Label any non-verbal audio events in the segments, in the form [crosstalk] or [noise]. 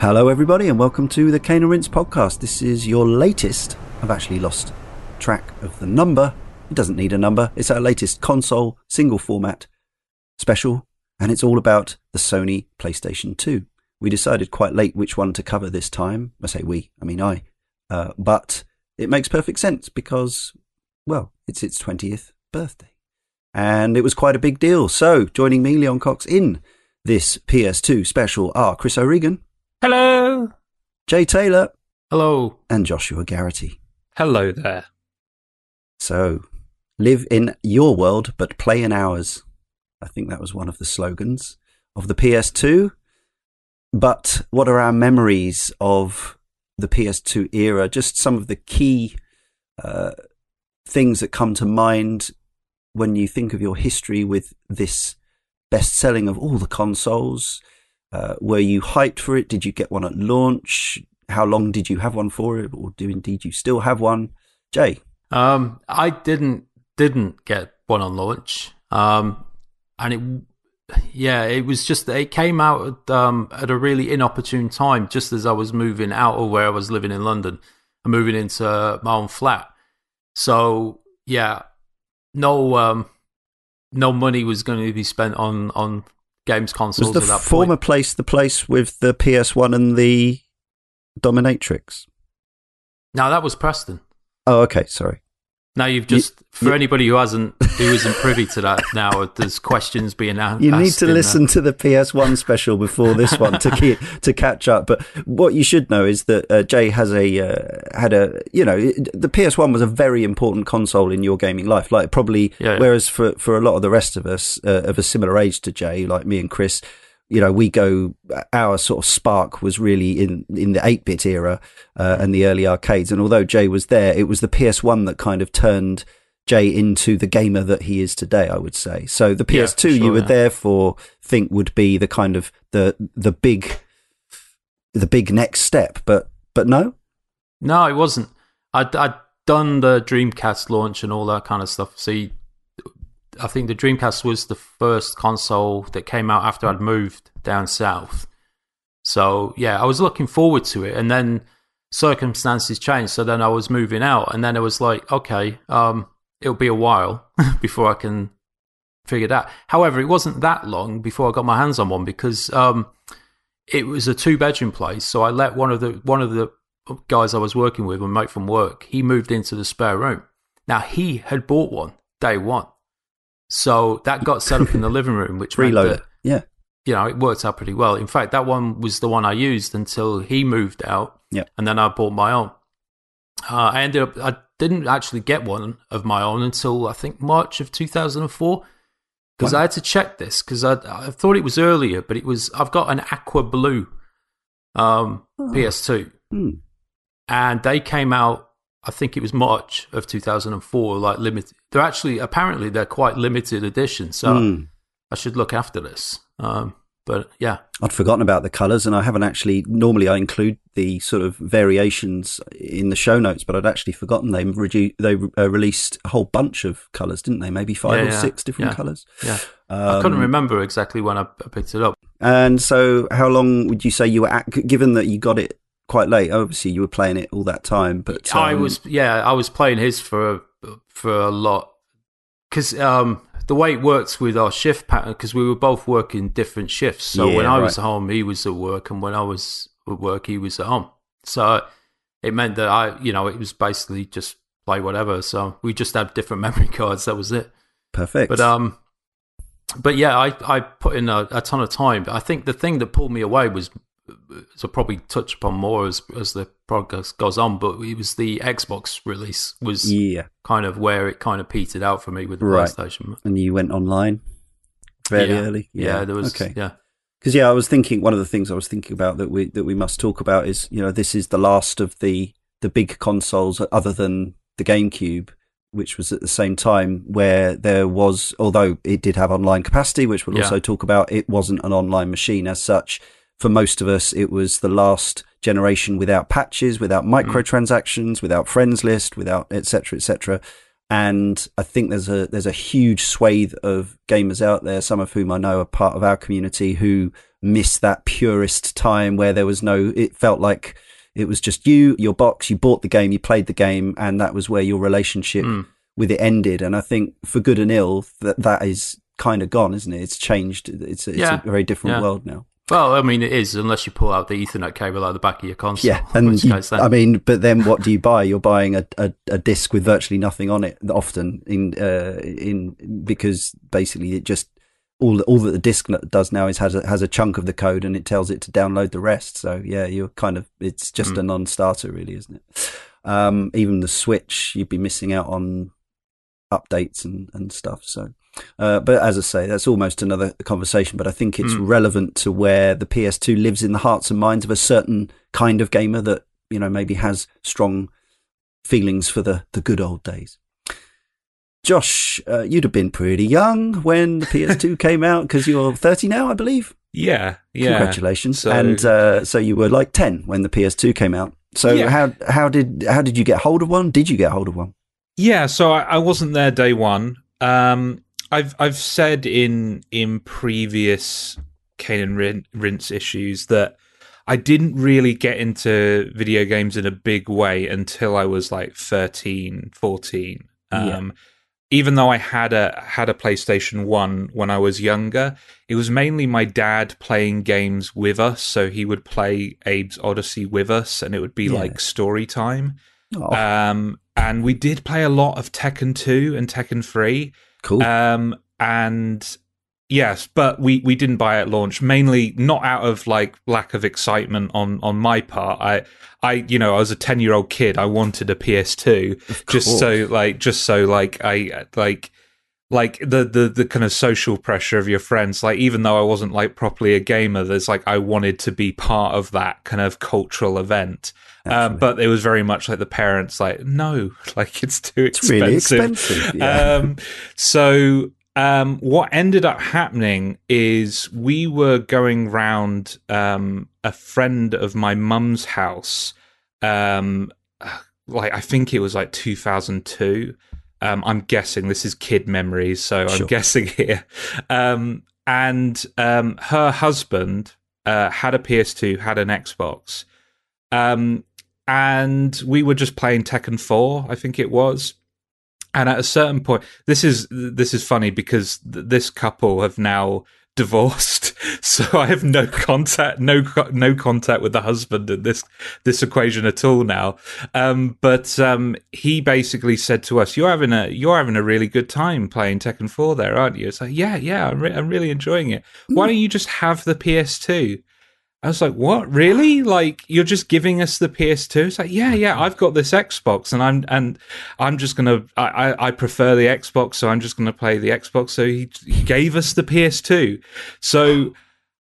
Hello, everybody, and welcome to the Cane and Rinse podcast. This is your latest. I've actually lost track of the number. It doesn't need a number. It's our latest console single format special, and it's all about the Sony PlayStation 2. We decided quite late which one to cover this time. I say we, I mean I. Uh, but it makes perfect sense because, well, it's its 20th birthday. And it was quite a big deal. So, joining me, Leon Cox, in this PS2 special are Chris O'Regan, Hello. Jay Taylor, Hello. and Joshua Garrity. Hello there. So, live in your world, but play in ours. I think that was one of the slogans of the PS2. But what are our memories of the PS2 era? Just some of the key uh, things that come to mind when you think of your history with this best selling of all the consoles. Uh, were you hyped for it? Did you get one at launch? How long did you have one for it, or do indeed you still have one? Jay, Um, I didn't didn't get one on launch. Um, and it, yeah, it was just it came out at, um at a really inopportune time, just as I was moving out of where I was living in London and moving into my own flat. So yeah, no um, no money was going to be spent on on games consoles was at the that former point. place the place with the PS1 and the Dominatrix? Now that was Preston. Oh, okay, sorry. Now you've You- just for you- anybody who hasn't who isn't privy to that now, [laughs] there's questions being asked. You need to listen to the PS1 special before this one to keep, [laughs] to catch up. But what you should know is that uh, Jay has a uh, had a you know the PS1 was a very important console in your gaming life. Like probably Yeah, yeah. whereas for for a lot of the rest of us uh, of a similar age to Jay, like me and Chris. You know, we go. Our sort of spark was really in in the eight bit era uh, and the early arcades. And although Jay was there, it was the PS1 that kind of turned Jay into the gamer that he is today, I would say. So the PS2 you sure, would yeah. therefore think would be the kind of the the big the big next step, but but no. No, it wasn't. I'd, I'd done the Dreamcast launch and all that kind of stuff. See, I think the Dreamcast was the first console that came out after I'd moved down south. So yeah, I was looking forward to it, and then circumstances changed. So then I was moving out, and then it was like, okay, um, it'll be a while [laughs] before I can figure that. However, it wasn't that long before I got my hands on one because um, it was a two bedroom place. So I let one of the one of the guys I was working with, a mate from work, he moved into the spare room. Now he had bought one day one, so that got set up in the living room, which [laughs] Reload. that Yeah. you know, it worked out pretty well. In fact, that one was the one I used until he moved out. Yeah. And then I bought my own. Uh, I ended up, I didn't actually get one of my own until I think March of 2004. Because. I had to check this because I, I thought it was earlier, but it was, I've got an aqua blue um, Oh. PS2 Hmm. and they came out i think it was march of 2004 like limited they're actually apparently they're quite limited edition so Hmm. i should look after this um, but yeah I'd forgotten about the colours, and I haven't actually. Normally, I include the sort of variations in the show notes, but I'd actually forgotten they redu- they uh, released a whole bunch of colours, didn't they? Maybe five Yeah, or yeah, six different yeah. colours. yeah i couldn't Um, remember exactly when I, I picked it up And so, how long would you say you were at? Given that you got it quite late, obviously you were playing it all that time. But i um, was yeah i was playing his for for a lot. Because um the way it works with our shift pattern because we were both working different shifts. So when Yeah, i was home he was at work and when i was at work he was at home. So it meant that i you know it was basically just play whatever. So we just had different [laughs] memory cards. That was it. Perfect. but um but yeah i i put in a, a ton of time. But i think the thing that pulled me away was to probably touch upon more as as the progress goes on but it was the xbox release was yeah, kind of where it kind of petered out for me with the Right. playstation and you went online fairly Yeah. early. yeah, there was okay. yeah Because yeah, I was thinking one of the things I was thinking about that we that we must talk about is you know this is the last of the the big consoles other than the GameCube, which was at the same time where there was although it did have online capacity, which we'll Yeah. also talk about, it wasn't an online machine as such. For most of us, it was the last generation without patches, without microtransactions, without friends list, without etc. etc. And I think there's a there's a huge swathe of gamers out there, some of whom I know are part of our community, who miss that purist time where there was no. It felt like it was just you, your box. You bought the game, you played the game, and that was where your relationship Mm. with it ended. And I think for good and ill, that that is kind of gone, isn't it? It's changed. It's, it's Yeah. a very different Yeah. world now. Well, I mean, it is unless you pull out the Ethernet cable out of the back of your console. Yeah, and you- then- I mean, but then what do you buy? You're buying a, a, a disc with virtually nothing on it. Often in uh, in because basically it just all all that the disc does now is has a, has a chunk of the code and it tells it to download the rest. So yeah, you're kind of it's just Hmm. a non-starter, really, isn't it? Um, even the Switch, you'd be missing out on updates and and stuff. So. Uh, but as I say, that's almost another conversation. But I think it's Mm. relevant to where the PS2 lives in the hearts and minds of a certain kind of gamer that you know maybe has strong feelings for the the good old days. Josh, uh, you'd have been pretty young when the PS2 [laughs] came out because you're 30 now, I believe. Yeah, yeah. Congratulations! So- and uh, so you were like 10 when the PS2 came out. So Yeah. how how did how did you get hold of one? Did you get hold of one? Yeah, so I, I wasn't there day one. Um, I've I've said in in previous Cane and Rin- Rinse issues that I didn't really get into video games in a big way until I was like 13, 14. Um, Yeah. Even though I had a had a PlayStation One when I was younger, it was mainly my dad playing games with us. So he would play Abe's Oddysee with us, and it would be Yeah. like story time. Oh, Um, and we did play a lot of Tekken 2 and Tekken 3. Cool. Um, and yes, but we, we didn't buy at launch, mainly not out of like lack of excitement on, on my part. I, I, you know, I was a 10 year old kid. I wanted a PS2 Of just so like, just so like I, like, like the, the the kind of social pressure of your friends like even though i wasn't like properly a gamer there's like i wanted to be part of that kind of cultural event um, but it was very much like the parents like no [laughs] like it's too it's expensive really expensive. Yeah. um, so um, what ended up happening is we were going round um, a friend of my mum's house. Um, like I think it was like 2002. Um, I'm guessing this is kid memories, so I'm Sure. guessing [laughs] here. Um, and um, her husband uh, had a PS2, had an Xbox, um, and we were just playing Tekken 4, I think it was. And at a certain point, this is this is funny because th- this couple have now [laughs] divorced, [laughs] so I have no contact, no no contact with the husband in this this equation at all now. Um, but um, he basically said to us, "You're having a you're having a really good time playing Tekken 4 there, aren't you?" It's like, "Yeah, yeah, I'm, re- I'm really enjoying it. Why don't you just have the PS2?" I was like, "What? Really? Like you're just giving us the PS2?" It's like, "Yeah, yeah, I've got this Xbox, and I'm and I'm just gonna. I I, I prefer the Xbox, so I'm just gonna play the Xbox." So he, he gave us the PS2. So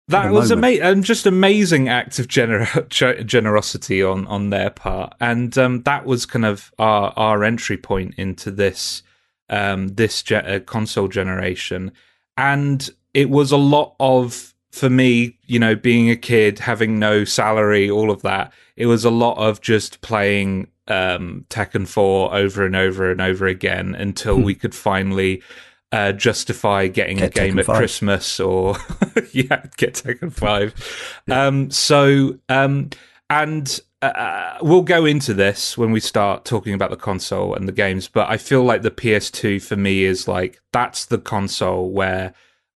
that was amazing, and just amazing act of gener- [laughs] generosity on on their part, and um, that was kind of our our entry point into this um, this ge- uh, console generation, and it was a lot of for me, you know, being a kid, having no salary, all of that. It was a lot of just playing um, Tekken 4 over and over and over again until we could finally uh, justify getting Get a game Tekken at 5. Christmas or [laughs] yeah, get Tekken 5. Um, so um, and uh, we'll go into this when we start talking about the console and the games, but I feel like the PS2 for me is like that's the console where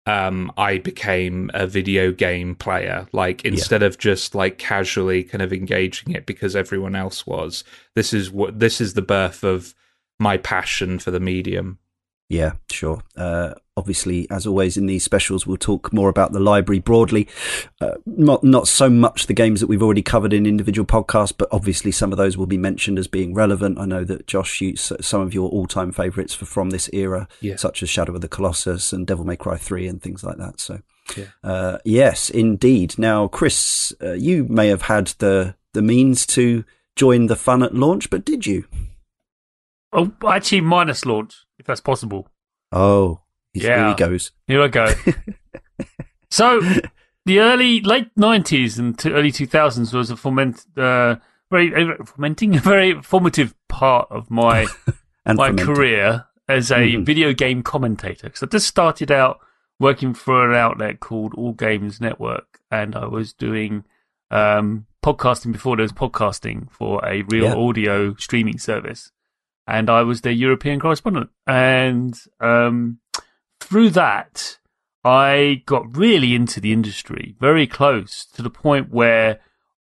um, I became a video game player. Like instead of just like casually kind of engaging it because everyone else was. This is what this is the birth of my passion for the medium. Yeah, sure. Uh, obviously, as always in these specials, we'll talk more about the library broadly. Uh, not not so much the games that we've already covered in individual podcasts, but obviously some of those will be mentioned as being relevant. I know that Josh shoots some of your all-time favourites for, from this era, Yeah. such as Shadow of the Colossus and Devil May Cry Three and things like that. So, Yeah. uh, yes, indeed. Now, Chris, uh, you may have had the the means to join the fun at launch, but did you? Oh, actually, minus launch, if that's possible. Oh, here Yeah. he goes. Here I go. [laughs] so, the early, late 90s and to early 2000s was a foment, uh, very, fomenting, a very formative part of my [laughs] my career as a Mhm. video game commentator. Because I just started out working for an outlet called All Games Network, and I was doing um, podcasting before there was podcasting for a real Yeah. audio streaming service. And I was their European correspondent. And um, through that, I got really into the industry, very close to the point where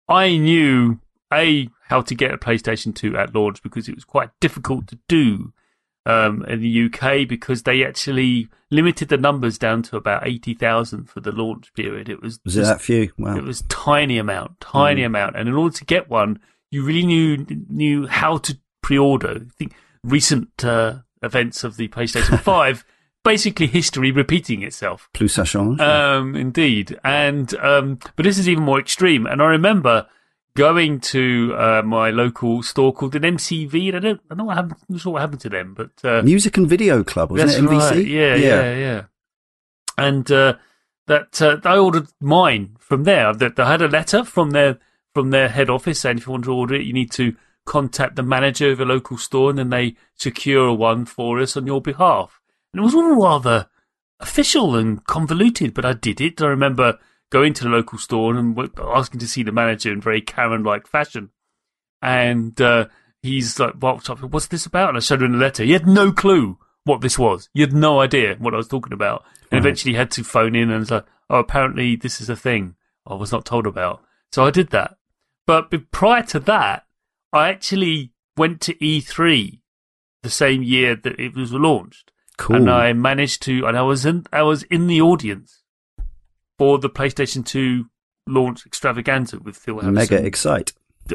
I knew a how to get a PlayStation 2 at launch because it was quite difficult to do um, in the UK because they actually limited the numbers down to about eighty thousand for the launch period. It was Was it that few? Wow. it was tiny amount, tiny Mm. amount, and in order to get one, you really knew knew how to pre-order. I think recent uh, events of the PlayStation [laughs] Five, basically history repeating itself. Plus ça change. Um, indeed, and um, but this is even more extreme. And I remember going to uh, my local store called an MCV. And I don't, I don't know what happened. I'm sure what happened to them, but uh, Music and Video Club, wasn't it? MVC? right. Yeah, yeah, yeah. And uh, that uh, I ordered mine from there. That I had a letter from their from their head office saying if you want to order it, you need to contact the manager of a local store, and then they secure one for us on your behalf. And it was all rather official and convoluted, but I did it. I remember going to the local store and asking to see the manager in very Karen-like fashion, and uh, he's like, "What's up? What's this about?" And I showed him the letter. He had no clue what this was. He had no idea what I was talking about, and Right. eventually had to phone in and was like, "Oh, apparently this is a thing I was not told about." So I did that. But prior to that, I actually went to E3 the same year that it was launched Cool. and I managed to, and I was in, I was in the audience for the PlayStation 2 launch extravaganza with Phil Harrison. Mega excite.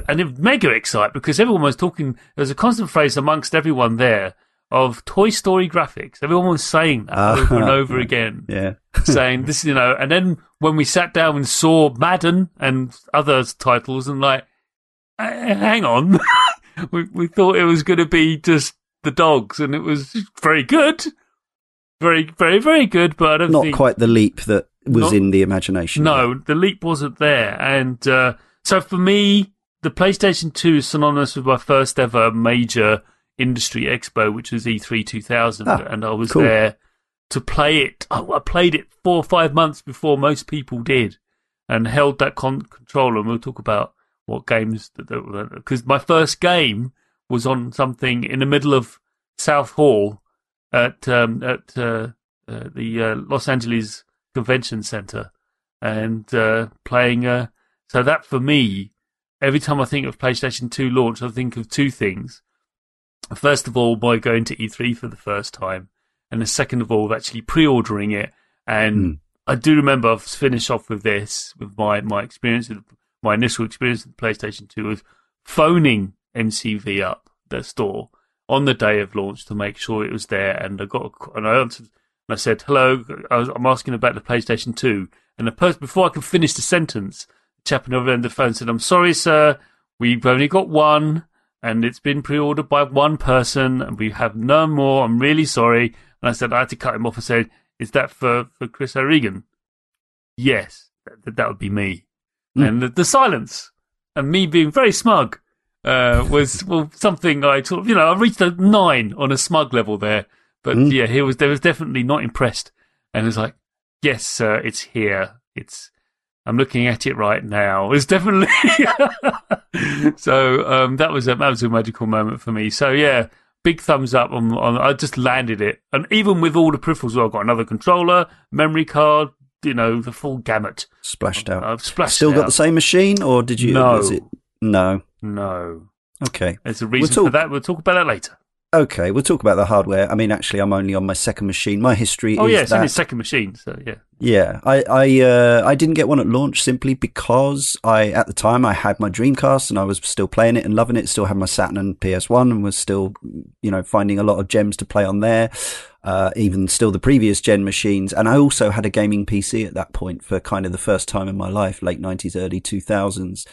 and it mega excite because everyone was talking. There was a constant phrase amongst everyone there of Toy Story graphics. Everyone was saying that Ah, over and [laughs] over again, Yeah. [laughs] saying this, you know. And then when we sat down and saw Madden and other titles, and like, "Uh, hang on, [laughs] we we thought it was going to be just the dogs, and it was very good, very very very good. But I don't Not think quite the leap that was Not- in the imagination. no, the leap wasn't there. And uh, so for me, the PlayStation 2 is synonymous with my first ever major industry expo, which was E3 2000. Ah, and I was cool. there to play it. I, I played it four or five months before most people did and held that con- controller. And we'll talk about what games, because my first game was on something in the middle of South Hall at um, at uh, uh, the uh, Los Angeles Convention Center and uh, playing. Uh, so that for me, every time I think of PlayStation 2 launch, I think of two things. First of all, by going to E3 for the first time, and the second of all, of actually pre-ordering it. And Hmm. I do remember I've finished off with this with my my experience, with my initial experience with the PlayStation 2 was phoning MCV up their store on the day of launch to make sure it was there. And I got a, and I answered and I said, "Hello, I was, I'm asking about the PlayStation 2." And the person before I could finish the sentence, the chap on the other end of the phone said, "I'm sorry, sir, we've only got one, and it's been pre-ordered by one person, and we have no more. I'm really sorry." And I said I had to cut him off and said, "Is that for for Chris O'Regan?" Yes, that, that would be me. Mm. And the, the silence and me being very smug uh, was [laughs] well something I sort of you know I reached a nine on a smug level there, but Mm. yeah, he was there was definitely not impressed, and was like, "Yes, sir, it's here. It's I'm looking at it right now. It's definitely." [laughs] so um, that was a that was a magical moment for me. So yeah. Big thumbs up on, on. I just landed it, and even with all the peripherals, well, I've got another controller, memory card, you know, the full gamut. Splashed out. I've splashed Still it got the same machine, or did you? No. No. No, Okay. there's a reason talk- for that. We'll talk about that later. Okay. We'll talk about the hardware. I mean, actually, I'm only on my second machine. My history Oh is yeah, it's that. only second machine, so yeah. Yeah, I I uh, I didn't get one at launch simply because I at the time I had my Dreamcast and I was still playing it and loving it. Still had my Saturn and PS One and was still you know finding a lot of gems to play on there. Uh, even still the previous gen machines, and I also had a gaming PC at that point for kind of the first time in my life, late nineties, early two thousands.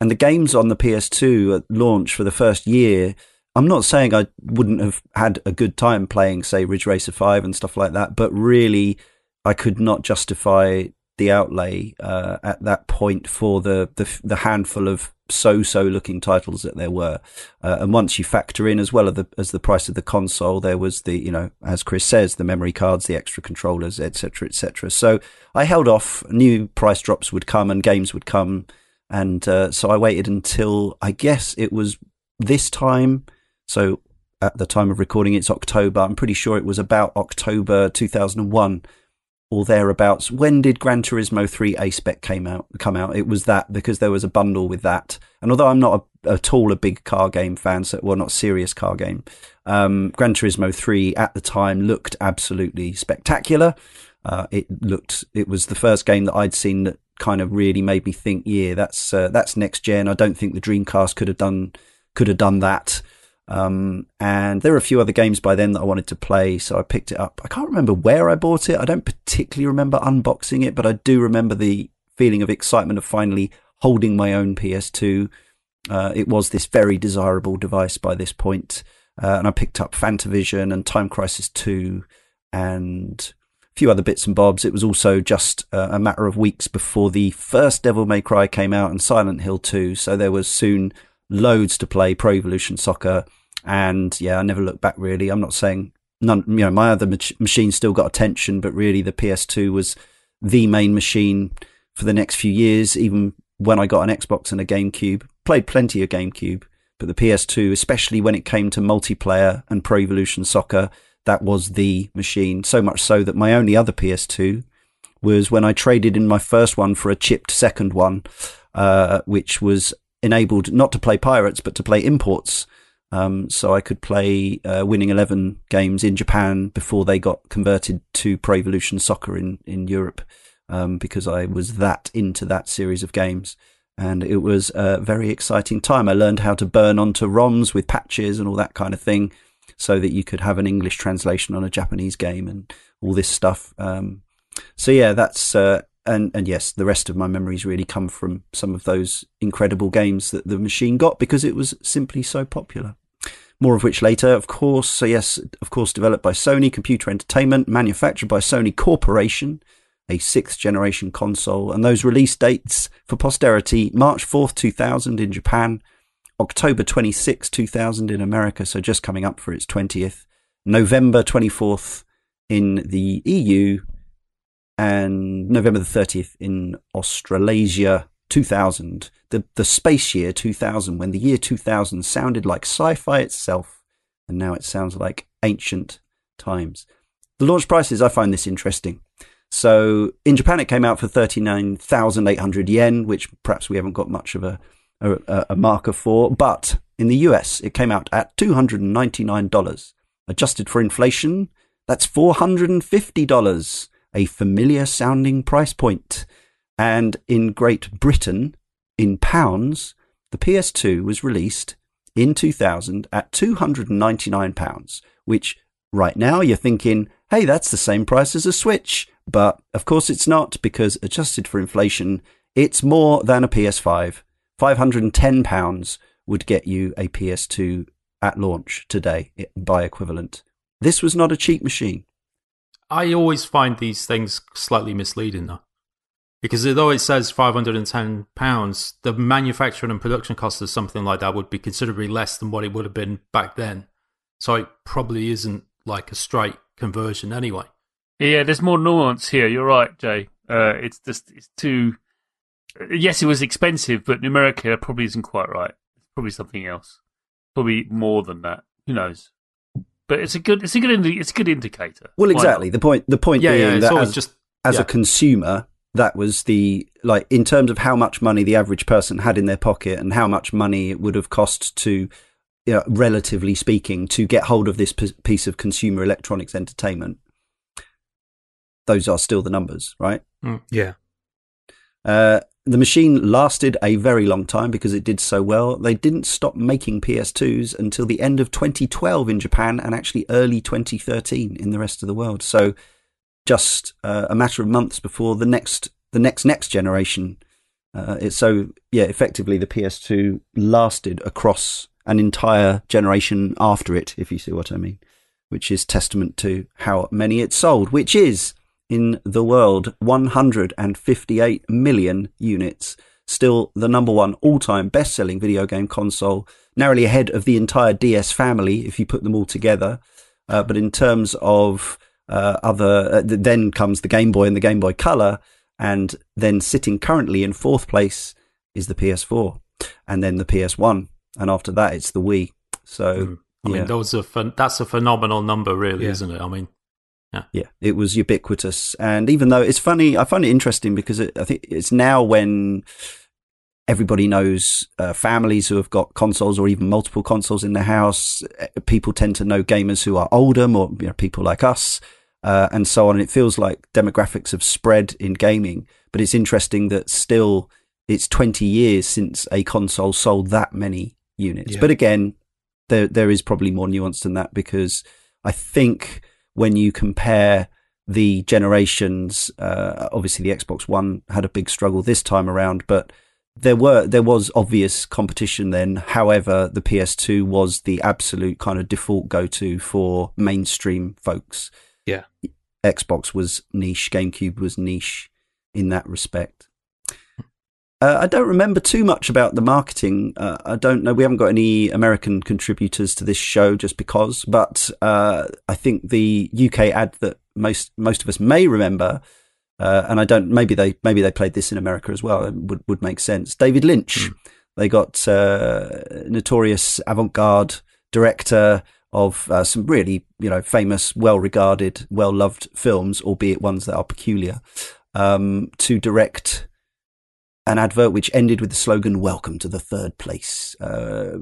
And the games on the PS2 at launch for the first year, I'm not saying I wouldn't have had a good time playing, say, Ridge Racer 5 and stuff like that, but really, I could not justify the outlay uh, at that point for the, the the handful of so-so looking titles that there were. Uh, and once you factor in as well as the, as the price of the console, there was the, you know, as Chris says, the memory cards, the extra controllers, etc., etc. So I held off. New price drops would come and games would come. And uh, so I waited until I guess it was this time. So at the time of recording, it's October. I'm pretty sure it was about October 2001 or thereabouts. When did Gran Turismo 3 A Spec came out? Come out? It was that because there was a bundle with that. And although I'm not a, at all a big car game fan, so well, not serious car game, um, Gran Turismo 3 at the time looked absolutely spectacular. Uh, it looked. It was the first game that I'd seen that kind of really made me think, yeah, that's uh, that's next gen. I don't think the Dreamcast could have done could have done that. Um, and there were a few other games by then that I wanted to play, so I picked it up. I can't remember where I bought it. I don't particularly remember unboxing it, but I do remember the feeling of excitement of finally holding my own PS2. Uh, it was this very desirable device by this point. Uh, and I picked up Fantavision and Time Crisis 2 and a few other bits and bobs. It was also just uh, a matter of weeks before the first Devil May Cry came out and Silent Hill 2. So there was soon loads to play Pro Evolution Soccer. And yeah, I never looked back really. I'm not saying none, you know, my other mach- machines still got attention, but really the PS2 was the main machine for the next few years. Even when I got an Xbox and a GameCube, played plenty of GameCube, but the PS2, especially when it came to multiplayer and Pro Evolution Soccer, that was the machine. So much so that my only other PS2 was when I traded in my first one for a chipped second one, uh, which was enabled not to play pirates but to play imports. Um, so I could play uh, Winning Eleven games in Japan before they got converted to Pro Evolution Soccer in in Europe, um, because I was that into that series of games, and it was a very exciting time. I learned how to burn onto ROMs with patches and all that kind of thing, so that you could have an English translation on a Japanese game and all this stuff. Um, so yeah, that's uh, and and yes, the rest of my memories really come from some of those incredible games that the machine got because it was simply so popular. More of which later, of course. So yes, of course, developed by Sony Computer Entertainment, manufactured by Sony Corporation, a sixth generation console, and those release dates for posterity: March fourth, two thousand in Japan, October twenty sixth, two thousand in America. So just coming up for its twentieth, November twenty fourth in the EU and November the 30th in Australasia 2000, the, the space year 2000, when the year 2000 sounded like sci fi itself, and now it sounds like ancient times. The launch prices, I find this interesting. So in Japan, it came out for 39,800 yen, which perhaps we haven't got much of a, a, a marker for. But in the US, it came out at $299. Adjusted for inflation, that's $450 a familiar sounding price point. And in Great Britain, in pounds, the PS2 was released in 2000 at £299, which right now you're thinking, hey, that's the same price as a Switch. But of course it's not, because adjusted for inflation, it's more than a PS5. £510 would get you a PS2 at launch today by equivalent. This was not a cheap machine. I always find these things slightly misleading though. Because although it says £510, the manufacturing and production cost of something like that would be considerably less than what it would have been back then. So it probably isn't like a straight conversion anyway. Yeah, there's more nuance here. You're right, Jay. Uh, it's just it's too. Yes, it was expensive, but numerically, it probably isn't quite right. It's probably something else. Probably more than that. Who knows? But it's a good it's a good indi- it's a good indicator. Well, exactly. The point the point yeah, being yeah, that as, just as yeah. a consumer, that was the like in terms of how much money the average person had in their pocket and how much money it would have cost to, you know, relatively speaking, to get hold of this p- piece of consumer electronics entertainment. Those are still the numbers, right? Yeah. Uh, the machine lasted a very long time because it did so well. They didn't stop making PS2s until the end of 2012 in Japan and actually early 2013 in the rest of the world. So just uh, a matter of months before the next the next next generation. Uh, it's so yeah, effectively the PS2 lasted across an entire generation after it, if you see what I mean, which is testament to how many it sold, which is in the world 158 million units. Still the number one all time best selling video game console, narrowly ahead of the entire DS family if you put them all together. Uh, but in terms of uh, other, uh, then comes the Game Boy and the Game Boy Color, and then sitting currently in fourth place is the PS4, and then the PS1, and after that it's the Wii. So Mm. I yeah. mean, those are phen- that's a phenomenal number, really, Yeah. isn't it? I mean, Yeah, it was ubiquitous, and even though it's funny, I find it interesting because it, I think it's now when everybody knows uh, families who have got consoles or even multiple consoles in their house. uh, People tend to know gamers who are older, more you know, people like us, uh, and so on. And it feels like demographics have spread in gaming, but it's interesting that still it's 20 years since a console sold that many units. Yeah. But again, there there is probably more nuance than that because I think when you compare the generations, uh, obviously the Xbox One had a big struggle this time around, but there were there was obvious competition then. However, the PS2 was the absolute kind of default go to for mainstream folks. Yeah. Xbox was niche, GameCube was niche in that respect. Uh, I don't remember too much about the marketing. Uh, I don't know. We haven't got any American contributors to this show just because, but uh, I think the UK ad that most most of us may remember, uh, and I don't. Maybe they maybe they played this in America as well. It would would make sense. David Lynch. They got uh, notorious avant-garde director of uh, some really you know famous, well-regarded, well-loved films, albeit ones that are peculiar, um, to direct an advert which ended with the slogan "Welcome to the third place," uh,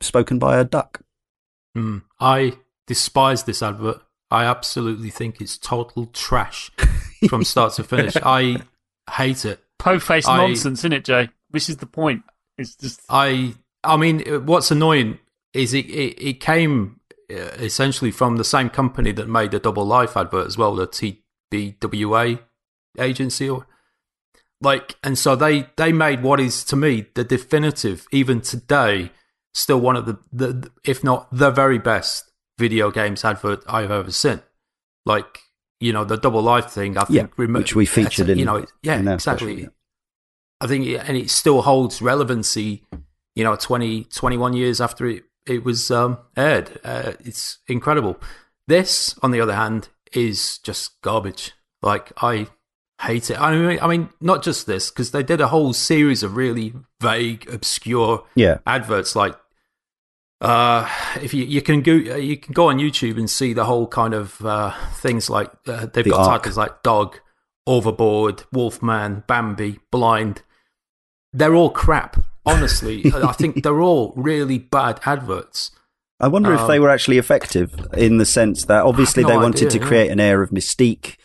spoken by a duck. mm, I despise this advert. I absolutely think it's total trash [laughs] from start to finish. I hate it. Po-faced I- nonsense, isn't it, Jay? This is the point. It's just I I mean, uh, what's annoying is it it, it came uh, essentially from the same company that made the Double Life advert as well, the TBWA agency, or like, and so they they made what is to me the definitive, even today, still one of the the if not the very best video games advert I've ever seen. Like you know the Double Life thing, I Yeah, think, remo- which we featured in- you know, yeah, exactly. special, yeah. I think, and it still holds relevancy, you know, 20, 21 years after it, it was um, aired. Uh, it's incredible. This, on the other hand, is just garbage. Like, I hate it. I mean, I mean not just this, because they did a whole series of really vague, obscure Yeah, adverts like uh if you you can go you can go on youtube and see the whole kind of uh things like uh, they've The got arc. titles like dog overboard wolfman bambi blind they're all crap honestly [laughs] i think they're all really bad adverts I wonder if Um, they were actually effective in the sense that obviously no they wanted idea, to yeah. create an air of mystique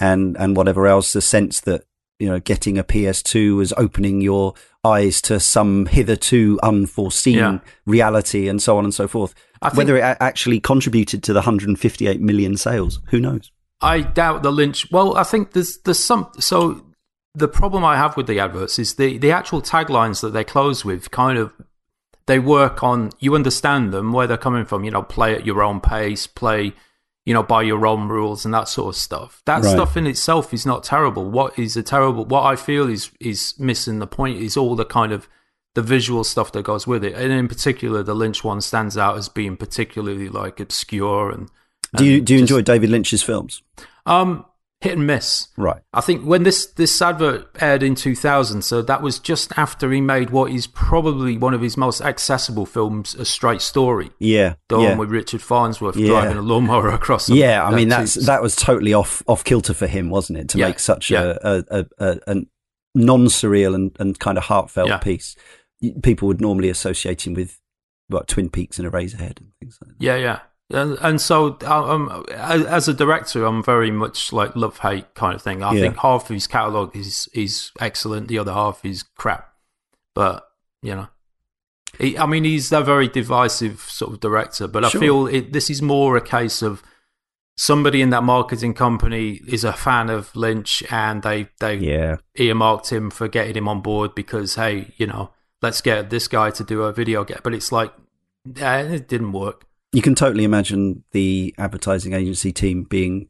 and and whatever else. The sense that you know getting a PS2 was opening your eyes to some hitherto unforeseen Yeah. reality and so on and so forth. Think- Whether it a- actually contributed to the 158 million sales, who knows? I doubt the Lynch. Well, I think there's there's some. So the problem I have with the adverts is the the actual taglines that they close with kind of they work on. You understand them where they're coming from. You know, play at your own pace, play. You know, by your own rules and that sort of stuff. That Right. stuff in itself is not terrible. What is a terrible? What I feel is is missing the point is all the kind of the visual stuff that goes with it, and in particular, the Lynch one stands out as being particularly like obscure and. Do you do you just- enjoy David Lynch's films? Um, hit and miss. Right. I think when this this advert aired in 2000, so that was just after he made what is probably one of his most accessible films, A Straight Story, Yeah. the yeah. one with Richard Farnsworth Yeah. driving a lawnmower [laughs] across. Yeah, I mean that's tubes. that was totally off off kilter for him, wasn't it? To Yeah, make such a, a, a, a, a non surreal and, and kind of heartfelt piece. People would normally associate him with what Twin Peaks and Eraserhead and things like that. Yeah, yeah. And, and so, um, as as a director, I'm very much like love hate kind of thing. I Yeah. think half of his catalog is is excellent, the other half is crap. But you know, he, I mean, he's a very divisive sort of director. But Sure. I feel it, this is more a case of somebody in that marketing company is a fan of Lynch, and they they Yeah, earmarked him for getting him on board because hey, you know, let's get this guy to do a video game. But it's like, yeah, it didn't work. You can totally imagine the advertising agency team being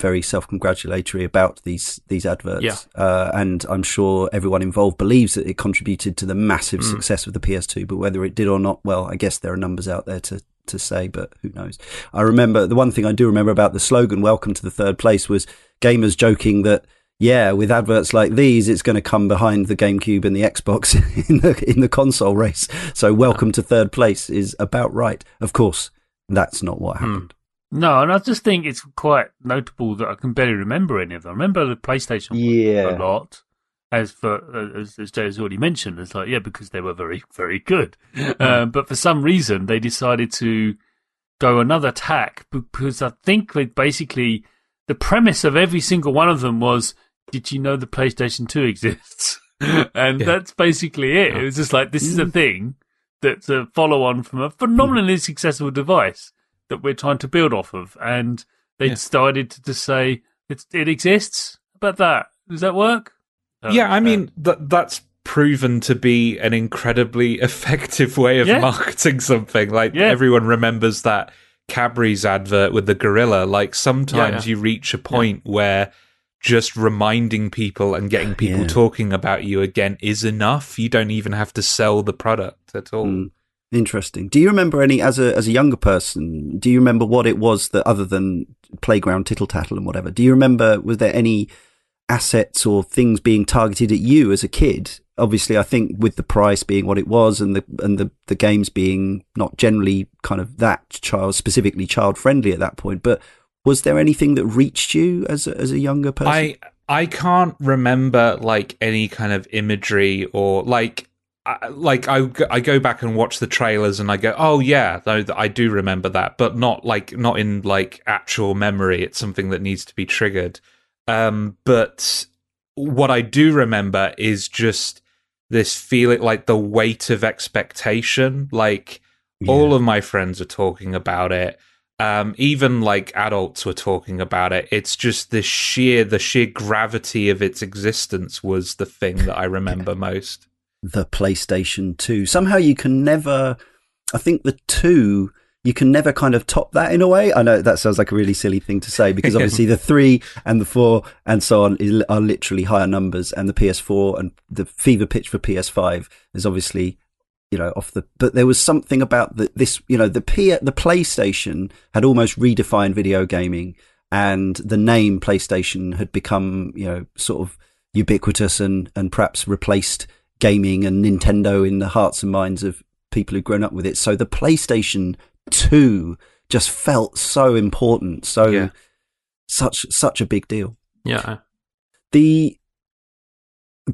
very self-congratulatory about these these adverts, Yeah. uh, and I'm sure everyone involved believes that it contributed to the massive Mm. success of the PS2. But whether it did or not, well, I guess there are numbers out there to to say, but who knows? I remember the one thing I do remember about the slogan "Welcome to the third place" was gamers joking that. Yeah, with adverts like these, it's going to come behind the GameCube and the Xbox [laughs] in the in the console race. So, welcome to third place is about right. Of course, that's not what Hmm. happened. No, and I just think it's quite notable that I can barely remember any of them. I remember the PlayStation Yeah. a lot. As for uh, as, as Jay has already mentioned, it's like yeah, because they were very very good. Um, but for some reason, they decided to go another tack because I think they basically the premise of every single one of them was, did you know the PlayStation Two exists? [laughs] and Yeah. that's basically it. It was just like this is a thing that's a follow on from a phenomenally successful device that we're trying to build off of, and they Yeah. decided to just say it's, it exists. How about that? Does that work? Uh, yeah, I uh, mean that that's proven to be an incredibly [laughs] effective way of Yeah. marketing something. Like Yeah. everyone remembers that Cadbury's advert with the gorilla. Like sometimes you reach a point where just reminding people and getting people Yeah. talking about you again is enough. You don't even have to sell the product at all. Mm. Interesting. Do you remember any as a as a younger person? Do you remember what it was that other than playground tittle tattle and whatever? Do you remember was there any assets or things being targeted at you as a kid? Obviously, I think with the price being what it was and the and the the games being not generally kind of that child specifically child friendly at that point, but was there anything that reached you as a, as a younger person? I I can't remember like any kind of imagery or like I, like I go- I go back and watch the trailers and I go oh yeah no, I do remember that but not like not in like actual memory. It's something that needs to be triggered. Um but what I do remember is just this feeling like the weight of expectation. Like all of my friends are talking about it um, even like adults were talking about it. It's just the sheer the sheer gravity of its existence was the thing that I [laughs] remember most. the PlayStation 2. Somehow you can never, I think the 2, you can never kind of top that in a way. I know that sounds like a really silly thing to say because obviously [laughs] the 3 and the 4 and so on are literally higher numbers and the PS4 and the fever pitch for PS5 is obviously you know off the but there was something about the, this you know the P, the PlayStation had almost redefined video gaming and the name PlayStation had become you know sort of ubiquitous and and perhaps replaced gaming and Nintendo in the hearts and minds of people who've grown up with it. So the PlayStation 2 just felt so important, so Yeah. such such a big deal. Yeah. The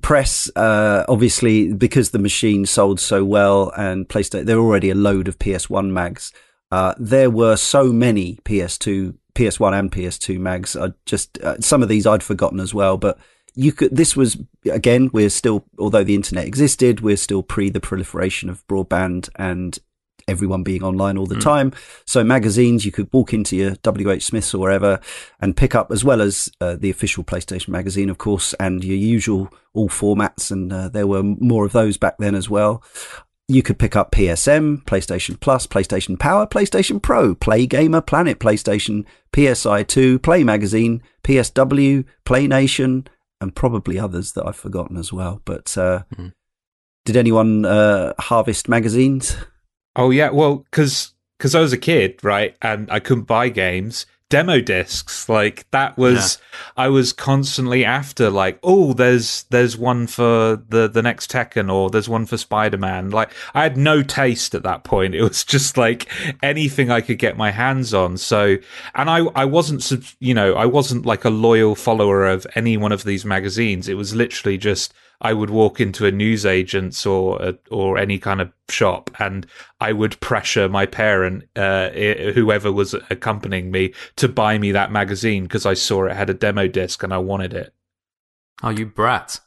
press, uh, obviously, because the machine sold so well and PlayStation, there were already a load of PS1 mags. Uh, there were so many PS2, PS1 and PS2 mags. I just uh, some of these I'd forgotten as well, but you could. This was again, we're still, although the internet existed, we're still pre the proliferation of broadband and everyone being online all the time. So magazines, you could walk into your WH Smiths or wherever and pick up, as well as uh, the official PlayStation magazine, of course, and your usual all formats. And uh, there were more of those back then as well. You could pick up PSM, PlayStation Plus, PlayStation Power, PlayStation Pro, Play Gamer, Planet PlayStation, PSI 2, Play Magazine, PSW, Play Nation, and probably others that I've forgotten as well. But uh, Mhm. did anyone uh, harvest magazines? Oh yeah, well, because because I was a kid, right, and I couldn't buy games. Demo discs, like that was, I was constantly after, like, oh, there's there's one for the the next Tekken, or there's one for Spider Man. Like, I had no taste at that point. It was just like anything I could get my hands on. So, and I I wasn't, you know, I wasn't like a loyal follower of any one of these magazines. It was literally just I would walk into a newsagent's or a, or any kind of shop, and I would pressure my parent, uh, whoever was accompanying me, to buy me that magazine because I saw it had a demo disc and I wanted it. Oh, you brat.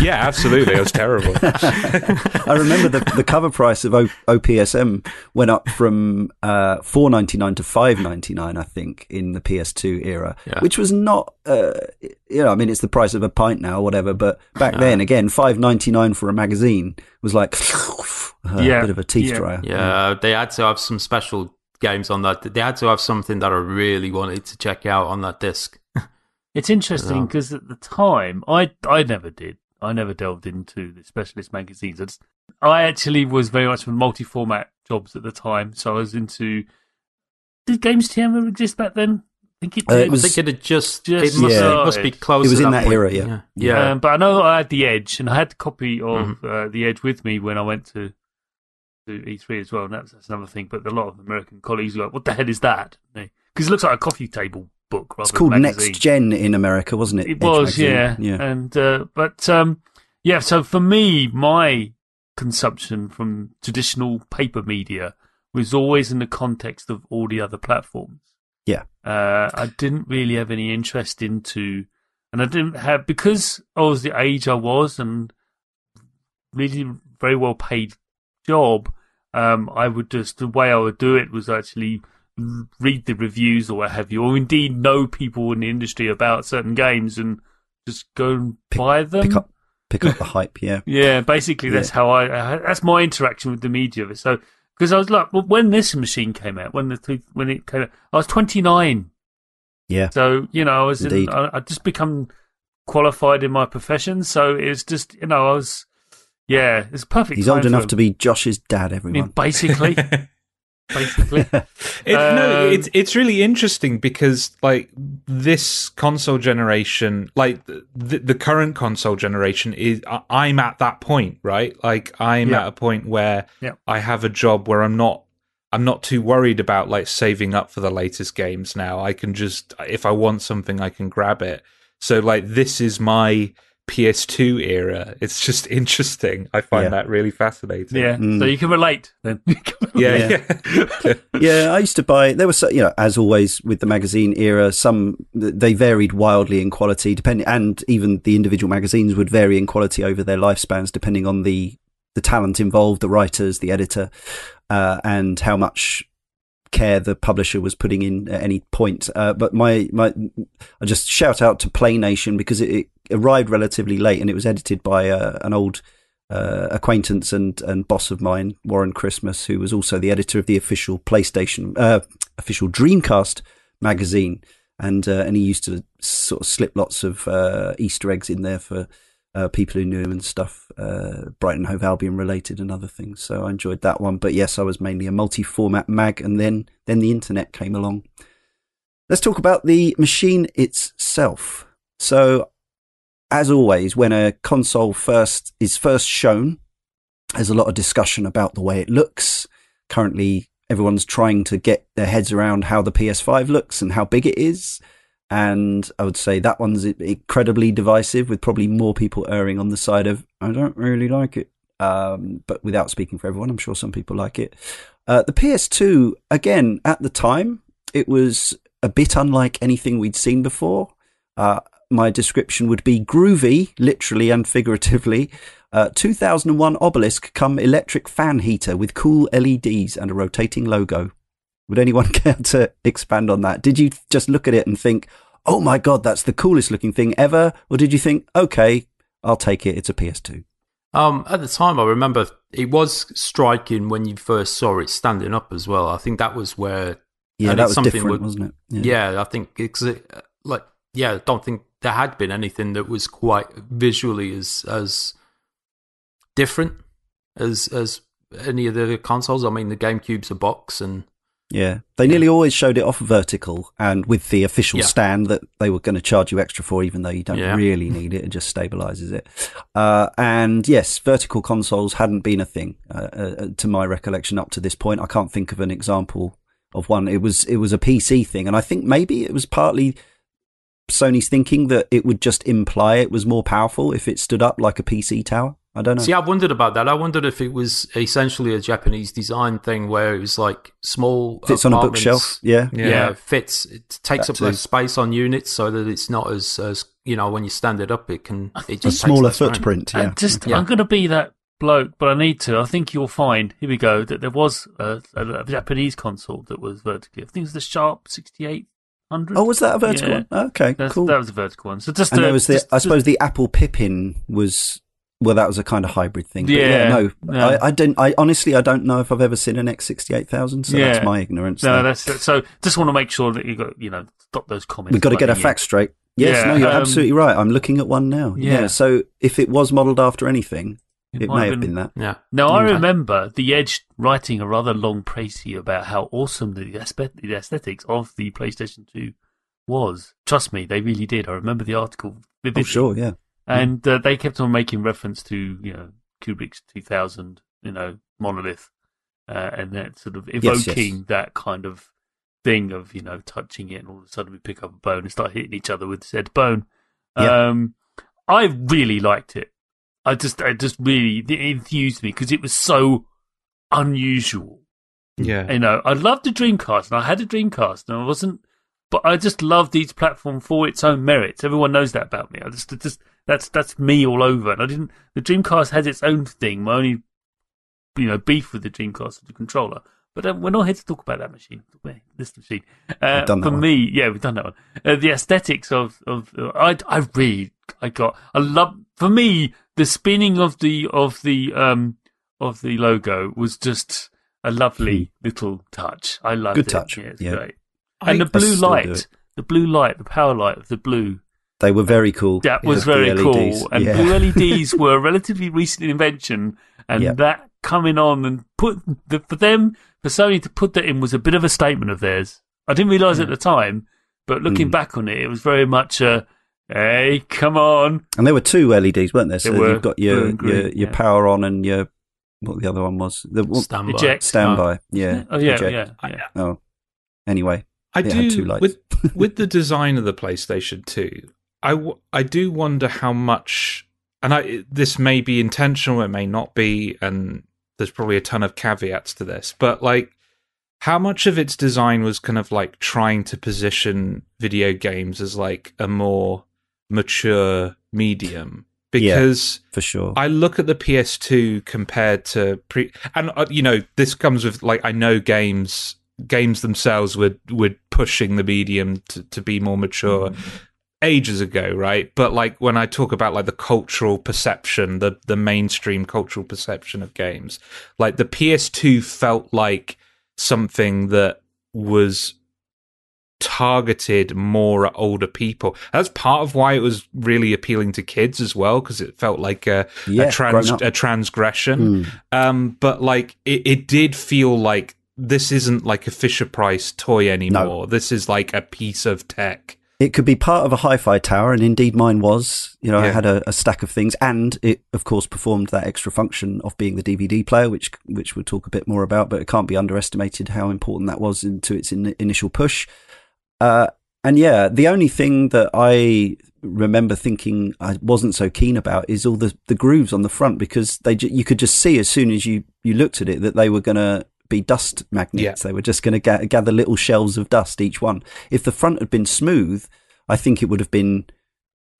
Yeah, absolutely. It was terrible. [laughs] I remember the, the cover price of o- OPSM went up from uh, four ninety nine to five ninety nine, I think, in the PS2 era, Yeah. which was not, uh, you know, I mean, it's the price of a pint now, or whatever. But back then, again, five ninety nine for a magazine was like [laughs] a Yeah, bit of a teeth yeah. dryer. Yeah, they had to have some special games on that. They had to have something that I really wanted to check out on that disc. It's interesting Yeah. because at the time, I I never did. I never delved into the specialist magazines. I, just, I actually was very much for multi-format jobs at the time, so I was into. Did Games TM ever exist back then? I think it Uh, it was- I think it had just, Just it must, Yeah. it must be close. It was in that that era, yeah. yeah. Yeah. Um, but I know I had the Edge, and I had a copy of Mm-hmm. uh, the Edge with me when I went to to E3 as well. And that's, that's another thing. But a lot of American colleagues were like, "What the hell is that?" Because it looks like a coffee table book. It's called Next. Gen in America, wasn't it? It Edge was, magazine? yeah, Yeah. And uh, but um, yeah. So for me, my consumption from traditional paper media was always in the context of all the other platforms. Yeah. Uh, I didn't really have any interest into, and I didn't have because I was the age I was and really very well paid job. Um, I would just the way I would do it was actually read the reviews or what have you, or indeed know people in the industry about certain games and just go and Pick- buy them. Pick up, pick up the [laughs] hype. Yeah. Yeah, basically that's how I. That's my interaction with the media. of it. So because I was like, well, when this machine came out, when the when it came out, I was twenty nine. Yeah. So you know, I was in, I, I just become qualified in my profession. So it's just you know, I was yeah, it's perfect. He's old enough him. to be Josh's dad. I mean, Everyone. basically, [laughs] basically. [laughs] It, no, Um, it's it's really interesting because like this console generation, like the, the current console generation is I- I'm at that point, right? Like I'm Yeah. at a point where Yeah. I have a job where I'm not I'm not too worried about like saving up for the latest games now. I can just if I want something I can grab it. So like this is my PS2 era. It's just interesting. I find Yeah. that really fascinating. Yeah, Mm. so you can relate then. [laughs] Yeah, yeah. [laughs] yeah, I used to buy. There was, so- you know, as always with the magazine era, some they varied wildly in quality, depending, and even the individual magazines would vary in quality over their lifespans, depending on the the talent involved, the writers, the editor, uh, and how much care the publisher was putting in at any point. Uh, but my my, I just shout out to Play Nation because it, it arrived relatively late and it was edited by uh, an old uh, acquaintance and, and boss of mine, Warren Christmas, who was also the editor of the official PlayStation, uh, official Dreamcast magazine, and uh, and he used to sort of slip lots of uh, Easter eggs in there for uh, people who knew him and stuff, Brighton Hove Albion related and other things. So I enjoyed that one. But yes, I was mainly a multi-format mag, and then then the internet came along. Let's talk about the machine itself. So as always, when a console first is first shown, there's a lot of discussion about the way it looks. Currently, everyone's trying to get their heads around how the PS5 looks and how big it is. And I would say that one's incredibly divisive, with probably more people erring on the side of I don't really like it. Um, but without speaking for everyone, I'm sure some people like it. Uh, the PS2, again, at the time, it was a bit unlike anything we'd seen before. Uh, my description would be groovy, literally and figuratively. Uh, 2001 obelisk come electric fan heater with cool LEDs and a rotating logo. Would anyone [laughs] care to expand on that? Did you just look at it and think, oh my god, that's the coolest looking thing ever? Or did you think, okay, I'll take it, it's a PS2? Um, at the time, I remember it was striking when you first saw it standing up as well. I think that was where, Yeah, that was something different, with- wasn't it? yeah, I think it's uh, like, yeah, I don't think there had been anything that was quite visually as as different as as any of the consoles. I mean, the GameCube's a box, and Yeah, they nearly always showed it off vertical and with the official Yeah. stand that they were going to charge you extra for, even though you don't Yeah. really need it. It just stabilizes it. Uh, and yes, vertical consoles hadn't been a thing uh, uh, to my recollection up to this point. I can't think of an example of one. It was it was a PC thing, and I think maybe it was partly Sony's thinking that it would just imply it was more powerful if it stood up like a PC tower. I don't know. see, I wondered about that. I wondered if it was essentially a Japanese design thing where it was like small Fits on a bookshelf. Yeah. Yeah, Yeah. fits. It takes That up too. less space on units, so that it's not as as you know when you stand it up, it can it A just takes smaller footprint. Yeah. And just, Yeah. I'm going to be that bloke, but I need to. I think you'll find, here we go, that there was a, a, a Japanese console that was vertically. I think it was the Sharp 6800. Oh, was that a vertical Yeah. one? Okay, That's, cool. That was a vertical one. So just and there was the, just- I suppose the Apple Pippin was, well, that was a kind of hybrid thing. But yeah, Yeah, no, yeah. I, I didn't, I honestly, I don't know if I've ever seen an X68000, so Yeah. that's my ignorance. No, there. that's so. Just want to make sure that you got, you know, stop those comments. We've got to get our facts straight. Yes, no, you're um, absolutely right. I'm looking at one now. Yeah. Yeah. So if it was modelled after anything, it, might may have been that. Yeah. Now I remember the Edge writing a rather long précis about how awesome the, aspe- the aesthetics of the PlayStation 2 was. Trust me, they really did. I remember the article Oh, sure, yeah. And uh, they kept on making reference to you know Kubrick's 2000, you know, monolith, uh, and that sort of yes. evoking that kind of thing of you know touching it, and all of a sudden we pick up a bone and start hitting each other with said bone. Yeah. Um, I really liked it. I just, I just really it enthused me because it was so unusual. Yeah. You know, I loved the Dreamcast, and I had a Dreamcast, and I wasn't, but I just loved each platform for its own merits. Everyone knows that about me. I just, it just that's that's me all over. And I didn't. The Dreamcast has its own thing. My only, you know, beef with the Dreamcast is the controller. But um, we're not here to talk about that machine. This machine. Uh, done that for one. me, yeah, we've done that one. Uh, the aesthetics of of uh, I I really I got I love for me the spinning of the of the um of the logo was just a lovely little touch. I loved Hmm. Good it. touch, Yeah, it's yeah. great. And the blue light, the blue light, the power light of the blue. They were very cool. That was The very LEDs. cool. And yeah. blue [laughs] LEDs were a relatively recent invention, and Yep. that coming on and put the, for them for Sony to put that in was a bit of a statement of theirs. I didn't realize at the time, but looking Mm. back on it, it was very much a hey, come on. And there were two LEDs, weren't there? So were, you've got your green, your, your yeah. power on and your what the other one was. The what, Standby. Eject. standby. Yeah. Oh yeah, eject. yeah, yeah. Oh. Anyway, I do had two lights. with [laughs] with the design of the PlayStation 2. I, w- I do wonder how much and I this may be intentional it may not be and there's probably a ton of caveats to this but like how much of its design was kind of like trying to position video games as like a more mature medium Yeah. because for sure. I look at the PS2 compared to pre, and uh, you know this comes with like I know games games themselves were were pushing the medium to, to be more mature ages ago, right? But like when I talk about like the cultural perception, the the mainstream cultural perception of games, like the PS2 felt like something that was targeted more at older people. That's part of why it was really appealing to kids as well, because it felt like a, Yeah, a trans a transgression. Mm. Um, but like it, it did feel like this isn't like a Fisher Price toy anymore. This is like a piece of tech. It could be part of a hi-fi tower, and indeed mine was. You know, I had a, a stack of things, and it, of course, performed that extra function of being the DVD player, which which we'll talk a bit more about. But it can't be underestimated how important that was into its in, initial push. Uh, and yeah, the only thing that I remember thinking I wasn't so keen about is all the, the grooves on the front because they ju- you could just see as soon as you, you looked at it that they were going to be dust magnets. They were just going to ga- gather little shells of dust each one. If the front had been smooth, I think it would have been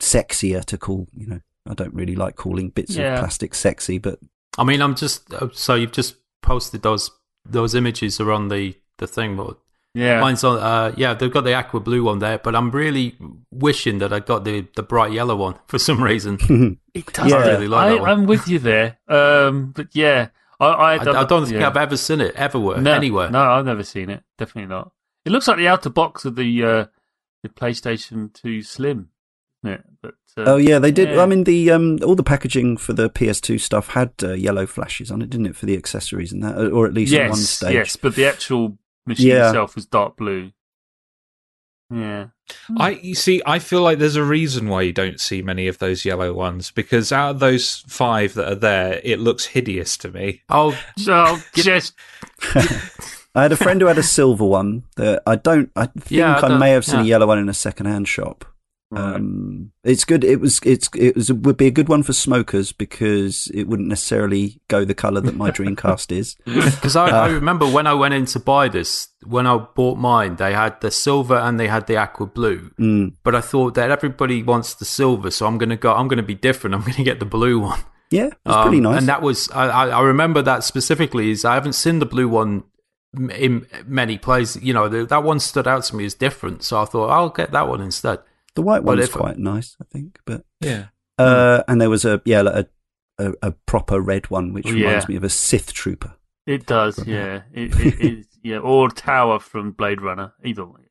sexier to call. You know, I don't really like calling bits Yeah. of plastic sexy, but I mean, I'm just uh, so you've just posted those those images are on the the thing, but Yeah. mine's on. Uh, yeah, they've got the aqua blue one there, but I'm really wishing that I got the the bright yellow one for some reason. [laughs] It does. Yeah. I really like that I, one. I'm with you there. Um, but yeah, I, I, I, I don't think yeah. I've ever seen it ever no, anywhere. No, I've never seen it. Definitely not. It looks like the outer box of the uh, the PlayStation 2 Slim, isn't it? But uh, oh yeah, they did. yeah. I mean, the um, all the packaging for the PS2 stuff had uh, yellow flashes on it, didn't it, for the accessories and that, or at least at one stage. yes, but the actual machine Yeah. itself was dark blue. Yeah, hmm. I you see, I feel like there's a reason why you don't see many of those yellow ones because out of those five that are there, it looks hideous to me. Oh, [laughs] so just [laughs] I had a friend who had a silver one that I don't. I think Yeah, I I, may have seen a yellow one in a second-hand shop. Right. Um, it's good. It was. It's. It was. Would be a good one for smokers because it wouldn't necessarily go the color that my Dreamcast [laughs] is. because I, Uh. I remember when I went in to buy this, when I bought mine, they had the silver and they had the aqua blue. Mm. But I thought that everybody wants the silver, so I'm gonna go. I'm gonna be different. [laughs] I'm gonna get the blue one. Yeah, it was Um, pretty nice. And that was I, I remember that specifically. Is I haven't seen the blue one in many places. You know, that one stood out to me as different, so I thought I'll get that one instead. The white but one's if- quite nice, I think. But Yeah. uh, and there was a yeah like a, a a proper red one, which Yeah. reminds me of a Sith trooper. it does. Yeah, it, it is. [laughs] Yeah, or Tower from Blade Runner. Either way.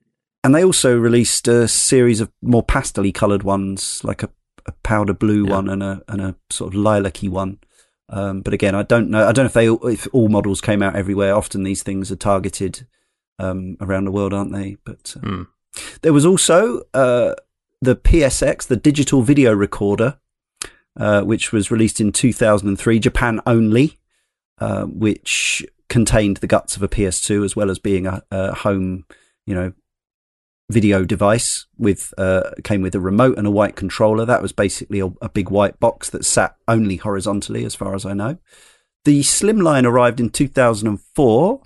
and they also released a series of more pastely coloured ones, like a, a powder blue Yeah. one and a and a sort of lilac-y one. Um, but again, I don't know. I don't know if they all- if all models came out everywhere. Often these things are targeted um, around the world, aren't they? But uh, Hmm. there was also uh, the PSX, the digital video recorder, uh, which was released in 2003, Japan only, uh, which contained the guts of a PS2 as well as being a, a home, you know, video device with uh, came with a remote and a white controller. That was basically a, a big white box that sat only horizontally, as far as I know. The Slimline arrived in 2004.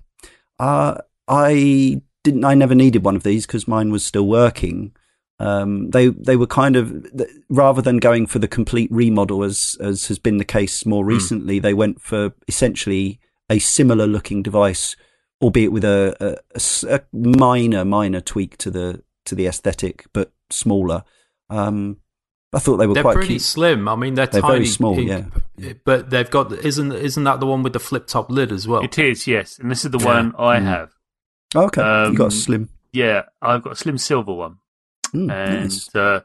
Uh, I didn't. I never needed one of these because mine was still working. Um, they they were kind of rather than going for the complete remodel as as has been the case more recently. They went for essentially a similar looking device, albeit with a a minor minor tweak to the to the aesthetic, but smaller. Um, I thought they were They're quite pretty cute. slim. I mean, they're, They're tiny. very small, in- yeah. But they've got isn't isn't that the one with the flip top lid as well? It is, yes. And this is the Yeah. one I Mm. have. Okay, you got Um, a slim. Yeah, I've got a slim silver one. Mm, and nice. uh,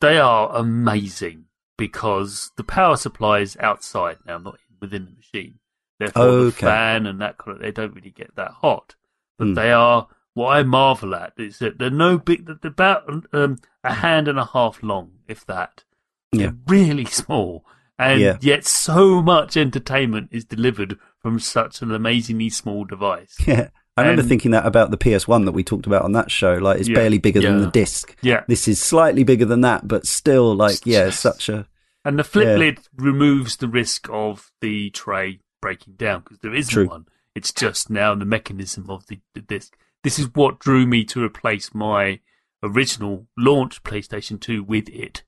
they are amazing because the power supply is outside now, not within the machine. Therefore, the Okay. fan and that kind of they don't really get that hot. But Hmm. they are what I marvel at is that they're no big. They're about um, a hand and a half long, if that. Yeah. They're really [laughs] small, and Yeah. yet so much entertainment is delivered from such an amazingly small device. [laughs] Yeah. I remember and- thinking that about the PS1 that we talked about on that show. Like, it's Yeah. barely bigger than the disc. Yeah, This is slightly bigger than that, but still, like, yeah, it's such a. And the flip Yeah. lid removes the risk of the tray breaking down because there isn't True. one. It's just now the mechanism of the, the disc. This is what drew me to replace my original launch PlayStation 2 with it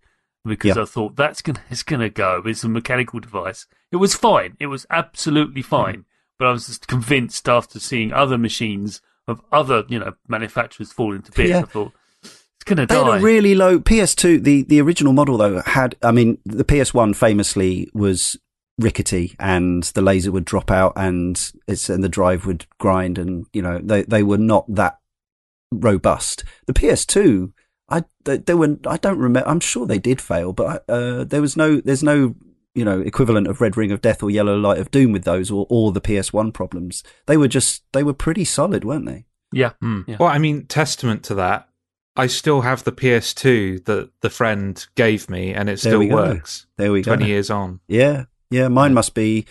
because Yeah. I thought that's gonna it's gonna go. It's a mechanical device. It was fine. It was absolutely fine. Mm-hmm. But I was just convinced after seeing other machines of other you know manufacturers fall into bits. Yeah. I thought it's gonna They die. had a really low PS2. The the original model though had. I mean, the PS1 famously was rickety, and the laser would drop out, and it's and the drive would grind, and you know they they were not that robust. The PS2, I they, they were. I don't remember. I'm sure they did fail, but uh, there was no. There's no. You know, equivalent of Red Ring of Death or Yellow Light of Doom with those, or, or the PS1 problems. They were just, they were pretty solid, weren't they? yeah. Hmm. Yeah. Well, I mean, testament to that, I still have the PS2 that the friend gave me, and it There still go. works. There we go. Twenty years on. Yeah, yeah. Mine must be.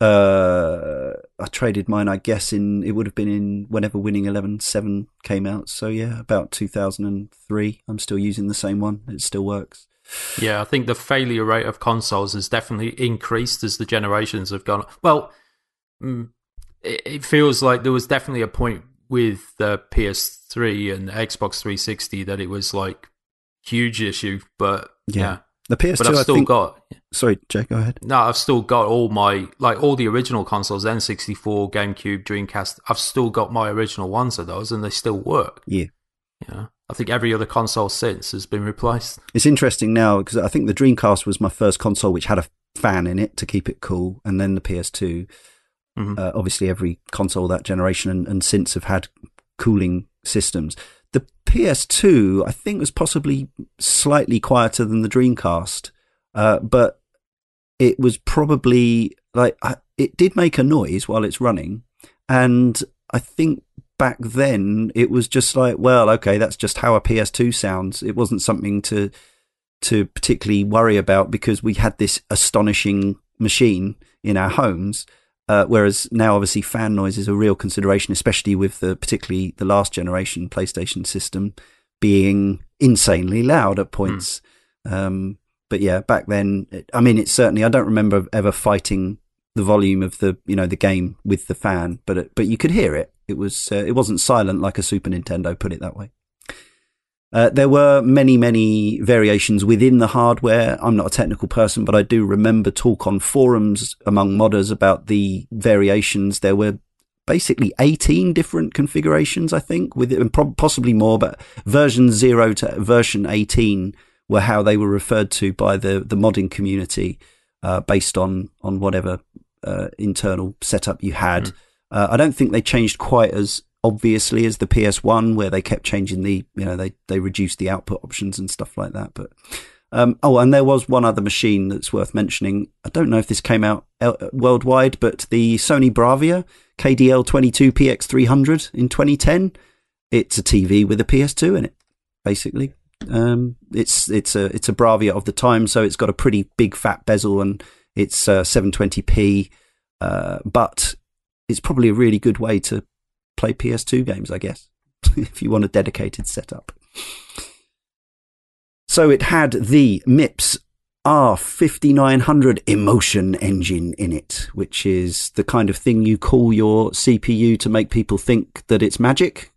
Uh, I traded mine. I guess in it would have been in whenever Winning Eleven Seven came out. So yeah, about two thousand and three. I'm still using the same one. It still works. Yeah, I think the failure rate of consoles has definitely increased as the generations have gone. Well, mm, it, feels like there was definitely a point with the PS3 and Xbox 360 that it was like huge issue, but Yeah. yeah. The PS2. But I've I still think. got Sorry, Jay. Go ahead. no, I've still got all my like all the original consoles, N64, GameCube, Dreamcast. I've still got my original ones of those, and they still work. Yeah. Know, I think every other console since has been replaced. It's interesting now because I think the Dreamcast was my first console which had a fan in it to keep it cool, and then the PS2. Mhm. Uh, obviously, every console that generation and, and since have had cooling systems. The PS2, I think, was possibly slightly quieter than the Dreamcast, uh, but it was probably like I, it did make a noise while it's running, and I think back then it was just like, well, okay, that's just how a PS2 sounds. It wasn't something to to particularly worry about because we had this astonishing machine in our homes. Uh, whereas now, obviously, fan noise is a real consideration, especially with the particularly the last generation PlayStation system being insanely loud at points. Um, but yeah, back then, it, I mean, it's certainly I don't remember ever fighting the volume of the you know the game with the fan, but it, but you could hear it. It was uh, it wasn't silent like a Super Nintendo. Put it that way. Uh, there were many, many variations within the hardware. I'm not a technical person, but I do remember talk on forums among modders about the variations. There were basically 18 different configurations, I think, with and prob- possibly more, but version zero to version 18 were how they were referred to by the, the modding community, uh, based on, on whatever, uh, internal setup you had. Uh, I don't think they changed quite as obviously as the PS1, where they kept changing the, you know, they they reduced the output options and stuff like that. But um, oh, and there was one other machine that's worth mentioning. I don't know if this came out uh, worldwide, but the Sony Bravia KDL22 PX300 in 2010. It's a TV with a PS2 in it, basically. Um, it's it's a it's a Bravia of the time, so it's got a pretty big fat bezel and it's uh, 720p. Uh, but it's probably a really good way to play PS2 games, I guess, [laughs] if you want a dedicated setup. So it had the MIPS R5900 emotion engine in it, which is the kind of thing you call your CPU to make people think that it's magic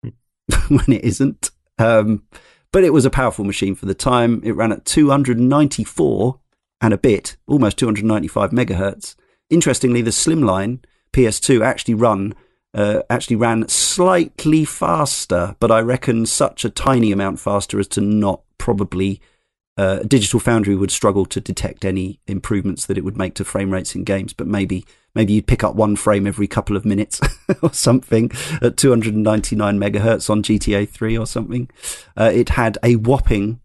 [laughs] when it isn't. Um, but it was a powerful machine for the time. It ran at 294 and a bit, almost 295 megahertz. Interestingly, the Slimline PS2 actually run uh, actually ran slightly faster, but I reckon such a tiny amount faster as to not probably uh, Digital Foundry would struggle to detect any improvements that it would make to frame rates in games. But maybe maybe you'd pick up one frame every couple of minutes [laughs] or something at 299 megahertz on GTA 3 or something. Uh, it had a whopping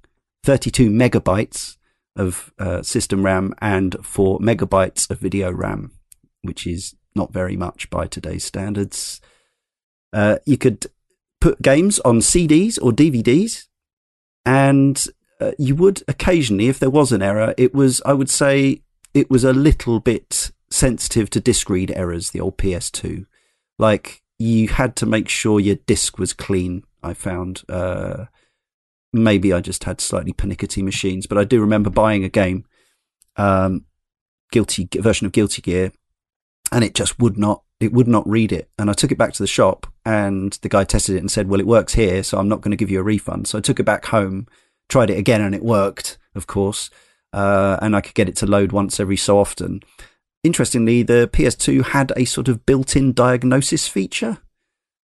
32 megabytes of uh, system RAM and 4 megabytes of video RAM, which is not very much by today's standards. Uh, you could put games on CDs or DVDs, and uh, you would occasionally, if there was an error, it was, I would say, it was a little bit sensitive to disk read errors, the old PS2. Like, you had to make sure your disk was clean, I found. Uh, maybe I just had slightly pernickety machines, but I do remember buying a game, um, guilty version of Guilty Gear, and it just would not it would not read it. And I took it back to the shop, and the guy tested it and said, "Well, it works here, so I'm not going to give you a refund." So I took it back home, tried it again, and it worked, of course. Uh, and I could get it to load once every so often. Interestingly, the PS2 had a sort of built-in diagnosis feature,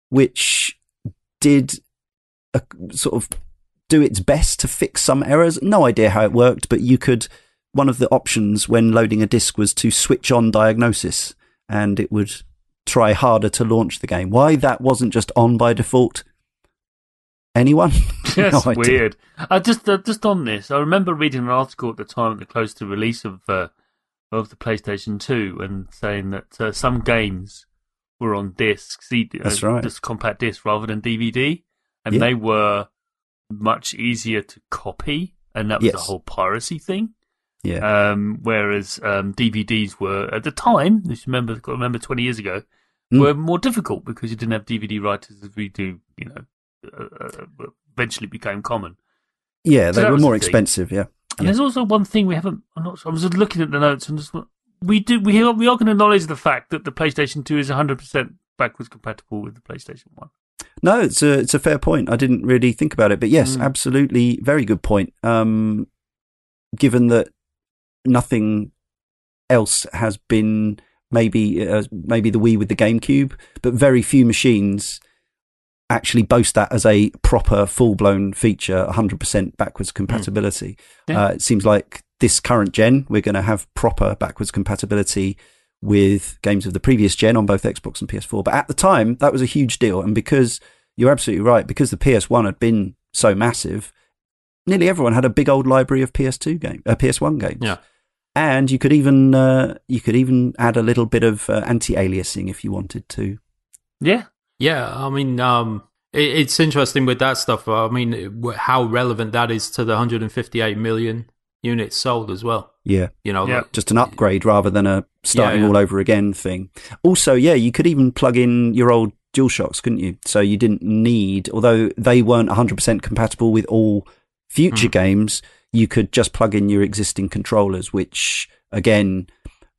which did a, sort of do its best to fix some errors. No idea how it worked, but you could. One of the options when loading a disk was to switch on diagnosis and it would try harder to launch the game. Why that wasn't just on by default? Anyone? [laughs] [laughs] That's no weird. I just uh, just on this, I remember reading an article at the time, at the close to release of uh, of the PlayStation Two, and saying that uh, some games were on discs, uh, That's right. just compact disc rather than DVD, and Yeah. they were much easier to copy, and that was the whole piracy thing. Yeah. Um, whereas um, DVDs were at the time, if you remember, remember twenty years ago, Mm. were more difficult because you didn't have DVD writers as we do. You know, uh, uh, eventually became common. yeah, so they were more the expensive. Yeah. And Yeah. there's also one thing we haven't. I'm not. sure, I was just looking at the notes and just we do. We are, we are going to acknowledge the fact that the PlayStation Two is 100 percent backwards compatible with the PlayStation One. No, it's a it's a fair point. I didn't really think about it, but yes, Mm. absolutely, very good point. Um, given that nothing else has been maybe uh, maybe the Wii with the GameCube, but very few machines actually boast that as a proper full blown feature, 100% backwards compatibility. Yeah. Uh, it seems like this current gen, we're going to have proper backwards compatibility with games of the previous gen on both Xbox and PS4. But at the time, that was a huge deal. And because you're absolutely right, because the PS1 had been so massive, nearly everyone had a big old library of PS2 game, uh, PS1 games. Yeah. And you could even uh, you could even add a little bit of uh, anti-aliasing if you wanted to. Yeah, Yeah, I mean, um, it, it's interesting with that stuff. I mean, how relevant that is to the 158 million units sold as well. Yeah. You know, Yeah. like- just an upgrade rather than a starting Yeah, yeah. all over again thing. Also, yeah, you could even plug in your old DualShocks, couldn't you? So you didn't need, although they weren't 100% compatible with all future Hmm. games, you could just plug in your existing controllers, which again,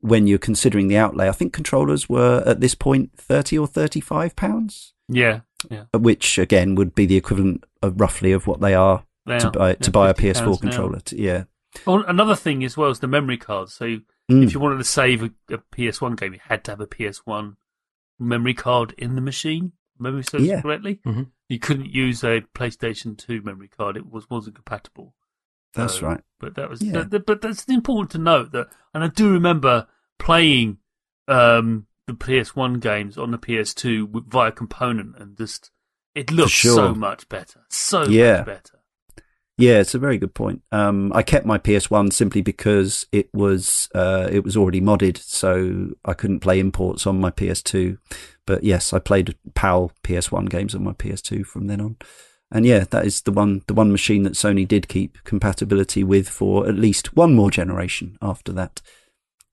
when you're considering the outlay, I think controllers were at this point 30 or 35 pounds, yeah. which again would be the equivalent of roughly of what they are They to are. buy, Yeah, to buy a PS4 controller. To, yeah. Oh, another thing as well is the memory cards. So Mm. if you wanted to save a, a PS1 game, you had to have a PS1 memory card in the machine. Memory serves Yeah. correctly. Mhm. You couldn't use a PlayStation 2 memory card; it was wasn't compatible. That's right. But that was, Yeah. that- that- but that's important to note that, and I do remember playing um, the PS1 games on the PS2 with- via component, and just it looked sure. so much better, so Yeah. much better. Yeah, it's a very good point. Um, I kept my PS1 simply because it was uh, it was already modded, so I couldn't play imports on my PS2. But yes, I played PAL PS1 games on my PS2 from then on. And yeah, that is the one the one machine that Sony did keep compatibility with for at least one more generation after that.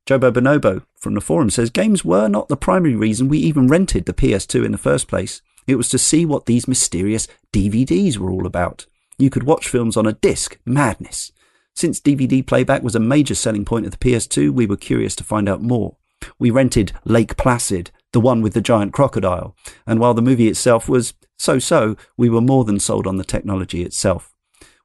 Jobo Bonobo from the forum says games were not the primary reason we even rented the PS2 in the first place. It was to see what these mysterious DVDs were all about. You could watch films on a disc. Madness. Since DVD playback was a major selling point of the PS2, we were curious to find out more. We rented Lake Placid, the one with the giant crocodile, and while the movie itself was so so, we were more than sold on the technology itself.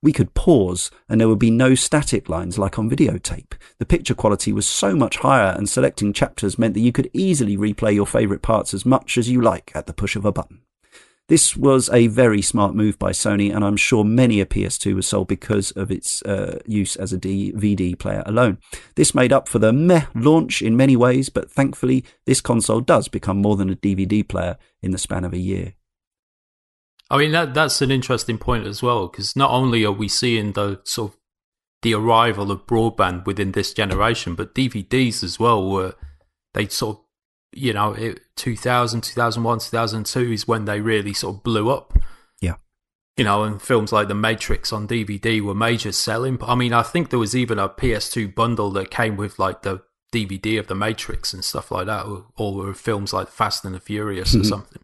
We could pause and there would be no static lines like on videotape. The picture quality was so much higher and selecting chapters meant that you could easily replay your favourite parts as much as you like at the push of a button. This was a very smart move by Sony, and I'm sure many a PS2 was sold because of its uh, use as a DVD player alone. This made up for the meh launch in many ways, but thankfully, this console does become more than a DVD player in the span of a year. I mean that that's an interesting point as well because not only are we seeing the sort of the arrival of broadband within this generation, but DVDs as well were they sort of you know it, 2000, 2001, 2002 is when they really sort of blew up. Yeah. You know, and films like The Matrix on DVD were major selling. I mean, I think there was even a PS2 bundle that came with like the DVD of The Matrix and stuff like that, or, or films like Fast and the Furious or something.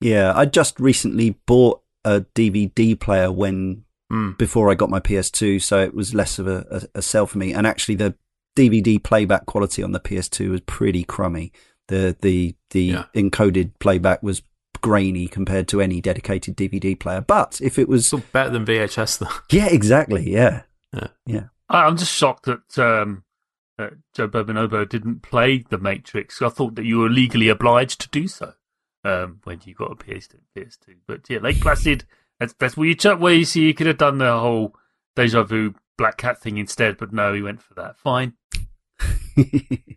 Yeah, I just recently bought a DVD player when Mm. before I got my PS2, so it was less of a, a, a sell for me. And actually, the DVD playback quality on the PS2 was pretty crummy. The the the Yeah. encoded playback was grainy compared to any dedicated DVD player. But if it was, Still better than VHS though. [laughs] yeah, exactly, yeah, Yeah. yeah. I- I'm just shocked that um, uh, Joe Bobonobo didn't play The Matrix. I thought that you were legally obliged to do so um, when you got a PS2. PS2. But yeah, Lake Placid, that's, that's where you, ch- where you see you could have done the whole Deja Vu Black Cat thing instead, but no, he went for that. Fine. [laughs]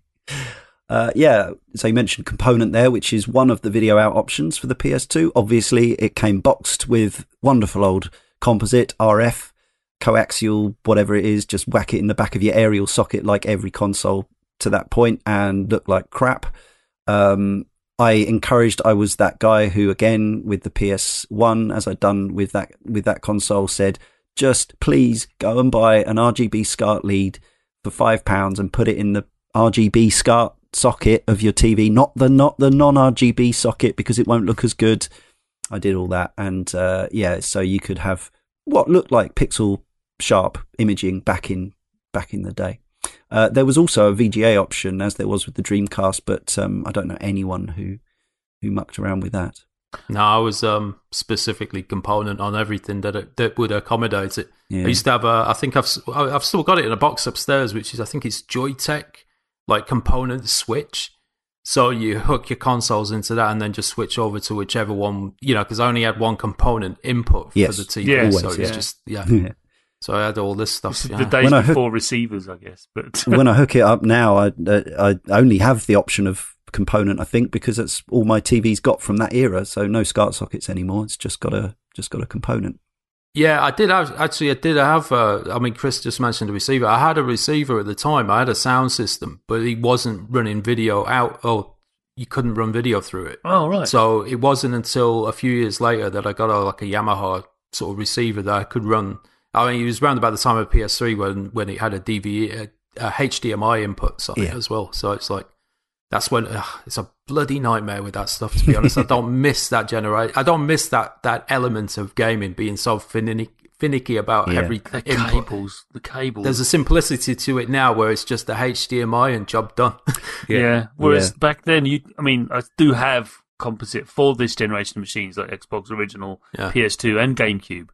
Uh, yeah, so you mentioned component there, which is one of the video out options for the PS2. Obviously, it came boxed with wonderful old composite RF, coaxial, whatever it is. Just whack it in the back of your aerial socket like every console to that point and look like crap. Um, I encouraged. I was that guy who, again, with the PS1, as I'd done with that with that console, said, just please go and buy an RGB SCART lead for five pounds and put it in the RGB SCART socket of your TV, not the not the non RGB socket because it won't look as good. I did all that, and uh, yeah, so you could have what looked like pixel sharp imaging back in back in the day. Uh, there was also a VGA option, as there was with the Dreamcast, but um, I don't know anyone who who mucked around with that. No, I was um, specifically component on everything that it, that would accommodate it. Yeah. I used to have a. I think I've I've still got it in a box upstairs, which is I think it's Joytech like component switch. So you hook your consoles into that and then just switch over to whichever one you know because I only had one component input Yes. for the TV. Yeah, so always, it's yeah. just yeah. [laughs] Yeah. So I had all this stuff. This yeah. the days When I hook- before receivers, I guess. But [laughs] when I hook it up now, I uh, I only have the option of component. I think because that's all my TV's got from that era. So no SCART sockets anymore. It's just got a just got a component. Yeah, I did have actually. I did have. Uh, I mean, Chris just mentioned a receiver. I had a receiver at the time. I had a sound system, but it wasn't running video out. Oh, you couldn't run video through it. oh right, So it wasn't until a few years later that I got a like a Yamaha sort of receiver that I could run. I mean, it was around about the time of PS3 when when it had a DVI, a, a HDMI input on it as well. So it's like that's when ugh, it's a bloody nightmare with that stuff. To be honest, I [laughs] don't miss that generation. I don't miss that that element of gaming being so finicky, finicky about Yeah. every the input. cables, the cables. There's a simplicity to it now where it's just a HDMI and job done. [laughs] Yeah. Whereas Yeah. back then, you, I mean, I do have composite for this generation of machines like Xbox Original, Yeah. PS2, and GameCube.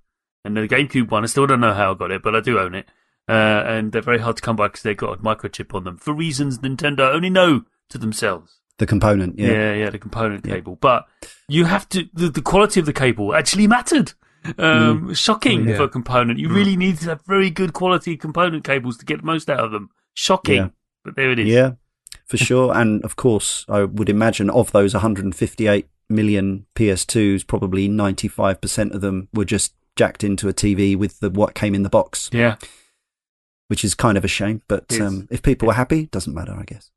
And the GameCube one, I still don't know how I got it, but I do own it. Uh, and they're very hard to come by because they've got a microchip on them for reasons Nintendo only know to themselves. The component, yeah. Yeah, yeah, the component Yeah. cable. But you have to, the, the quality of the cable actually mattered. Um, Shocking Yeah. for a component. You really need to have very good quality component cables to get the most out of them. Shocking. Yeah. But there it is. Yeah. for sure. And of course, I would imagine of those 158 million PS2s, probably 95% of them were just jacked into a TV with the what came in the box. Yeah. Which is kind of a shame, but um, if people were happy, doesn't matter, I guess.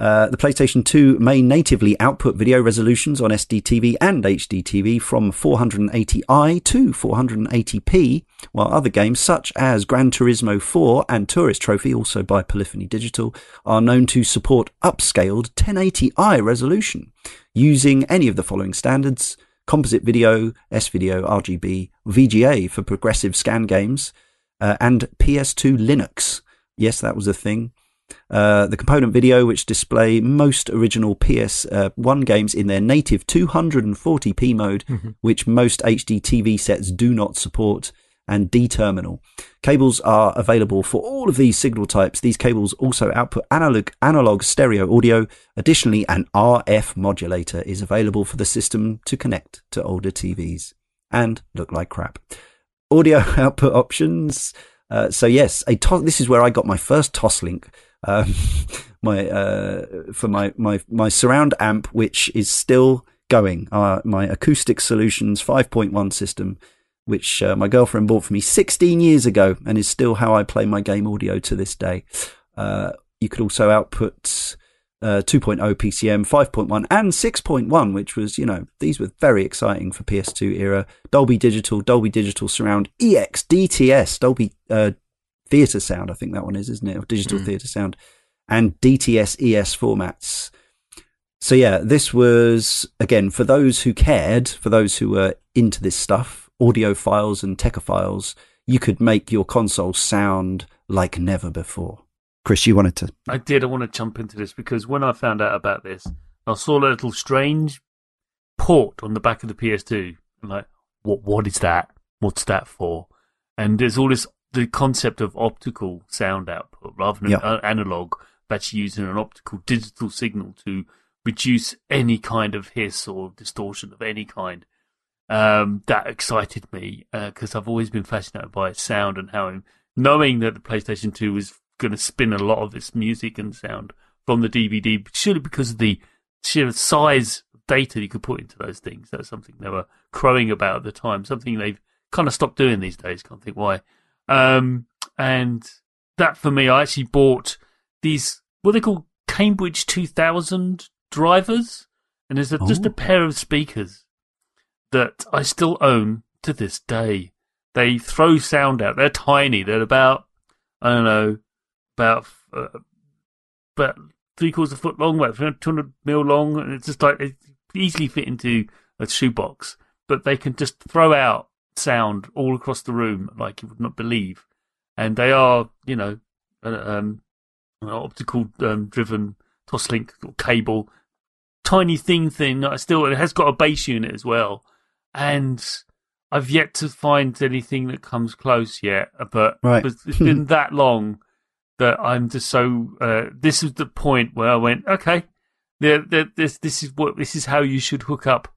Uh, the PlayStation 2 may natively output video resolutions on SDTV and HDTV from 480i to 480p, while other games such as Gran Turismo 4 and Tourist Trophy, also by Polyphony Digital, are known to support upscaled 1080i resolution using any of the following standards composite video, S video, RGB, VGA for progressive scan games, uh, and PS2 Linux. Yes, that was a thing. Uh, the component video, which display most original PS1 uh, games in their native 240p mode, mm-hmm. which most HD TV sets do not support, and D terminal. Cables are available for all of these signal types. These cables also output analog, analog stereo audio. Additionally, an RF modulator is available for the system to connect to older TVs and look like crap. Audio [laughs] output options. Uh, so yes, a to- this is where I got my first Toslink um, [laughs] my uh, for my, my my surround amp, which is still going. Uh, my Acoustic Solutions 5.1 system, which uh, my girlfriend bought for me 16 years ago, and is still how I play my game audio to this day. Uh, you could also output. Uh, 2.0 PCM, 5.1, and 6.1, which was, you know, these were very exciting for PS2 era. Dolby Digital, Dolby Digital Surround, EX, DTS, Dolby uh, theatre sound. I think that one is, isn't it? Or digital mm. theatre sound and DTS ES formats. So yeah, this was again for those who cared, for those who were into this stuff, audiophiles and files. You could make your console sound like never before. Chris, you wanted to? I did. I want to jump into this because when I found out about this, I saw a little strange port on the back of the PS2. I'm like, what? What is that? What's that for? And there's all this the concept of optical sound output rather than yeah. analog, that's using an optical digital signal to reduce any kind of hiss or distortion of any kind. Um, that excited me because uh, I've always been fascinated by sound and how, knowing that the PlayStation 2 was going to spin a lot of its music and sound from the DVD, surely because of the sheer size of data you could put into those things. That's something they were crowing about at the time, something they've kind of stopped doing these days. Can't think why. Um, and that for me, I actually bought these, what they call Cambridge 2000 drivers. And there's a, just a pair of speakers that I still own to this day. They throw sound out. They're tiny. They're about, I don't know, about, uh, about three quarters of a foot long, about 200 mil long. And it's just like, it easily fit into a shoebox. But they can just throw out sound all across the room like you would not believe. And they are, you know, um, optical um, driven Toslink cable, tiny thing thing. I still it has got a base unit as well, and I've yet to find anything that comes close yet. But right. it's been [laughs] that long that I'm just so. Uh, this is the point where I went, okay, this this is what this is how you should hook up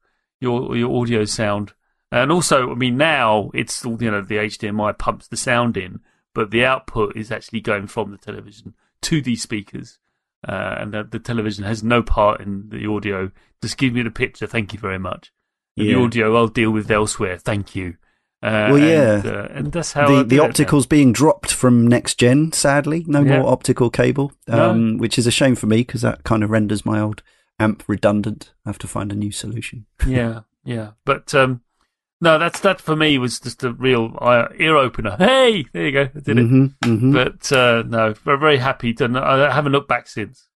your your audio sound and also, I mean, now it's all, you know, the HDMI pumps the sound in, but the output is actually going from the television to these speakers. Uh, and the, the, television has no part in the audio. Just give me the picture. Thank you very much. Yeah. The audio I'll deal with elsewhere. Thank you. Uh, well, yeah, and, uh, and, that's how the, the optical's being dropped from next gen. Sadly, no yeah. more optical cable, um, no. which is a shame for me because that kind of renders my old amp redundant. I have to find a new solution. yeah, yeah, but um, no, that's that for me was just a real uh, ear opener. Hey, there you go, I did it. Mm-hmm, mm-hmm. But uh, no, we're very happy. To, I haven't looked back since.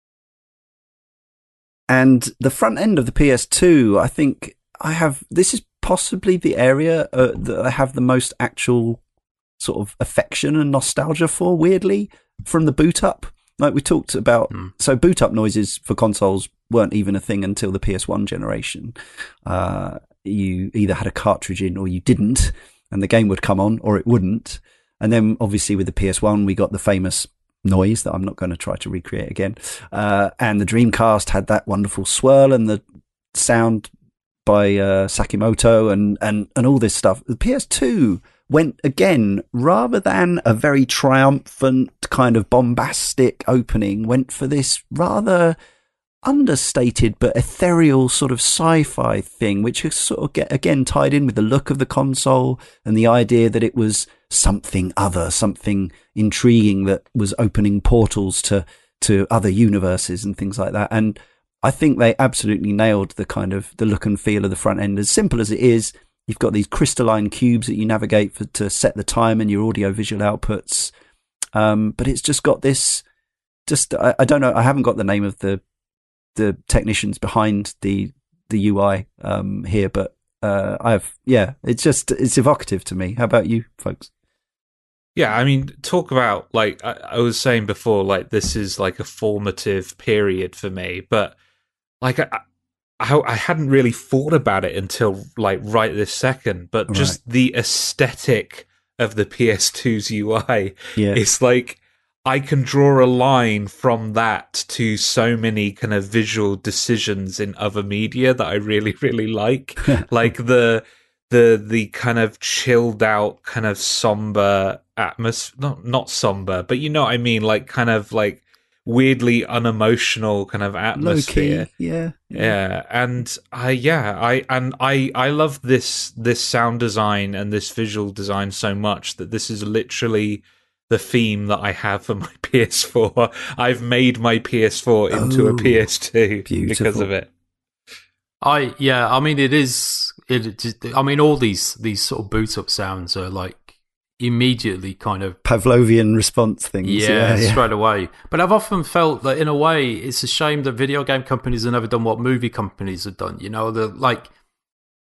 And the front end of the PS2, I think I have. This is possibly the area uh, that I have the most actual sort of affection and nostalgia for. Weirdly, from the boot up, like we talked about. Mm. So boot up noises for consoles weren't even a thing until the PS1 generation. Uh, you either had a cartridge in or you didn't, and the game would come on or it wouldn't. And then obviously with the PS1, we got the famous noise that I'm not going to try to recreate again. Uh, and the Dreamcast had that wonderful swirl and the sound by uh, Sakamoto and, and, and all this stuff. The PS2 went again rather than a very triumphant kind of bombastic opening, went for this rather understated but ethereal sort of sci-fi thing, which is sort of get again tied in with the look of the console and the idea that it was something other, something intriguing that was opening portals to to other universes and things like that. And I think they absolutely nailed the kind of the look and feel of the front end. As simple as it is, you've got these crystalline cubes that you navigate for, to set the time and your audio visual outputs. Um, but it's just got this. Just I, I don't know. I haven't got the name of the the technicians behind the the UI um, here, but uh, I've yeah, it's just it's evocative to me. How about you, folks? Yeah, I mean, talk about like I, I was saying before, like this is like a formative period for me, but like I, I, I hadn't really thought about it until like right this second. But just Right. the aesthetic of the PS2's UI Yeah, it's like I can draw a line from that to so many kind of visual decisions in other media that I really, [laughs] really like. [laughs] like the the the kind of chilled out, kind of somber atmosphere not not somber, but you know what I mean, like kind of like weirdly unemotional kind of atmosphere. key. Yeah, Yeah, and I yeah, I and I I love this this sound design and this visual design so much that this is literally the theme that I have for [laughs] my PS4. I've made my PS4 into a Oh, PS2 because of it. I yeah, I mean it is. It. just- I mean all these these sort of boot up sounds are like immediately kind of Pavlovian response things. yeah, Yeah, yeah. straight away. But I've often felt that in a way it's a shame that video game companies have never done what movie companies have done. You know, the like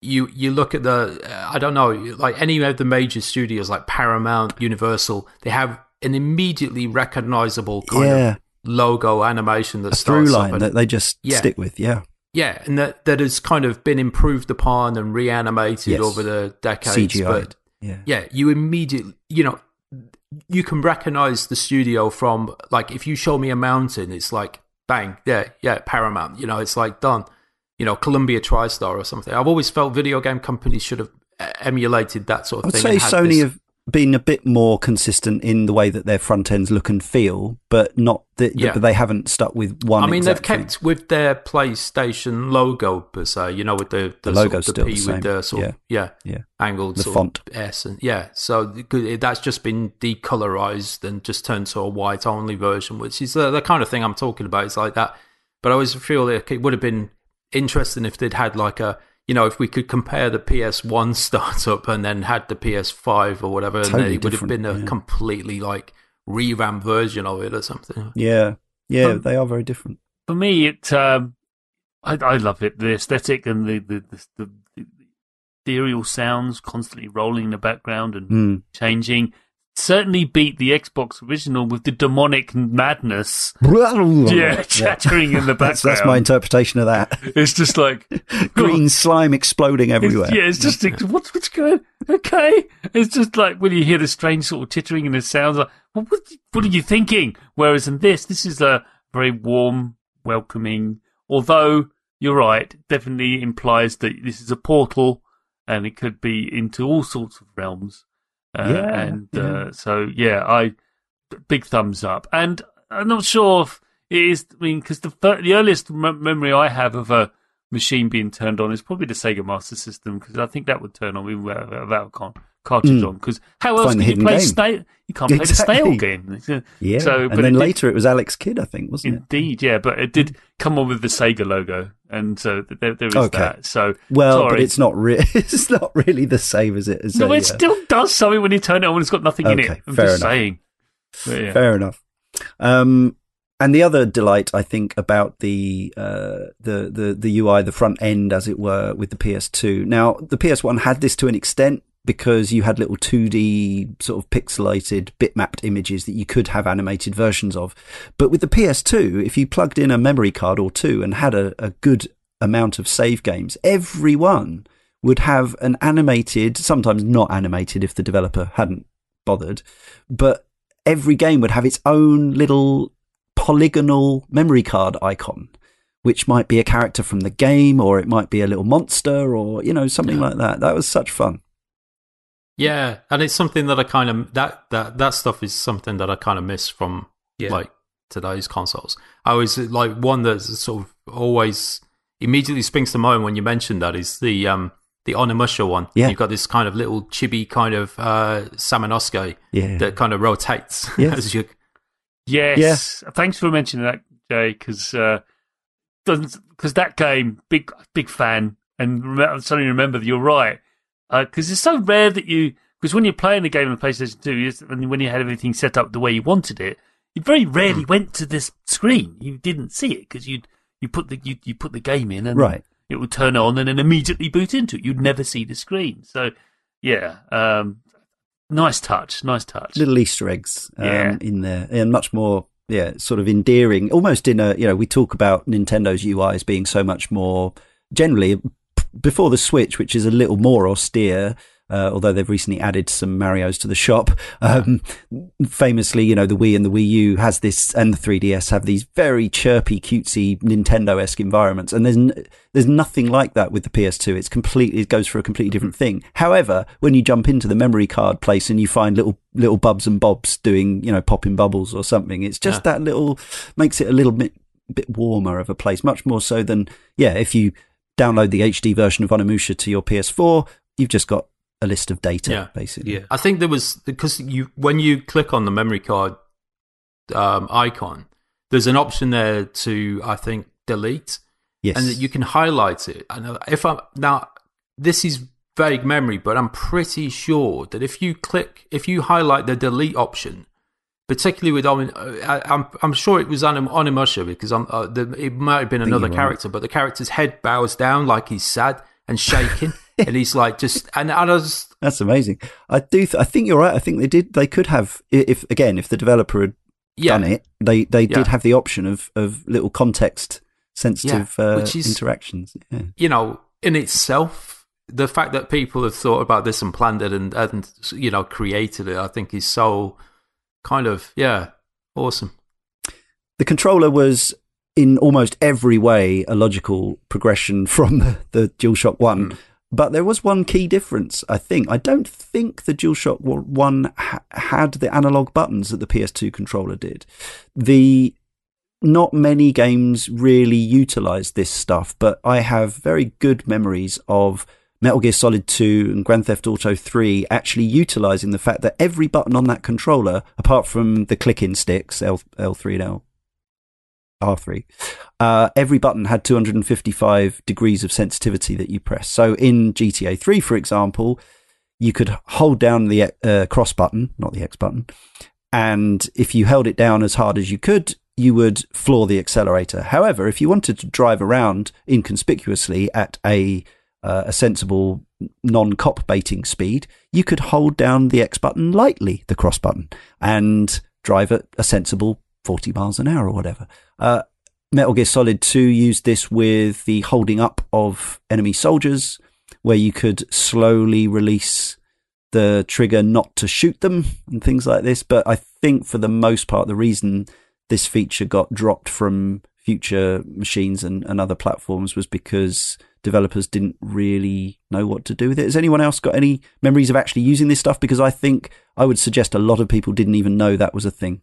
you you look at the uh, I don't know like any of the major studios like Paramount, Universal, they have an immediately recognizable kind yeah. of logo animation that A through starts line and- that they just Yeah. stick with. Yeah, yeah, and that that has kind of been improved upon and reanimated Yes. over the decades. CGI. But Yeah, yeah, you immediately, you know, you can recognize the studio from like if you show me a mountain, it's like bang, yeah, yeah, Paramount. You know, it's like done. You know, Columbia TriStar or something. I've always felt video game companies should have uh, emulated that sort of thing. I'd thing. say and had Sony this- have been a bit more consistent in the way that their front ends look and feel, but not that Yeah. but they haven't stuck with one. I mean, they've thing. kept with their PlayStation logo per se. You know, with the the, The logo's of still the the P same. with the sort of yeah, Yeah. angled The sort font. of S and yeah. So that's just been decolorized and just turned to a white only version, which is the, the kind of thing I'm talking about. It's like that. But I always feel like it would have been interesting if they'd had like a you know if we could compare the PS1 [laughs] startup and then had the PS5 or whatever, and Totally it would have been a yeah. completely like revamp version of it or something. Yeah, yeah, Um, they are very different. for me, it um, I, I love it. The aesthetic and the the, the, the, the ethereal sounds constantly rolling in the background and Mm. changing. Certainly beat the Xbox original with the demonic madness. Yeah, [laughs] chattering in the That's, background. that's my interpretation of that. It's just like [laughs] Green slime exploding everywhere. It's, yeah, it's just like, what's what's going? Okay, it's just like when you hear the strange sort of tittering and it sounds like, well, what what are you thinking? Whereas in this, this is a very warm, welcoming. Although you're right, definitely implies that this is a portal and it could be into all sorts of realms. Uh, Yeah, and yeah. Uh, so yeah, I big thumbs up. And I'm not sure if it is. I mean, because the the earliest m- memory I have of a machine being turned on is probably the Sega Master System because I think that would turn on even without without a con- cartridge Mm. on. Because how else Find can you play snail? You can't play Exactly. the snail game. [laughs] Yeah, So, and but then it did- later it was Alex Kidd, I think, wasn't it? Indeed, yeah, but it did come on with the Sega logo, and so there, there is Okay. that. So Well, but it's not re- [laughs] it's not really the same as it is. no, a, it uh, still does something when you turn it on it's got nothing in it. I'm fair just enough. saying. Yeah. Fair enough. Um, and the other delight, I think, about the, uh, the the the UI, the front end, as it were, with the PS2. Now, the PS1 had this to an extent because you had little 2D sort of pixelated bitmapped images that you could have animated versions of. But with the PS2, if you plugged in a memory card or two and had a, a good amount of save games, everyone would have an animated, sometimes not animated if the developer hadn't bothered, but every game would have its own little polygonal memory card icon, which might be a character from the game or it might be a little monster or, you know, something Yeah. like that. That was such fun. Yeah, and it's something that I kind of that that that stuff is something that I kind of miss from Yeah. like today's consoles. I was like one that's sort of always immediately springs to mind when you mention that is the um the Onimusha one. Yeah. you've got this kind of little chibi kind of uh Samanosuke Yeah. that kind of rotates [laughs] Yes. as you. Yes. Thanks for mentioning that, Jay, because uh, doesn't because that game, big big fan, and remember, suddenly remember that you're right because it's so rare that you because when you're playing the game on the PlayStation Two, and when you had everything set up the way you wanted it, you very rarely went to this screen. You didn't see it because you you put the you, you put the game in and Right. it would turn on and then immediately boot into it. You'd never see the screen. So yeah, um, nice touch, nice touch. little Easter eggs um, Yeah. in there, and much more, yeah, sort of endearing. Almost in a, you know, we talk about Nintendo's UI as being so much more generally before the Switch, which is a little more austere. Uh, although they've recently added some Mario's to the shop, um, famously, you know, the Wii and the Wii U has this, and the 3DS have these very chirpy, cutesy Nintendo-esque environments, and there's n- there's nothing like that with the PS2. It's completely it goes for a completely different thing. However, when you jump into the memory card place and you find little little bubs and bobs doing you know popping bubbles or something, it's just that little makes it a little bit bit warmer of a place. Much more so than yeah, if you download the HD version of Onimusha to your PS4, you've just got a list of data Yeah. basically. Yeah. I think there was because you when you click on the memory card um, icon, there's an option there to I think delete, Yes. and you can highlight it. And if I'm, now this is vague memory, but I'm pretty sure that if you click if you highlight the delete option. Particularly with Omin, uh, I, I'm I'm sure it was Onim, Onimusha because uh, the, it might have been another you're right. character, but the character's head bows down like he's sad and shaking, [laughs] and he's like just and I was That's amazing. I do. Th- I think you're right. I think they did. They could have, if again, if the developer had yeah done it, they they Yeah. did have the option of of little context sensitive Yeah, uh, is- interactions. Yeah. you know, in itself, the fact that people have thought about this and planned it and, and you know, created it, I think is so kind of, yeah, awesome. The controller was in almost every way a logical progression [laughs] from the, the DualShock One. Hmm. But there was one key difference, I think. I don't think the DualShock One ha- had the analog buttons that the PS2 controller did. The not many games really utilized this stuff, but I have very good memories of Metal Gear Solid 2 and Grand Theft Auto 3 actually utilizing the fact that every button on that controller, apart from the click-in sticks, L, L3 and L, R3, uh, every button had 255 degrees of sensitivity that you press. So in GTA 3, for example, you could hold down the uh, cross button, not the X button, and if you held it down as hard as you could, you would floor the accelerator. However, if you wanted to drive around inconspicuously at a uh, a sensible non-cop baiting speed, you could hold down the X button lightly, the cross button, and drive at a sensible 40 miles an hour or whatever. Uh, Metal Gear Solid 2 used this with the holding up of enemy soldiers, where you could slowly release the trigger not to shoot them and things like this. But I think for the most part, the reason this feature got dropped from future machines and, and other platforms was because developers didn't really know what to do with it. Has anyone else got any memories of actually using this stuff? Because I think I would suggest a lot of people didn't even know that was a thing.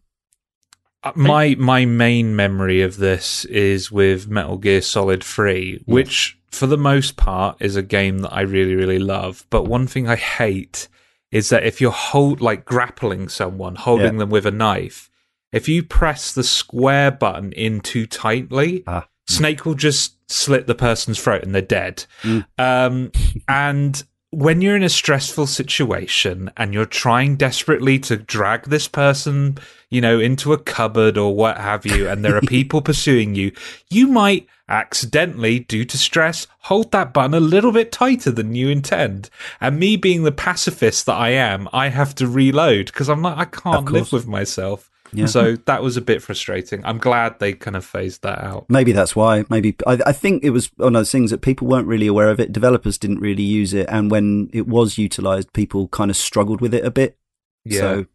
Uh, My my main memory of this is with Metal Gear Solid 3, which for the most part is a game that I really really love. But one thing I hate is that if you're hold like grappling someone, holding Yeah. them with a knife, if you press the square button in too tightly, Ah. Snake will just slit the person's throat and they're dead. Mm. Um, and when you're in a stressful situation and you're trying desperately to drag this person, you know, into a cupboard or what have you, and there are [laughs] people pursuing you, you might accidentally, due to stress, hold that button a little bit tighter than you intend. And me being the pacifist that I am, I have to reload because I'm like, I can't live with myself. Yeah. So that was a bit frustrating. I'm glad they kind of phased that out. Maybe that's why. Maybe I, I think it was one of those things that people weren't really aware of it. Developers didn't really use it, and when it was utilized, people kind of struggled with it a bit. Yeah. So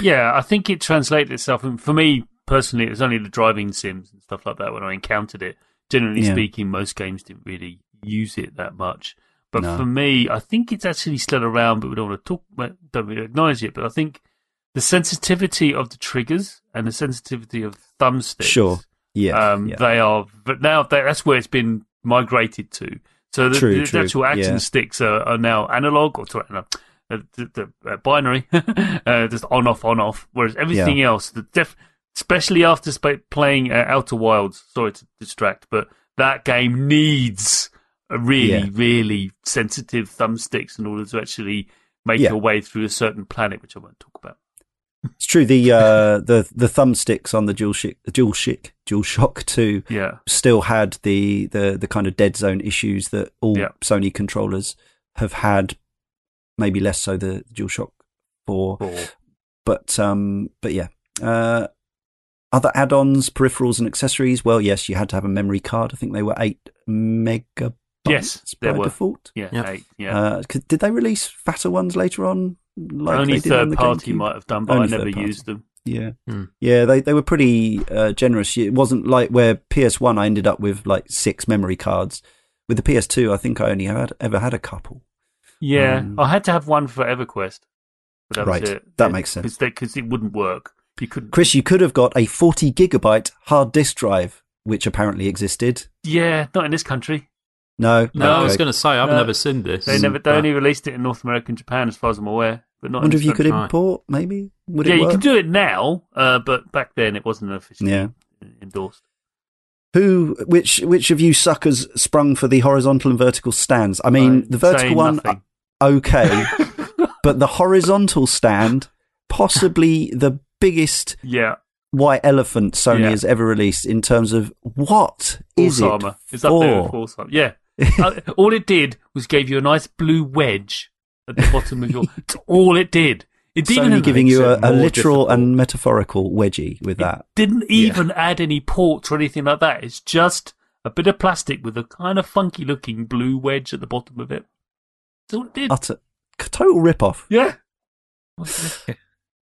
Yeah, I think it translated itself. And for me personally, it was only the driving sims and stuff like that when I encountered it. Generally Yeah. speaking, most games didn't really use it that much. But No. for me, I think it's actually still around, but we don't want to talk, well, don't really acknowledge it. But I think the sensitivity of the triggers and the sensitivity of thumbsticks, Sure. Yeah. um, yeah. they are. But now they, that's where it's been migrated to. So the, True, the true, actual action yeah. sticks are, are now analog or no, uh, the, the uh, binary, [laughs] uh, just on off on off. Whereas everything else, the def- especially after sp- playing uh, Outer Wilds, sorry to distract, but that game needs a really Yeah. really sensitive thumbsticks in order to actually make Yeah. your way through a certain planet, which I won't talk about. It's true. The uh, the the thumbsticks on the DualShock, DualShock, DualShock Two Yeah, still had the, the the kind of dead zone issues that all Yeah. Sony controllers have had. Maybe less so the DualShock Four, or but um, but yeah. Uh, other add-ons, peripherals, and accessories. Well, yes, you had to have a memory card. I think they were eight megabytes Yes, by were. default. yeah, Yeah. eight, yeah. Uh, did they release fatter ones later on? Like Only they on third party GameCube? might have done, but Only I never used them. Yeah, Hmm. yeah, they they were pretty uh, generous. It wasn't like where PS One I ended up with like six memory cards. With the PS Two, I think I only had ever had a couple. Yeah, Um, I had to have one for EverQuest. But that Right, was it. that makes sense. Because it wouldn't work. You couldn't. Chris, you could have got a forty gigabyte hard disk drive, which apparently existed. Yeah, not in this country. No, No, I was going to say I've No. never seen this. They never. They but- only released it in North America and Japan, as far as I'm aware. But not. I wonder if you could. Right. import. Maybe would yeah, you can do it now, uh, but back then it wasn't officially Yeah. endorsed. Who, which, which of you suckers sprung for the horizontal and vertical stands? I mean, I the vertical one, nothing. okay, [laughs] but the horizontal stand, possibly the biggest yeah, white elephant Sony Yeah. has ever released in terms of what is Force it armor. It's up there with horse armor. Yeah. Uh, all it did was gave you a nice blue wedge at the bottom of your. That's all it did. It didn't Sony even giving you a, a literal difficult. and metaphorical wedgie with that. didn't even add any ports or anything like that. It's just a bit of plastic with a kind of funky looking blue wedge at the bottom of it. That's all it did. Utter total rip off. yeah. [laughs]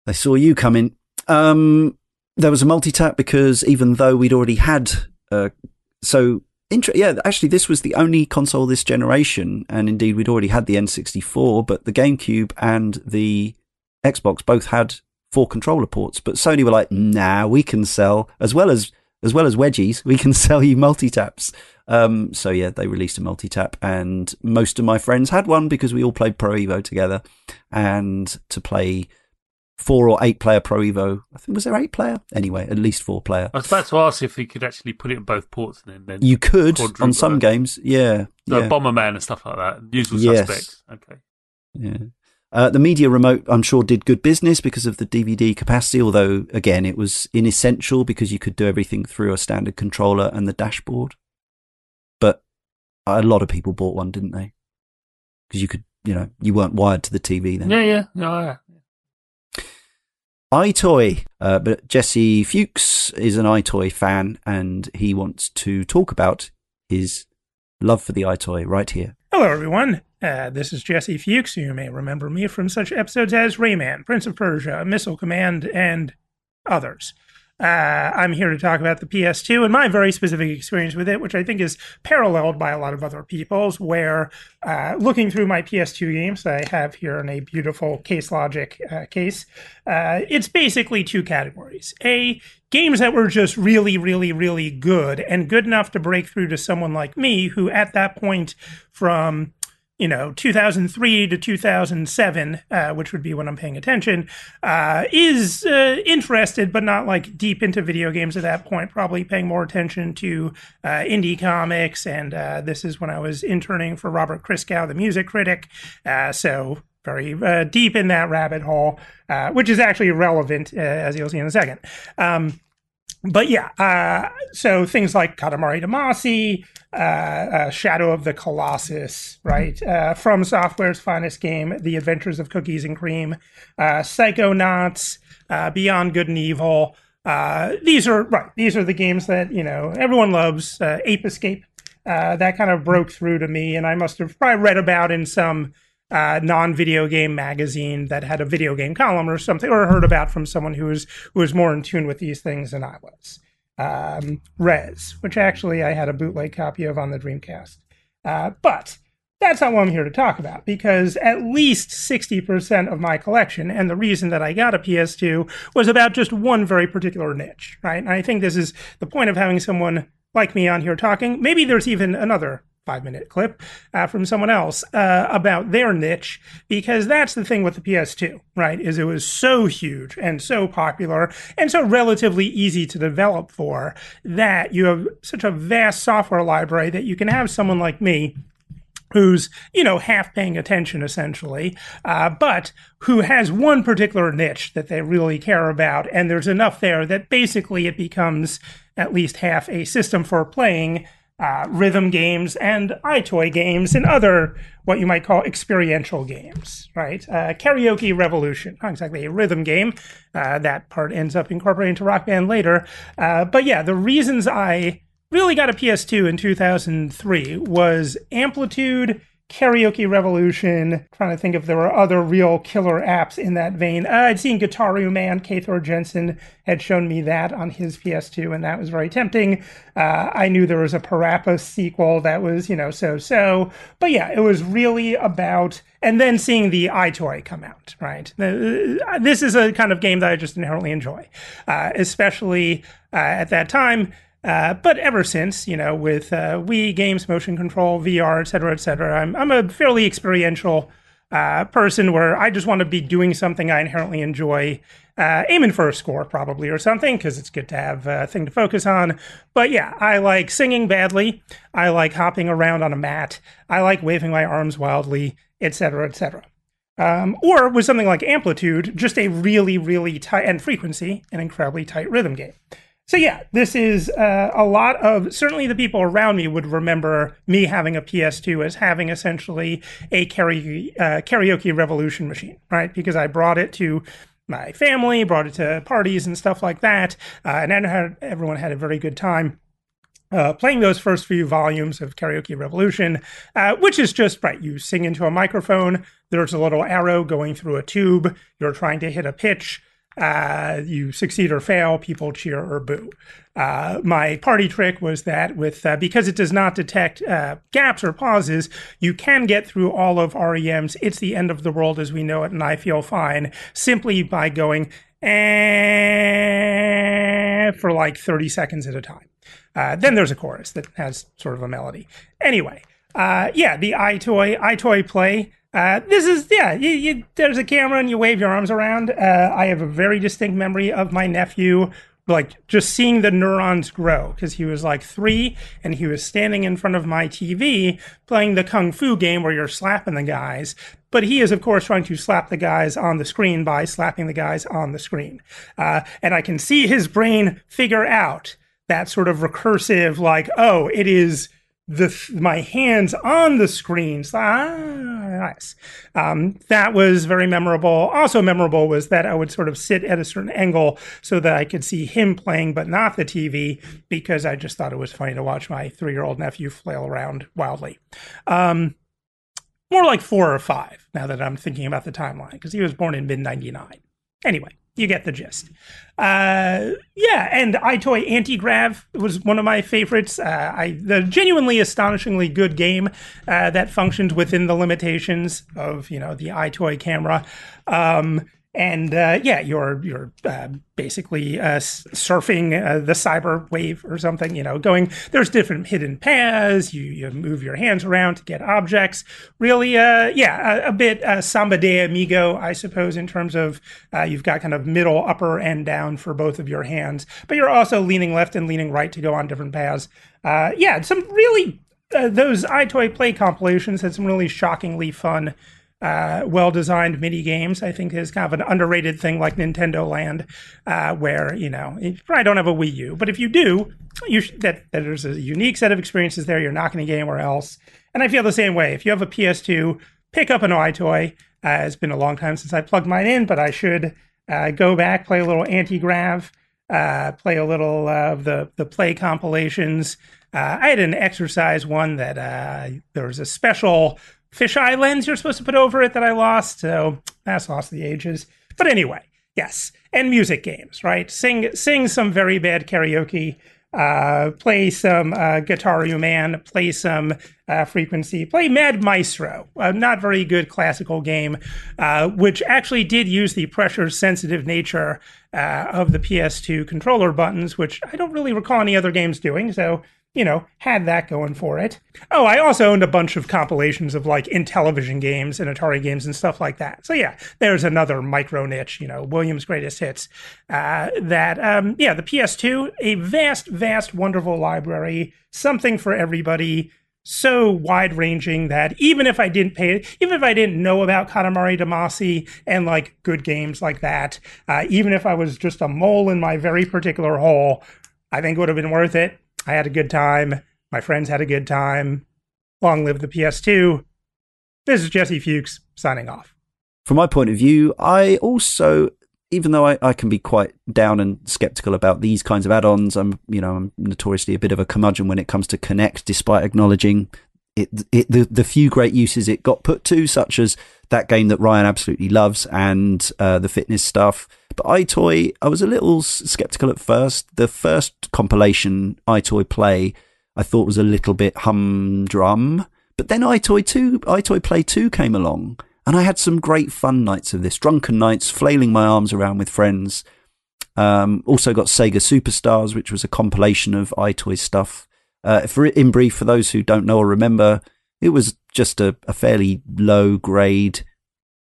They saw you coming. Um, there was a multi tap because even though we'd already had, uh, so yeah, actually this was the only console this generation, and indeed we'd already had the N64, but the GameCube and the Xbox both had four controller ports. But Sony were like, nah, we can sell as well as as well as wedgies, we can [laughs] sell you multi taps. Um, so yeah, they released a multi tap, and most of my friends had one because we all played Pro Evo together, and to play four or eight player Pro Evo. I think was there eight player? Anyway, at least four player. I was about to ask if you could actually put it in both ports and then. then You could on some games, yeah, so yeah, Bomberman and stuff like that. Usual Yes. suspects. Okay. yeah. Uh, the media remote, I'm sure, did good business because of the DVD capacity. Although, again, it was inessential because you could do everything through a standard controller and the dashboard. But a lot of people bought one, didn't they? Because you could, you know, you weren't wired to the TV then. Yeah, yeah. No, yeah. EyeToy. Uh, but Jesse Fuchs is an EyeToy fan and he wants to talk about his love for the EyeToy right here. Hello, everyone. Uh, this is Jesse Fuchs. You may remember me from such episodes as Rayman, Prince of Persia, Missile Command, and others. Uh, I'm here to talk about the PS2 and my very specific experience with it, which I think is paralleled by a lot of other people's. Where uh, looking through my PS2 games that I have here in a beautiful Case Logic uh, case, uh, it's basically two categories. A, games that were just really, really, really good and good enough to break through to someone like me, who at that point from you know 2003 to 2007 uh, which would be when i'm paying attention uh, is uh, interested but not like deep into video games at that point probably paying more attention to uh, indie comics and uh, this is when i was interning for robert christgau the music critic uh, so very deep in that rabbit hole which is actually relevant as you'll see in a second. Um, but yeah, uh, so things like Katamari Damacy, uh, uh, Shadow of the Colossus, right? Uh, From Software's finest game, The Adventures of Cookies and Cream, uh, Psychonauts, uh, Beyond Good and Evil. These are right. These are the games that you know everyone loves. Ape Escape, that kind of broke through to me, and I must have probably read about in some uh, non-video game magazine that had a video game column or something, or heard about from someone who was who was more in tune with these things than I was. Um, Rez, which actually I had a bootleg copy of on the Dreamcast. Uh, but that's not what I'm here to talk about because at least 60% of my collection, and the reason that I got a PS2 was about just one very particular niche, right? And I think this is the point of having someone like me on here talking. Maybe there's even another five minute clip uh, from someone else uh, about their niche because that's the thing with the PS2, right? Is it was so huge and so popular and so relatively easy to develop for that you have such a vast software library that you can have someone like me who's you know half paying attention essentially uh, but who has one particular niche that they really care about and there's enough there that basically it becomes at least half a system for playing uh, rhythm games and EyeToy games and other what you might call experiential games, right? Uh, Karaoke Revolution, not exactly a rhythm game. Uh, that part ends up incorporated into Rock Band later. Uh, but yeah, the reasons I really got a PS2 in 2003 was Amplitude Karaoke Revolution. Trying to think if there were other real killer apps in that vein. Uh, I'd seen Gitaroo Man. Thor Jensen had shown me that on his PS2, and that was very tempting. Uh, I knew there was a Parappa sequel that was, you know, so so. But yeah, it was really about. And then seeing the EyeToy come out, right? Uh, this is a kind of game that I just inherently enjoy, uh, especially uh, at that time uh, but ever since, you know, with uh, Wii games, motion control, VR, et cetera, et cetera, I'm, I'm a fairly experiential uh, person where I just want to be doing something I inherently enjoy, uh, aiming for a score probably or something because it's good to have a thing to focus on. But yeah, I like singing badly. I like hopping around on a mat. I like waving my arms wildly, et cetera, et cetera. Um, or with something like Amplitude, just a really, really tight and frequency, an incredibly tight rhythm game. So yeah, this is uh, a lot of certainly the people around me would remember me having a PS2 as having essentially a karaoke, uh, karaoke revolution machine, right? Because I brought it to my family, brought it to parties and stuff like that, uh, and had, everyone had a very good time. Uh, playing those first few volumes of Karaoke Revolution, uh, which is just right. You sing into a microphone. There's a little arrow going through a tube. You're trying to hit a pitch. Uh, you succeed or fail, people cheer or boo. Uh, my party trick was that with uh, because it does not detect uh, gaps or pauses, you can get through all of REM's "It's the End of the World as We Know It" and I Feel Fine simply by going eh, for like 30 seconds at a time. Uh, then there's a chorus that has sort of a melody. Anyway, uh, yeah, the EyeToy EyeToy play uh, this is yeah. You, you, there's a camera and you wave your arms around. Uh, I have a very distinct memory of my nephew, like just seeing the neurons grow because he was like three and he was standing in front of my TV playing the kung fu game where you're slapping the guys. But he is, of course, trying to slap the guys on the screen by slapping the guys on the screen. Uh, and I can see his brain figure out that sort of recursive, like, oh, it is the my hands on the screens. Ah, nice. Um, that was very memorable. Also memorable was that I would sort of sit at a certain angle so that I could see him playing, but not the TV, because I just thought it was funny to watch my three year old nephew flail around wildly. Um, more like four or five now that I'm thinking about the timeline, because he was born in mid 99. Anyway, you get the gist. Uh, yeah, and EyeToy Anti-Grav was one of my favorites. Uh, I the genuinely astonishingly good game uh, that functioned within the limitations of you know the EyeToy camera. Um, and uh, yeah, you're you're uh, basically uh, surfing uh, the cyber wave or something. You know, going there's different hidden paths. You you move your hands around to get objects. Really, uh, yeah, a, a bit uh, Samba de Amigo, I suppose, in terms of you've got kind of middle, upper, and down for both of your hands, but you're also leaning left and leaning right to go on different paths. yeah, some really those EyeToy play compilations had some really shockingly fun uh, well designed mini games. I think is kind of an underrated thing like Nintendo Land, uh, where you know you probably don't have a Wii U, but if you do, you sh- that, that there's a unique set of experiences there. You're not going to get anywhere else. And I feel the same way. If you have a PS2, pick up an EyeToy. Uh, it's been a long time since I plugged mine in, but I should uh, go back, play a little anti-grav, uh, play a little of the the play compilations. Uh, I had an exercise one that uh, there was a special fisheye lens you're supposed to put over it that I lost. So that's lost the ages. But anyway, yes. And music games, right? Sing sing some very bad karaoke. uh, play some uh, Gitaroo Man, play some uh, Frequency, play Mad Maestro, a not very good classical game, uh, which actually did use the pressure sensitive nature uh, of the PS2 controller buttons, which I don't really recall any other games doing. So you know, had that going for it. Oh, I also owned a bunch of compilations of like Intellivision games and Atari games and stuff like that. So yeah, there's another micro niche, you know, Williams' greatest hits. Uh, that um, yeah, the PS2, a vast, vast, wonderful library, something for everybody. So wide ranging that even if I didn't pay even if I didn't know about Katamari Damacy and like good games like that, uh, even if I was just a mole in my very particular hole, I think it would have been worth it I had a good time. My friends had a good time. Long live the PS2. This is Jesse Fuchs signing off. From my point of view, I also, even though I, I can be quite down and skeptical about these kinds of add-ons, I'm, you know, I'm notoriously a bit of a curmudgeon when it comes to Kinect, despite acknowledging it, it the, the few great uses it got put to, such as that game that Ryan absolutely loves and uh, the fitness stuff. But EyeToy, I was a little skeptical at first. The first compilation, EyeToy Play, I thought was a little bit humdrum. But then EyeToy 2, EyeToy Play 2 came along, and I had some great fun nights of this. Drunken nights, flailing my arms around with friends. Um, also got Sega Superstars, which was a compilation of EyeToy stuff. Uh, for in brief, for those who don't know or remember, it was just a, a fairly low grade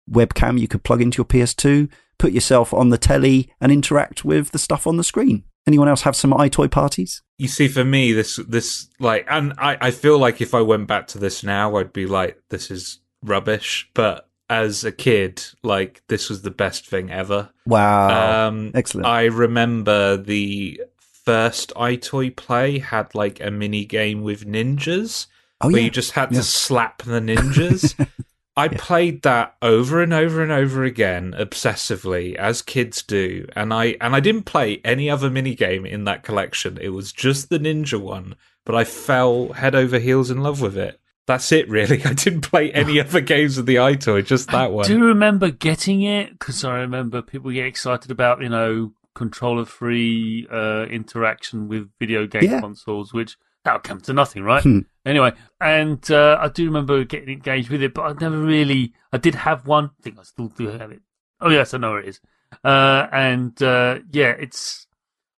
webcam you could plug into your PS2, put yourself on the telly, and interact with the stuff on the screen. Anyone else have some EyeToy parties? You see, for me, this this like, and I I feel like if I went back to this now, I'd be like, this is rubbish. But as a kid, like this was the best thing ever. Wow! Um, Excellent. I remember the first EyeToy play had like a mini game with ninjas oh, where yeah. you just had yeah. to slap the ninjas. [laughs] I yeah. played that over and over and over again obsessively as kids do and I and I didn't play any other mini game in that collection it was just the ninja one but I fell head over heels in love with it that's it really [laughs] I didn't play any [laughs] other games of the EyeToy just that I one do you remember getting it cuz I remember people get excited about you know controller free uh, interaction with video game yeah. consoles, which that'll come to nothing, right? Hmm. Anyway, and uh, I do remember getting engaged with it, but I never really. I did have one. I think I still do have it. Oh yes, I know where it is. Uh, and uh, yeah, it's.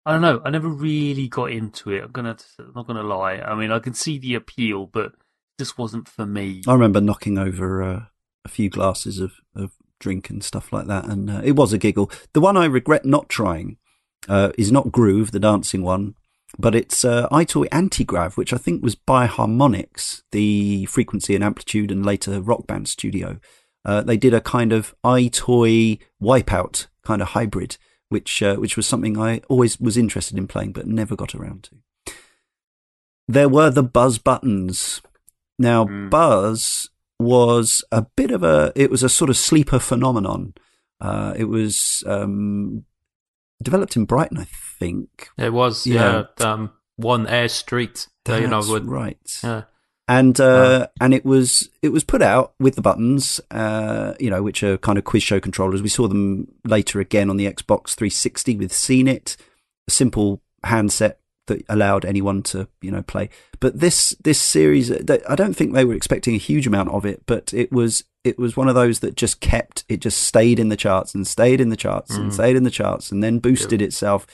I don't know. I never really got into it. I'm gonna. I'm not gonna lie. I mean, I can see the appeal, but this wasn't for me. I remember knocking over uh, a few glasses of, of drink and stuff like that. And uh, it was a giggle. The one I regret not trying uh, is not Groove, the dancing one, but it's uh, EyeToy Antigrav, which I think was by Harmonix, the frequency and amplitude and later rock band studio. Uh, they did a kind of EyeToy wipeout kind of hybrid, which uh, which was something I always was interested in playing, but never got around to. There were the Buzz buttons. Now, mm. Buzz was a bit of a it was a sort of sleeper phenomenon. Uh, it was um, developed in Brighton, I think. It was, yeah. yeah um, one Air Street. That's you know, would, right. Yeah. And uh, and it was it was put out with the buttons, uh, you know, which are kind of quiz show controllers. We saw them later again on the Xbox 360 with Scene-It, a simple handset that allowed anyone to you know play. But this this series, I don't think they were expecting a huge amount of it, but it was it was one of those that just kept it just stayed in the charts and stayed in the charts mm. and stayed in the charts and then boosted itself.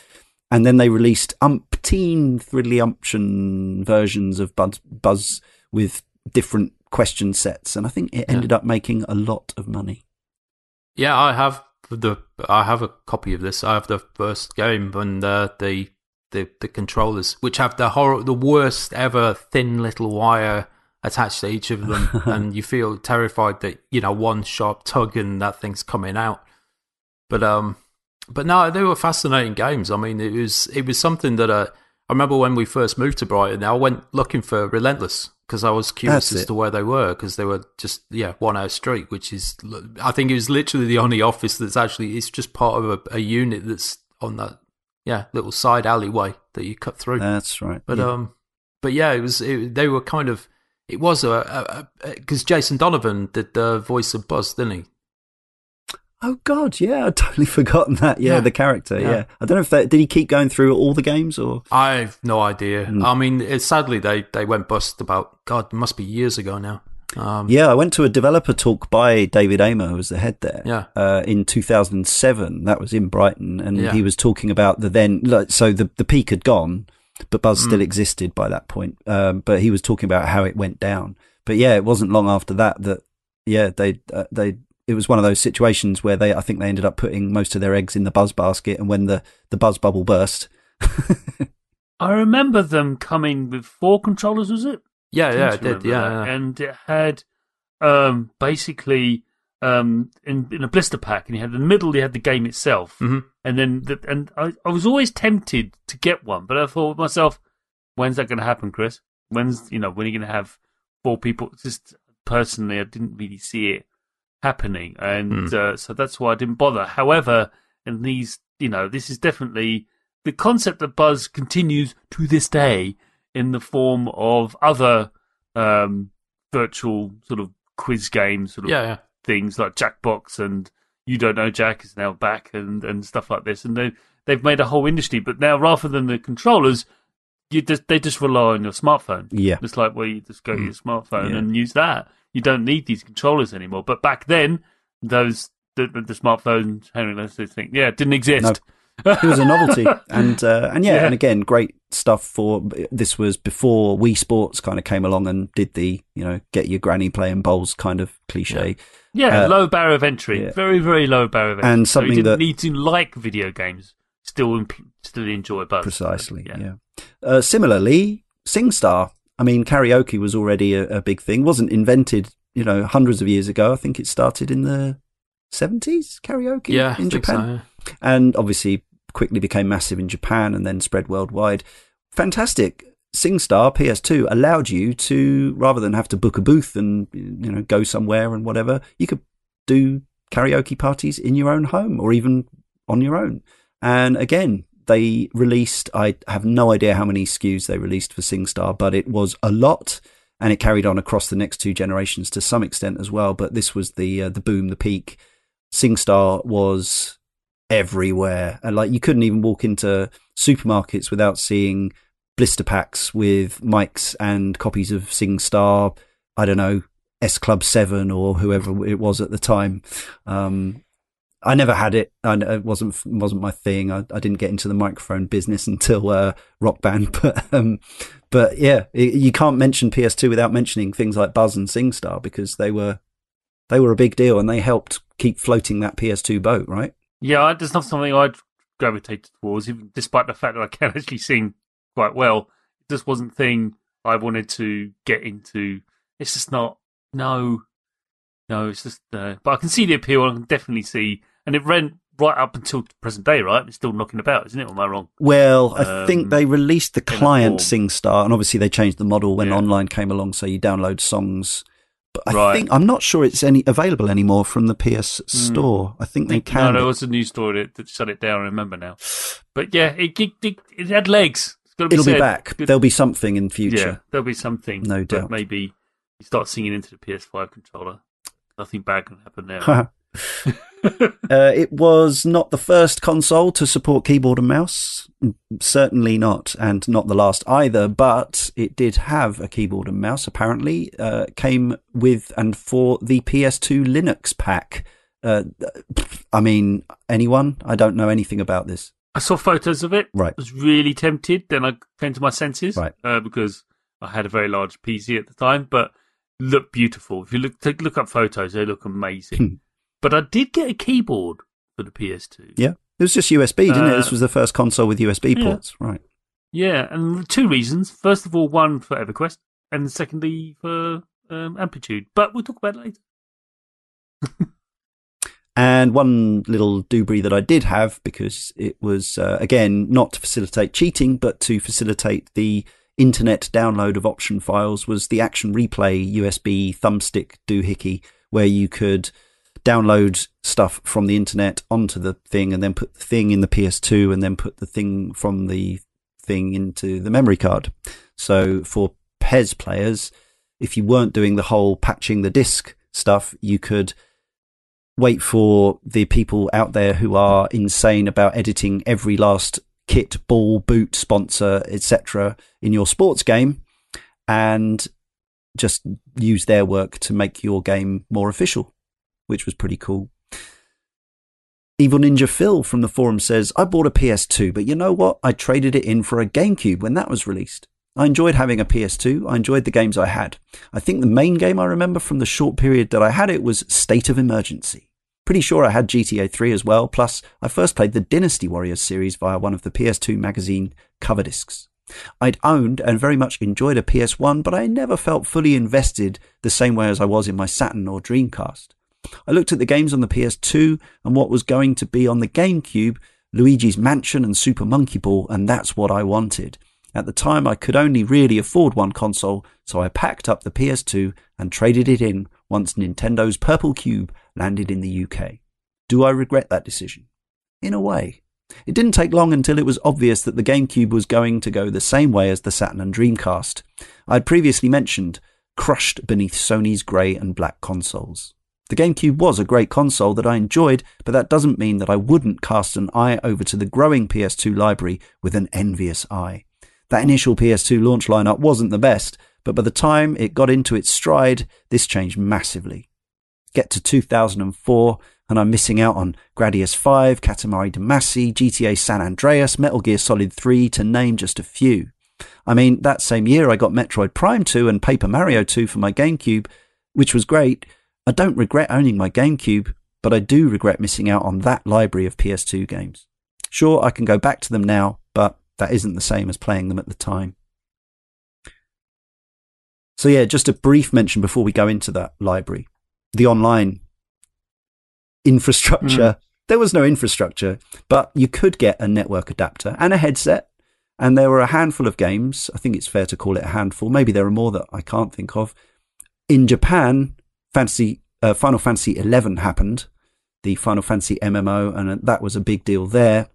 And then they released umpteen thriddly umption versions of Buzz, Buzz with different question sets, and I think it ended yeah. up making a lot of money. Yeah, I have the I have a copy of this. I have the first game and uh, the the the controllers, which have the horror, the worst ever thin little wire attached to each of [laughs] them, and you feel terrified that you know one sharp tug and that thing's coming out. But um, but no, they were fascinating games. I mean, it was it was something that uh, I remember when we first moved to Brighton. I went looking for Relentless because I was curious That's as it. to where they were because they were just yeah one hour street, which is I think it was literally the only office that's actually it's just part of a, a unit that's on that yeah, little side alleyway that you cut through. That's right. But yeah. um, but yeah, it was it, they were kind of it was a because Jason Donovan did the voice of Buzz, didn't he? Oh God, yeah, I'd [laughs] totally forgotten that. Yeah, Yeah. the character. Yeah. Yeah. I don't know if that did he keep going through all the games or I've no idea. Mm. I mean, it, sadly they they went bust about God, it must be years ago now. Um, Yeah, I went to a developer talk by David Amor, who was the head there. Yeah. Uh, in 2007, that was in Brighton, and Yeah. he was talking about the then. like, So the the peak had gone, but Buzz Mm. still existed by that point. Um, but he was talking about how it went down. But yeah, it wasn't long after that that yeah they uh, they it was one of those situations where they I think they ended up putting most of their eggs in the Buzz basket, and when the the Buzz bubble burst. [laughs] I remember them coming with four controllers, was it? yeah, yeah, Seem it did. Yeah, yeah. and it had um, basically um, in, in a blister pack, and you had in the middle, you had the game itself, Mhm. and then the, and I, I was always tempted to get one, but I thought to myself, when's that going to happen, Chris? When's you know when are you going to have four people? Just personally, I didn't really see it happening, and Hmm. uh, so that's why I didn't bother. However, in these, you know, this is definitely the concept of Buzz continues to this day in the form of other um, virtual sort of quiz games, sort of yeah, yeah. Things like Jackbox and You Don't Know Jack is now back and, and stuff like this. And they, they've made a whole industry. But now, rather than the controllers, you just, they just rely on your smartphone. Yeah. It's like where you just go to your smartphone Yeah. and use that. You don't need these controllers anymore. But back then, those the, the, the smartphones, Henry, let's yeah, it didn't exist. it was a novelty [laughs] and uh, and yeah, Yeah. and again great stuff for this was before Wii Sports kind of came along and did the you know get your granny playing bowls kind of cliche Yeah, Uh, low barrier of entry, yeah. very very low barrier of entry. And so something you didn't that- need to like video games, still imp- still enjoy both. precisely Yeah. yeah, Uh, similarly SingStar I mean karaoke was already a, a big thing wasn't invented you know hundreds of years ago I think it started in the 70s karaoke Yeah, I in think Japan so, yeah. and obviously quickly became massive in Japan and then spread worldwide. Fantastic. SingStar PS2 allowed you to, rather than have to book a booth and you know go somewhere and whatever, you could do karaoke parties in your own home or even on your own. And again, they released. I have no idea how many SKUs they released for SingStar, but it was a lot, and it carried on across the next two generations to some extent as well. But this was the uh, the boom, the peak. SingStar was everywhere. And like you couldn't even walk into supermarkets without seeing blister packs with mics and copies of SingStar, I don't know, S Club 7 or whoever it was at the time. Um, I never had it. It wasn't wasn't my thing. I, I didn't get into the microphone business [laughs] until uh, Rock Band. [laughs] But um, but yeah, it, you can't mention PS2 without mentioning things like Buzz and SingStar because they were they were a big deal and they helped keep floating that PS2 boat, right? Yeah, there's not something I'd gravitate towards, even despite the fact that I can [laughs] actually sing quite well. It just wasn't thing I wanted to get into. It's just not. No, no, it's just. Uh, but I can see the appeal. I can definitely see, and it ran right up until present day. Right, it's still knocking about, isn't it? Or am I wrong? Well, I think Um, they released the client. SingStar, and obviously they changed the model when Yeah. online came along, so you download songs. But I Right. think I'm not sure it's any available anymore from the PS hmm. Store. I think they can. No, be. there was a news story that, that shut it down. I remember now. But yeah, it it, it, it had legs. It's gotta It'll be back. There'll be something in Yeah, future. there'll be something. No but doubt. Maybe you start singing into the PS5 controller. Nothing bad can happen there. [laughs] [laughs] [laughs] uh, it was not the first console to support keyboard and mouse. Certainly not, and not the last either. But it did have a keyboard and mouse. Apparently, uh, came with and for the PS2 Linux pack. Uh, I mean, anyone? I don't know anything about this. I saw photos of it. Right. I was really tempted. Then I came to my senses. Right. Uh, because I had a very large PC at the time, but looked beautiful. If you look take, look up photos, they look Hmm. amazing. But I did get a keyboard for the PS2. Yeah, it was just USB, didn't it? Uh, This was the first console with USB yeah. ports, right? Yeah, and two reasons. First of all, one for EverQuest, and secondly for um, Amplitude. But we'll talk about it later. [laughs] And one little doobry that I did have because it was uh, again not to facilitate cheating, but to facilitate the internet download of option files was the Action Replay USB thumbstick doohickey, where you could download stuff from the internet onto the thing and then put the thing in the PS2 and then put the thing from the thing into the memory card. So for PES players, if you weren't doing the whole patching the disk stuff, you could wait for the people out there who are insane about editing every last kit, ball, boot, sponsor, etc. in your sports game and just use their work to make your game more official, which was pretty cool. Evil Ninja Phil from the forum says, I bought a PS2, but you know what? I traded it in for a GameCube when that was released. I enjoyed having a PS2. I enjoyed the games I had. I think the main game I remember from the short period that I had it was State of Emergency. Pretty sure I had GTA 3 as well, plus I first played the Dynasty Warriors series via one of the PS2 magazine cover discs. I'd owned and very much enjoyed a PS1, but I never felt fully invested the same way as I was in my Saturn or Dreamcast. I looked at the games on the PS2 and what was going to be on the GameCube, Luigi's Mansion and Super Monkey Ball, and that's what I wanted. At the time, I could only really afford one console, so I packed up the PS2 and traded it in once Nintendo's Purple Cube landed in the UK. Do I regret that decision? In a way. It didn't take long until it was obvious that the GameCube was going to go the same way as the Saturn and Dreamcast. I had previously mentioned, crushed beneath Sony's grey and black consoles. The GameCube was a great console that I enjoyed, but that doesn't mean that I wouldn't cast an eye over to the growing PS2 library with an envious eye. That initial PS2 launch lineup wasn't the best, but by the time it got into its stride, this changed massively. Get to 2004, and I'm missing out on Gradius 5, Katamari Damacy, GTA San Andreas, Metal Gear Solid 3, to name just a few. I mean, that same year I got Metroid Prime 2 and Paper Mario 2 for my GameCube, which was great. I don't regret owning my GameCube, but I do regret missing out on that library of PS2 games. Sure, I can go back to them now, but that isn't the same as playing them at the time. So, yeah, just a brief mention before we go into that library. The online infrastructure. Mm. There was no infrastructure, but you could get a network adapter and a headset. And there were a handful of games. I think it's fair to call it a handful. Maybe there are more that I can't think of. In Japan, Fantasy, uh, Final Fantasy XI happened, the Final Fantasy MMO, and that was a big deal there.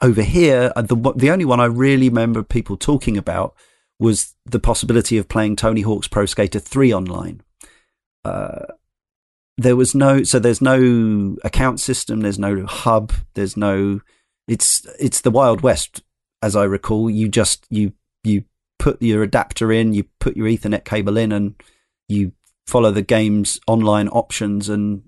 Over here, uh, the the only one I really remember people talking about was the possibility of playing Tony Hawk's Pro Skater 3 online. Uh, there was no so there's no account system there's no hub there's no it's it's the wild west as i recall you just you you put your adapter in you put your ethernet cable in and you follow the game's online options and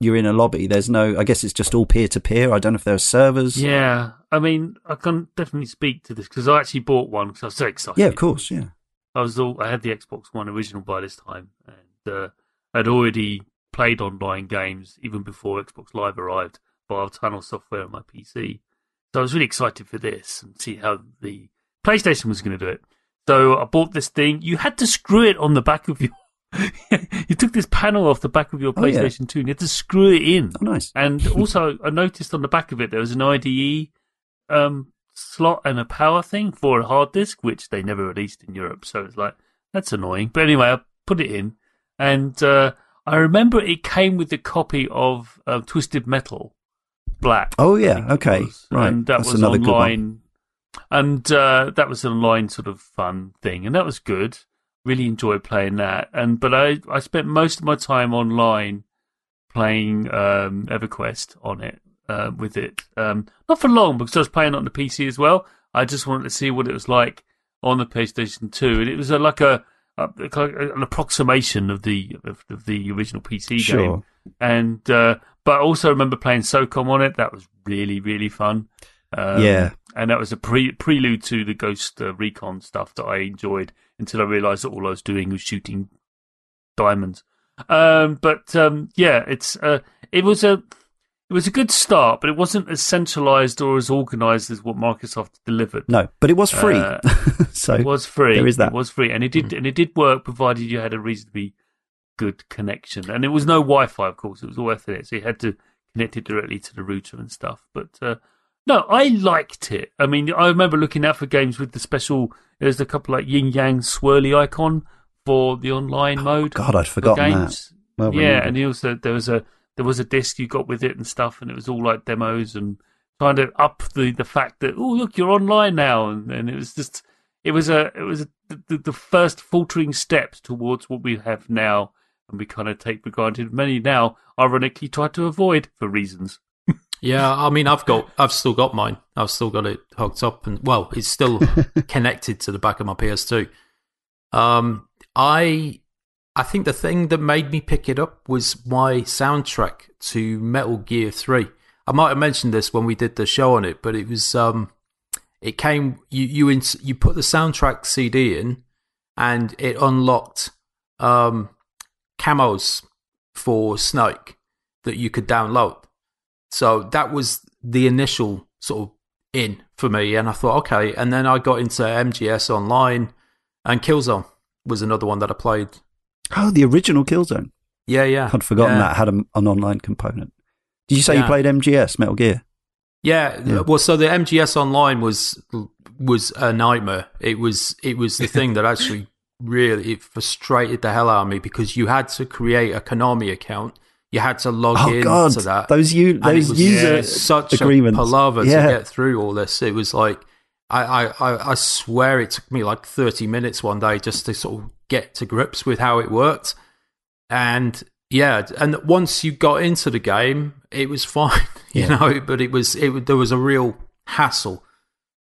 you're in a lobby there's no i guess it's just all peer to peer i don't know if there are servers yeah i mean i can definitely speak to this because i actually bought one because i was so excited yeah of course yeah i was all i had the xbox one original by this time and uh, i'd already played online games even before Xbox Live arrived via Tunnel software on my PC. So I was really excited for this and see how the PlayStation was going to do it. So I bought this thing. You had to screw it on the back of your. [laughs] you took this panel off the back of your PlayStation oh, yeah. 2 and you had to screw it in. Oh, nice. And [laughs] also, I noticed on the back of it there was an IDE um, slot and a power thing for a hard disk, which they never released in Europe. So it's like, that's annoying. But anyway, I put it in and uh, I remember it came with a copy of uh, Twisted Metal Black. Oh yeah, okay, right. And that That's was online, and uh, that was an online sort of fun thing, and that was good. Really enjoyed playing that, and but I I spent most of my time online playing um, EverQuest on it uh, with it. Um, not for long because I was playing on the PC as well. I just wanted to see what it was like on the PlayStation Two, and it was a, like a uh, an approximation of the of, of the original PC sure. game. And uh, but I also remember playing SOCOM on it. That was really really fun. Um, yeah, and that was a pre- prelude to the Ghost uh, Recon stuff that I enjoyed until I realised that all I was doing was shooting diamonds. Um, but um, yeah, it's uh, it was a it was a good start, but it wasn't as centralized or as organized as what Microsoft delivered. No, but it was free. Uh, [laughs] so it was free. There is that. It was free, and it did mm. and it did work provided you had a reasonably good connection. And it was no Wi-Fi, of course. It was all Ethernet, so you had to connect it directly to the router and stuff. But uh, no, I liked it. I mean, I remember looking out for games with the special. There's a couple like Yin Yang swirly icon for the online oh, mode. God, I'd forgotten that. Well yeah, and also there was a there was a disc you got with it and stuff, and it was all like demos and trying to up the the fact that oh look you're online now, and, and it was just it was a it was a, the, the first faltering steps towards what we have now and we kind of take for granted. Many now, ironically, try to avoid for reasons. Yeah, I mean, I've got, I've still got mine. I've still got it hooked up, and well, it's still [laughs] connected to the back of my PS2. Um, I, I think the thing that made me pick it up was my soundtrack to Metal Gear Three. I might have mentioned this when we did the show on it, but it was, um, it came, you you ins- you put the soundtrack CD in, and it unlocked, um, camos for Snake that you could download. So that was the initial sort of in for me, and I thought, okay. And then I got into MGS Online, and Killzone was another one that I played. Oh, the original Killzone. Yeah, yeah. I'd forgotten yeah. that had a, an online component. Did you say you played MGS Metal Gear? Yeah, Yeah. well, so the MGS Online was was a nightmare. It was it was the thing that actually [laughs] really it frustrated the hell out of me because you had to create a Konami account. You had to log Oh in God, to that. those u- and it those user such agreements. a palaver Yeah. to get through all this. It was like I, I, I, swear it took me like thirty minutes one day just to sort of get to grips with how it worked. And yeah, and once you got into the game, it was [laughs] fine, you Yeah. know. But it was it there was a real hassle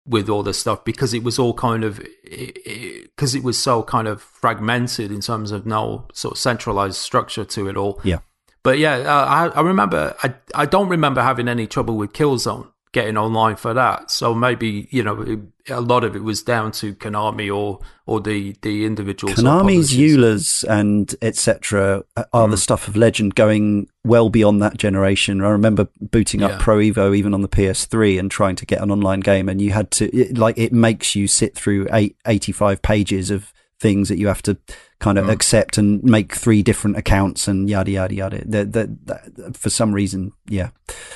with all this stuff because it was all kind of because it was so kind of fragmented in terms of no sort of centralized structure to it all. Yeah. But yeah, uh, I, I remember. I I don't remember having any trouble with Killzone getting online for that. So maybe you know it, a lot of it was down to Konami or or the the individual Konami's. EULAs and etc. are Mm. the stuff of legend going well beyond that generation. I remember booting up Yeah. Pro Evo even on the PS3 and trying to get an online game, and you had to it, like it makes you sit through eight, 85 pages of things that you have to kind of Mm. accept and make three different accounts and yada yada yada. The, for some reason, yeah.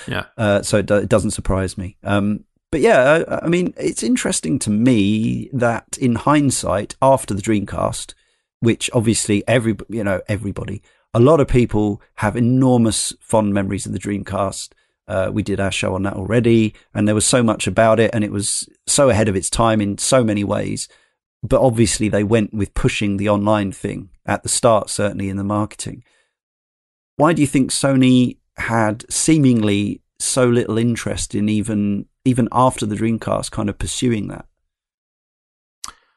Yeah. Uh, so it, do- it doesn't surprise me. Um, but yeah, I, I mean, it's interesting to me that in hindsight, after the Dreamcast, which obviously every you know everybody, a lot of people have enormous fond memories of the Dreamcast. Uh, we did our show on that already, and there was so much about it, and it was so ahead of its time in so many ways. But obviously, they went with pushing the online thing at the start, certainly in the marketing. Why do you think Sony had seemingly so little interest in even even after the Dreamcast kind of pursuing that?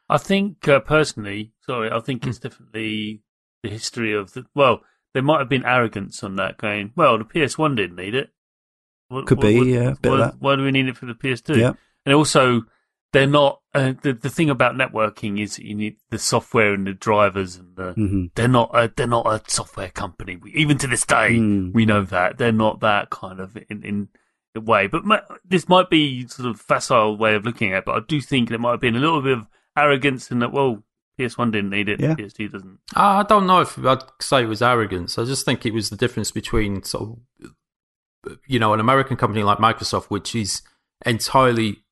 I think uh, personally, sorry, I think it's definitely the history of the. Well, there might have been arrogance on that, going, "Well, the PS1 didn't need it." What, Could be, yeah, a bit of why, why do we need it for the PS2? Yeah. and also they're not. Uh, the the thing about networking is you need the software and the drivers, and the, hmm they're not. A, they're not a software company. We, even to this day, Mm. we know that they're not that kind of in in a way. But ma- this might be sort of facile way of looking at it. But I do think there might have been a little bit of arrogance in that. Well, PS1 didn't need it. Yeah. PS2 doesn't. I don't know if I'd say it was arrogance. I just think it was the difference between sort of, you know, an American company like Microsoft, which is entirely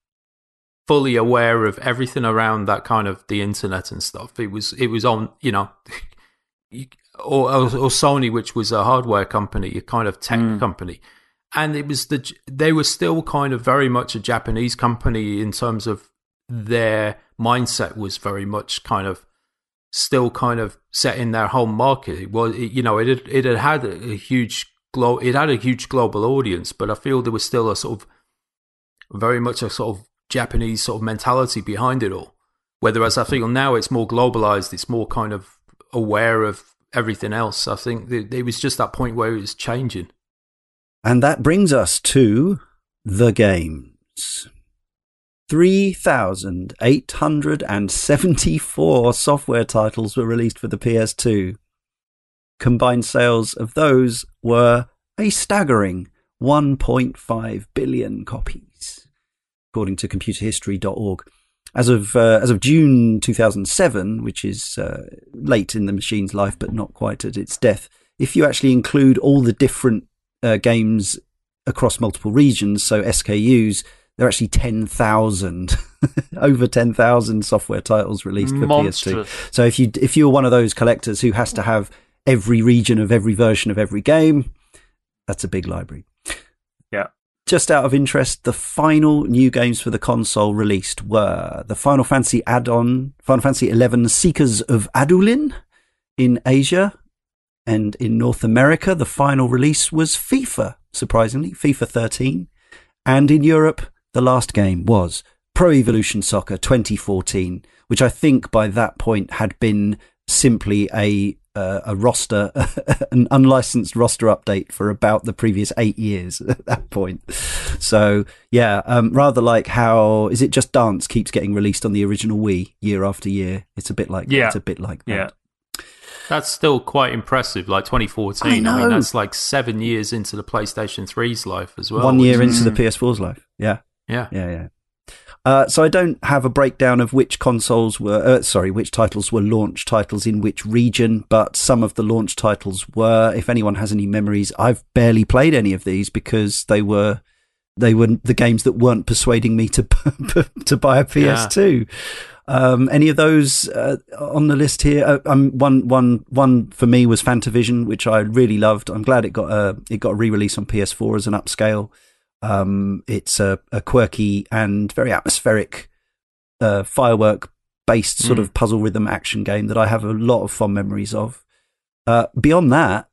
fully aware of everything around that kind of the internet and stuff. It was it was on, you know, [laughs] or, or or Sony, which was a hardware company, a kind of tech Mm. company, and it was the they were still kind of very much a Japanese company in terms of their mindset was very much kind of still kind of set in their home market. It was, it, you know, it had, it had had a, a huge glo- it had a huge global audience, but I feel there was still a sort of very much a sort of Japanese sort of mentality behind it all. Whereas I feel now it's more globalized, it's more kind of aware of everything else. I think it was just that point where it was changing. And that brings us to the games. 3,874 [laughs] software titles were released for the PS2. Combined sales of those were a staggering 1.5 billion copies, according to computerhistory.org. As of uh, as of June 2007, which is uh, late in the machine's life but not quite at its death, if you actually include all the different uh, games across multiple regions, so SKUs, there are actually 10,000, [laughs] over 10,000 software titles released for PS2. So if you if you're one of those collectors who has to have every region of every version of every game, that's a big library. Just out of interest, the final new games for the console released were the Final Fantasy add-on, Final Fantasy XI Seekers of Adoulin in Asia, And in North America, the final release was FIFA, surprisingly, FIFA 13. And in Europe, the last game was Pro Evolution Soccer 2014, which I think by that point had been simply a uh, a roster, [laughs] an unlicensed roster update for about the previous eight years [laughs] at that point. So yeah, um, rather like how is it just Dance keeps getting released on the original Wii year after year. It's a bit like Yeah. it's a bit like that. Yeah. That's still quite impressive. Like 2014. I I, know. mean, that's like seven years into the PlayStation 3's life as well. One year is- into the PS4's life. Yeah. Yeah. Yeah, yeah. Uh, so I don't have a breakdown of which consoles were, uh, sorry, which titles were launch titles in which region, but some of the launch titles were. If anyone has any memories, I've barely played any of these because they were they were the games that weren't persuading me to [laughs] to buy a PS2. Um, any of those uh, on the list here? Uh, um, one, one, one for me was Fantavision, which I really loved. I'm glad it got a it got a re-release on PS4 as an upscale. Um, it's a, a quirky and very atmospheric uh, firework based sort Mm. of puzzle rhythm action game that I have a lot of fond memories of. Uh, beyond that,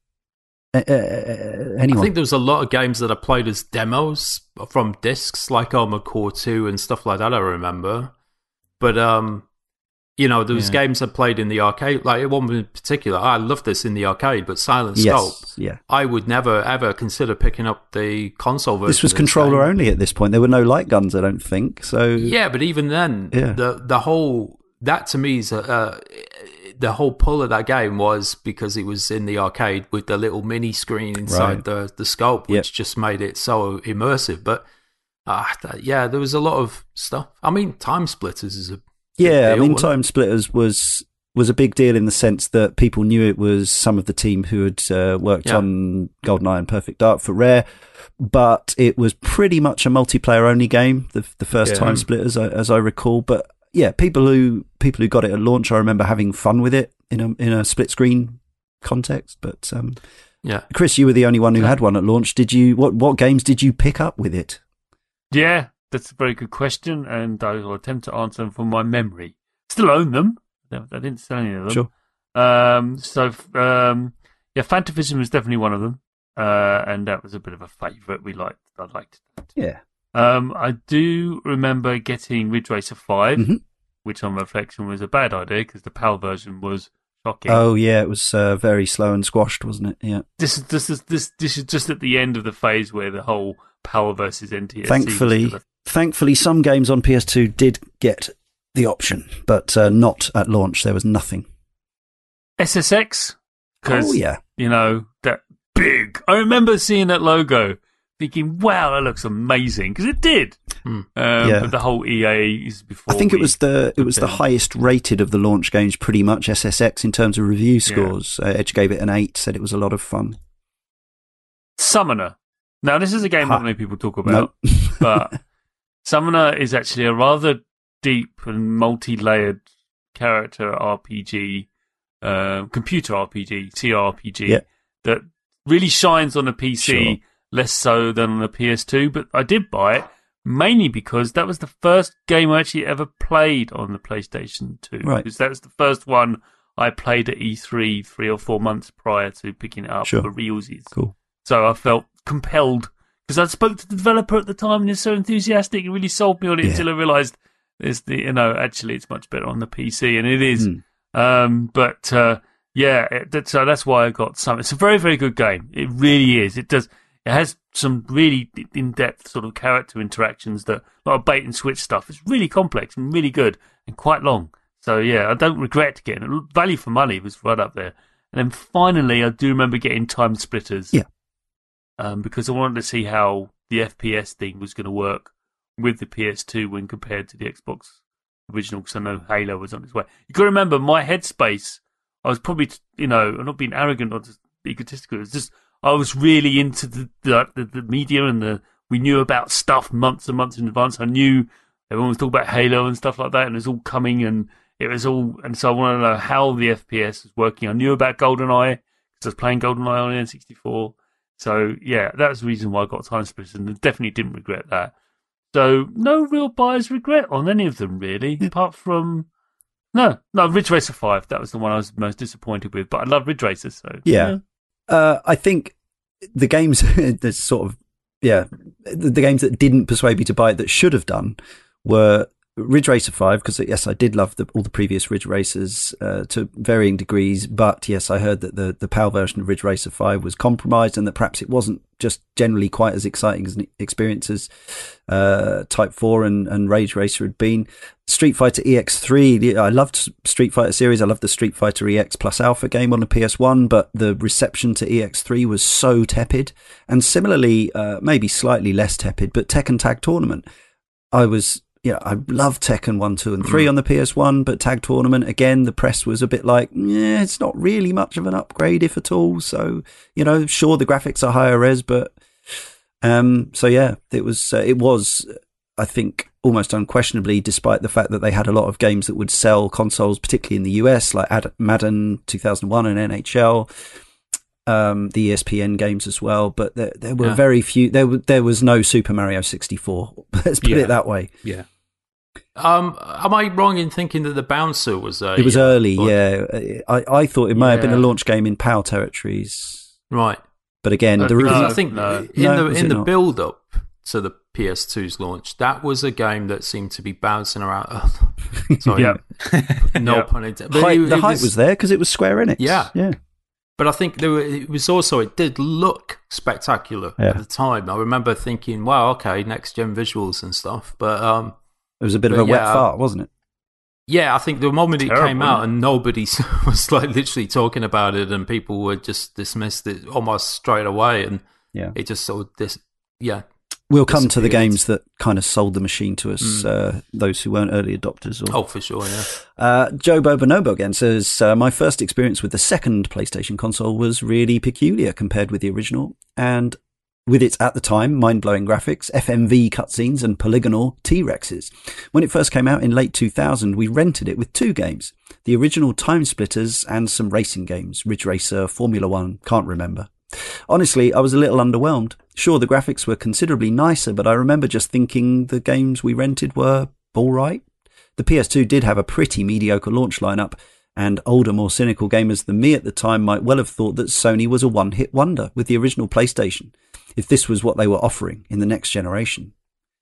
uh, uh, I think there was a lot of games that I played as demos from discs, like Armored Core 2 and stuff like that, I remember. But, um, you know, there was Yeah. games I played in the arcade, like one in particular. I love this in the arcade, but Silent yes, Scope. yeah. I would never ever consider picking up the console version. This was controller game. only at this point. There were no light guns, I don't think. So Yeah, but even then, Yeah. the the whole that to me is a, uh, the whole pull of that game was because it was in the arcade with the little mini screen inside Right. the the scope, Yep. which just made it so immersive. But uh, yeah, there was a lot of stuff. I mean, Time Splitters is a Yeah, I mean. Time Splitters was was a big deal in the sense that people knew it was some of the team who had uh, worked Yeah. on GoldenEye and Perfect Dark for Rare, but it was pretty much a multiplayer only game. The the first Yeah. Time Splitters, I- as I recall, but yeah, people who people who got it at launch, I remember having fun with it in a in a split screen context. But um, yeah. Chris, you were the only one who Yeah. had one at launch. Did you? What what games did you pick up with it? Yeah, that's a very good question, and I will attempt to answer them from my memory. Still own them. I didn't sell any of them. Sure. Um, so, um, yeah, Fantavision was definitely one of them, uh, and that was a bit of a favourite. We liked. I liked that. Yeah. Um, I do remember getting Ridge Racer 5 Mhm. which on reflection was a bad idea because the PAL version was shocking. Oh yeah, it was uh, very slow and squashed, wasn't it? Yeah. This is this is this this is just at the end of the phase where the whole PAL versus NTSC. Thankfully, thankfully, some games on PS2 did get the option, but uh, not at launch. There was nothing. SSX. 'cause Oh yeah, you know, that big. I remember seeing that logo, thinking, "Wow, that looks amazing," because it did. Hmm. Um, Yeah. But the whole EA is before. I think it was the it was the highest rated of the launch games, pretty much SSX in terms of review scores. Uh, Edge gave it an eight, said it was a lot of fun. Summoner. Now, this is a game Ha. not many people talk about, No, but [laughs] Summoner is actually a rather deep and multi-layered character RPG, uh, computer RPG, CRPG Yeah. that really shines on a PC, Sure. less so than on a PS2. But I did buy it mainly because that was the first game I actually ever played on the PlayStation 2. Right. Because that was the first one I played at E3 three or four months prior to picking it up Sure. for realsies. cool. So I felt compelled because I spoke to the developer at the time and he's so enthusiastic. He really sold me on it Yeah. until I realised there's the you know actually it's much better on the PC and it is. Hmm. Um, but uh, yeah, it, that, so that's why I got some. It's a very very good game. It really is. It does. It has some really in depth sort of character interactions that a lot of bait and switch stuff. It's really complex and really good and quite long. So yeah, I don't regret getting it. Value for money was right up there. And then finally, I do remember getting Time Splitters. Yeah. Um, because I wanted to see how the FPS thing was going to work with the PS2 when compared to the Xbox original. Because I know Halo was on its way. You got to remember my headspace. I was probably, you know, I'm not being arrogant or just egotistical. It's just I was really into the the, the, the media and the we knew about stuff months and months in advance. I knew everyone was talking about Halo and stuff like that, and it was all coming and it was all. And so I wanted to know how the FPS was working. I knew about GoldenEye because I was playing GoldenEye on N64. So yeah, that was the reason why I got Time Splitters, and definitely didn't regret that. So no real buyer's regret on any of them really, apart from No, no, Ridge Racer 5. That was the one I was most disappointed with, but I love Ridge Racer, so. Yeah. Uh, I think the games [laughs] that sort of yeah the, the games that didn't persuade me to buy it that should have done were Ridge Racer 5 because yes I did love the, all the previous Ridge Racers uh, to varying degrees but yes I heard that the the PAL version of Ridge Racer 5 was compromised and that perhaps it wasn't just generally quite as exciting as an experience as uh, Type 4 and, and Rage Racer had been. Street Fighter EX3 I loved Street Fighter series. I loved the Street Fighter EX plus Alpha game on the PS1 but the reception to EX3 was so tepid and similarly uh, maybe slightly less tepid but Tekken Tag Tournament I was yeah, I love Tekken 1, 2, and 3 on the PS1, but Tag Tournament, again, the press was a bit like, yeah, it's not really much of an upgrade, if at all. So, you know, sure, the graphics are higher res, but, um, so yeah, it was, uh, it was, I think, almost unquestionably, despite the fact that they had a lot of games that would sell consoles, particularly in the US, like Ad- Madden 2001 and NHL. Um, the ESPN games as well, but there, there were Yeah. very few. There, there was no Super Mario 64. [laughs] Let's put Yeah. it that way. Yeah. Um, am I wrong in thinking that the bouncer was a? It was uh, early, launch- yeah. I, I thought it may have been a launch game in PAL territories, Right. but again, Uh, the Because No, I think no. in No, the in the not? build up to the PS2's launch, that was a game that seemed to be bouncing around. [laughs] sorry, Yeah. no [laughs] Yeah. pun intended. But the it hype was, there because it was Square Enix. Yeah. yeah. But I think there were, it was also it did look spectacular Yeah. at the time. I remember thinking, "Wow, okay, next gen visuals and stuff." But um, It was a bit of But a wet fart, wasn't it? yeah, I think the moment it came out and nobody [laughs] was like literally talking about it, and people were just dismissed it almost straight away, and Yeah. it just sort of this, yeah, We'll come to the games that kind of sold the machine to us, uh, those who weren't early adopters. Or, oh for sure, yeah. Uh, Joe Bobonobo again says, uh, My first experience with the second PlayStation console was really peculiar compared with the original, and with its at the time mind blowing graphics, FMV cutscenes, and polygonal T Rexes. When it first came out in late 2000, we rented it with two games the original Time Splitters and some racing games Ridge Racer, Formula One, can't remember. Honestly, I was a little underwhelmed. Sure, the graphics were considerably nicer, but I remember just thinking the games we rented were all right. The PS2 did have a pretty mediocre launch lineup, and older, more cynical gamers than me at the time might well have thought that Sony was a one hit wonder with the original PlayStation, if this was what they were offering in the next generation.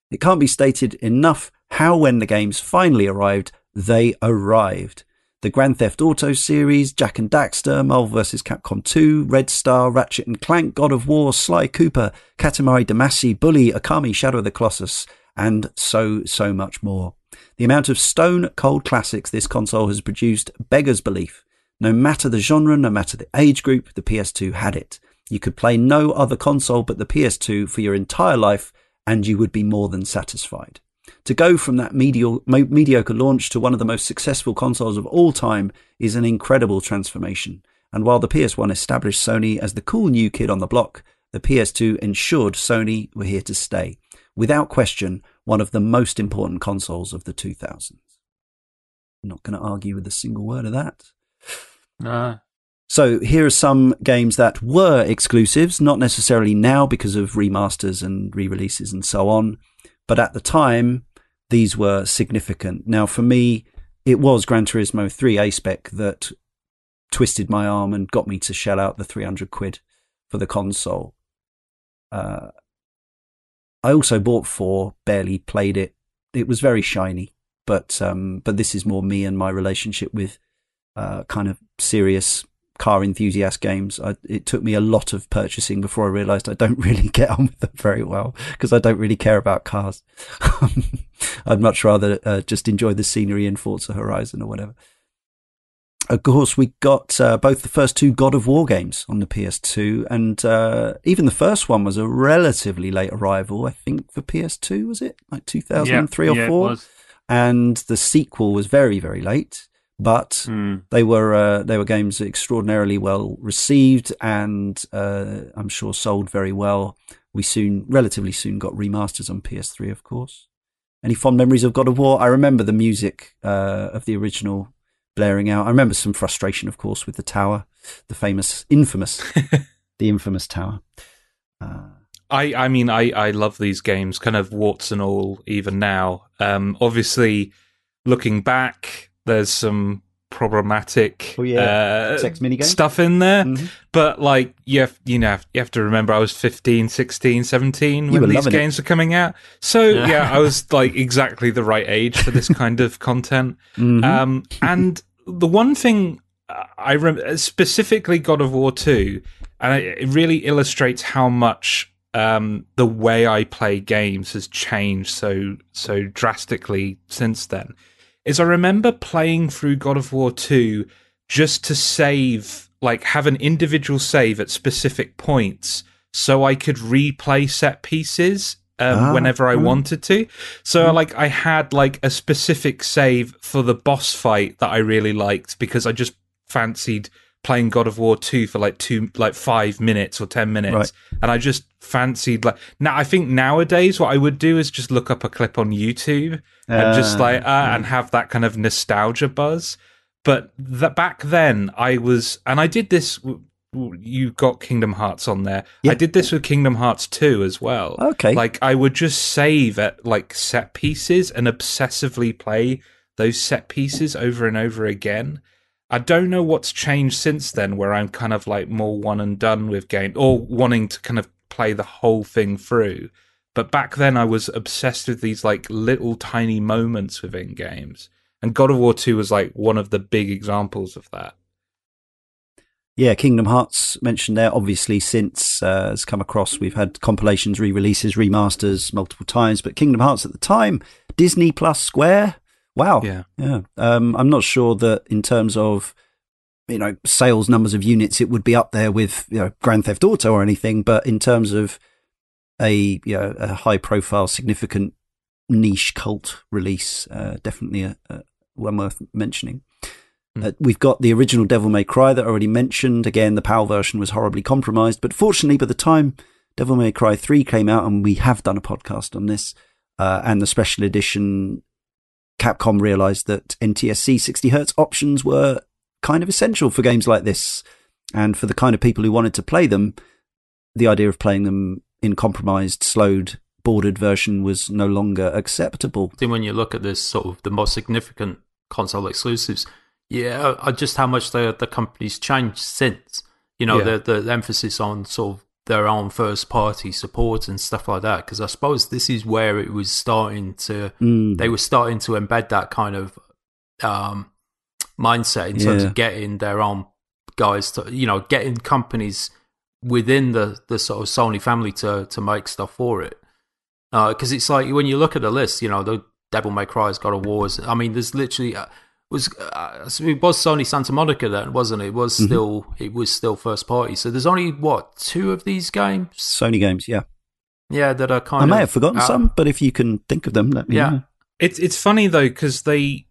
It can't be stated enough how, when the games finally arrived, they arrived. The Grand Theft Auto series, Jak and Daxter, Marvel vs. Capcom 2, Red Star, Ratchet and Clank, God of War, Sly Cooper, Katamari Damacy, Bully, Okami, Shadow of the Colossus, and so, so much more. The amount of stone cold classics this console has produced beggars belief. No matter the genre, no matter the age group, the PS2 had it. You could play no other console but the PS2 for your entire life, and you would be more than satisfied. To go from that medial, mediocre launch to one of the most successful consoles of all time is an incredible transformation. And while the PS1 established Sony as the cool new kid on the block, the PS2 ensured Sony were here to stay. Without question, one of the most important consoles of the 2000s. I'm not going to argue with a single word of that. No. So here are some games that were exclusives, not necessarily now because of remasters and re-releases and so on, but at the time these were significant. Now for me, it was Gran Turismo 3 A spec that twisted my arm and got me to shell out the 300 quid for the console. Uh, I also bought four, barely played it. It was very shiny, but um, but this is more me and my relationship with uh, kind of serious car enthusiast games. I, it took me a lot of purchasing before I realised I don't [laughs] really get on with them very well because I don't really care about cars. [laughs] I'd much rather uh, just enjoy the scenery in Forza Horizon or whatever. Of course, we got uh, both the first two God of War games on the PS2, and uh, even the first one was a relatively late arrival. I think for PS2 was it like 2003 yeah, or yeah, four, and the sequel was very very late. But Hmm. they were uh, they were games extraordinarily well received, and uh, I'm sure sold very well. We soon, relatively soon, got remasters on PS3, of course. Any fond memories of God of War? I remember the music uh, of the original blaring out. I remember some frustration, of course, with the tower, the famous, infamous, [laughs] the infamous tower. Uh, I, I mean, I, I love these games, kind of warts and all, even now. Um, obviously, looking back, there's some problematic Oh, yeah. uh, Sex minigame? stuff in there. Mhm. But like you have, you know, you have to remember I was 15, 16, 17 You when these loving it. games were coming out. So Yeah. yeah. I was like exactly the right age for this kind of content. Mhm. Um, and the one thing I rem- specifically God of War 2, and it it really illustrates how much um, the way I play games has changed so so drastically since then. Is I remember playing through God of War 2 just to save, like have an individual save at specific points, so I could replay set pieces um, Ah, whenever I mm. wanted to. So like I had like a specific save for the boss fight that I really liked because I just fancied playing God of War 2 for like two like 5 minutes or 10 minutes Right. and I just fancied like now I think nowadays what I would do is just look up a clip on YouTube and just Ah, like uh, and have that kind of nostalgia buzz but that back then I was and I did this you got Kingdom Hearts on there Yeah. I did this with Kingdom Hearts 2 as well Okay. like I would just save at like set pieces and obsessively play those set pieces over and over again. I don't know what's changed since then where I'm kind of like more one and done with game or wanting to kind of play the whole thing through. But back then I was obsessed with these like little tiny moments within games. And God of War 2 was like one of the big examples of that. Yeah, Kingdom Hearts mentioned there. Obviously, since uh, has come across, we've had compilations, re-releases, remasters multiple times. But Kingdom Hearts at the time, Disney plus Square. Wow. Yeah. Yeah. Um, I'm not sure that in terms of you know sales numbers of units, it would be up there with you know Grand Theft Auto or anything. But in terms of a you know a high profile, significant niche cult release, uh, definitely a, a one worth mentioning. Uh, we've got the original Devil May Cry that I already mentioned. Again, the PAL version was horribly compromised, but fortunately, by the time Devil May Cry 3 came out, and we have done a podcast on this, uh, and the special edition, Capcom realized that NTSC 60 Hz options were kind of essential for games like this. And for the kind of people who wanted to play them, the idea of playing them in compromised, slowed, bordered version was no longer acceptable. Then when you look at this sort of the most significant console exclusives, yeah, just how much the the company's changed since. You know, Yeah. the the emphasis on sort of their own first party support and stuff like that. Because I suppose this is where it was starting to Mm. they were starting to embed that kind of um, mindset in terms Yeah. of getting their own guys to you know getting companies within the the sort of Sony family to to make stuff for it because it's like when you look at the list you know the Devil May Cry's God of Wars I mean there's literally uh, was uh, so it was Sony Santa Monica then wasn't it it was Mhm. still it was still first party so there's only what two of these games Sony games, yeah. yeah that are kind I of may have forgotten out- some, but if you can think of them, let me Yeah. know. It's it's funny though because they,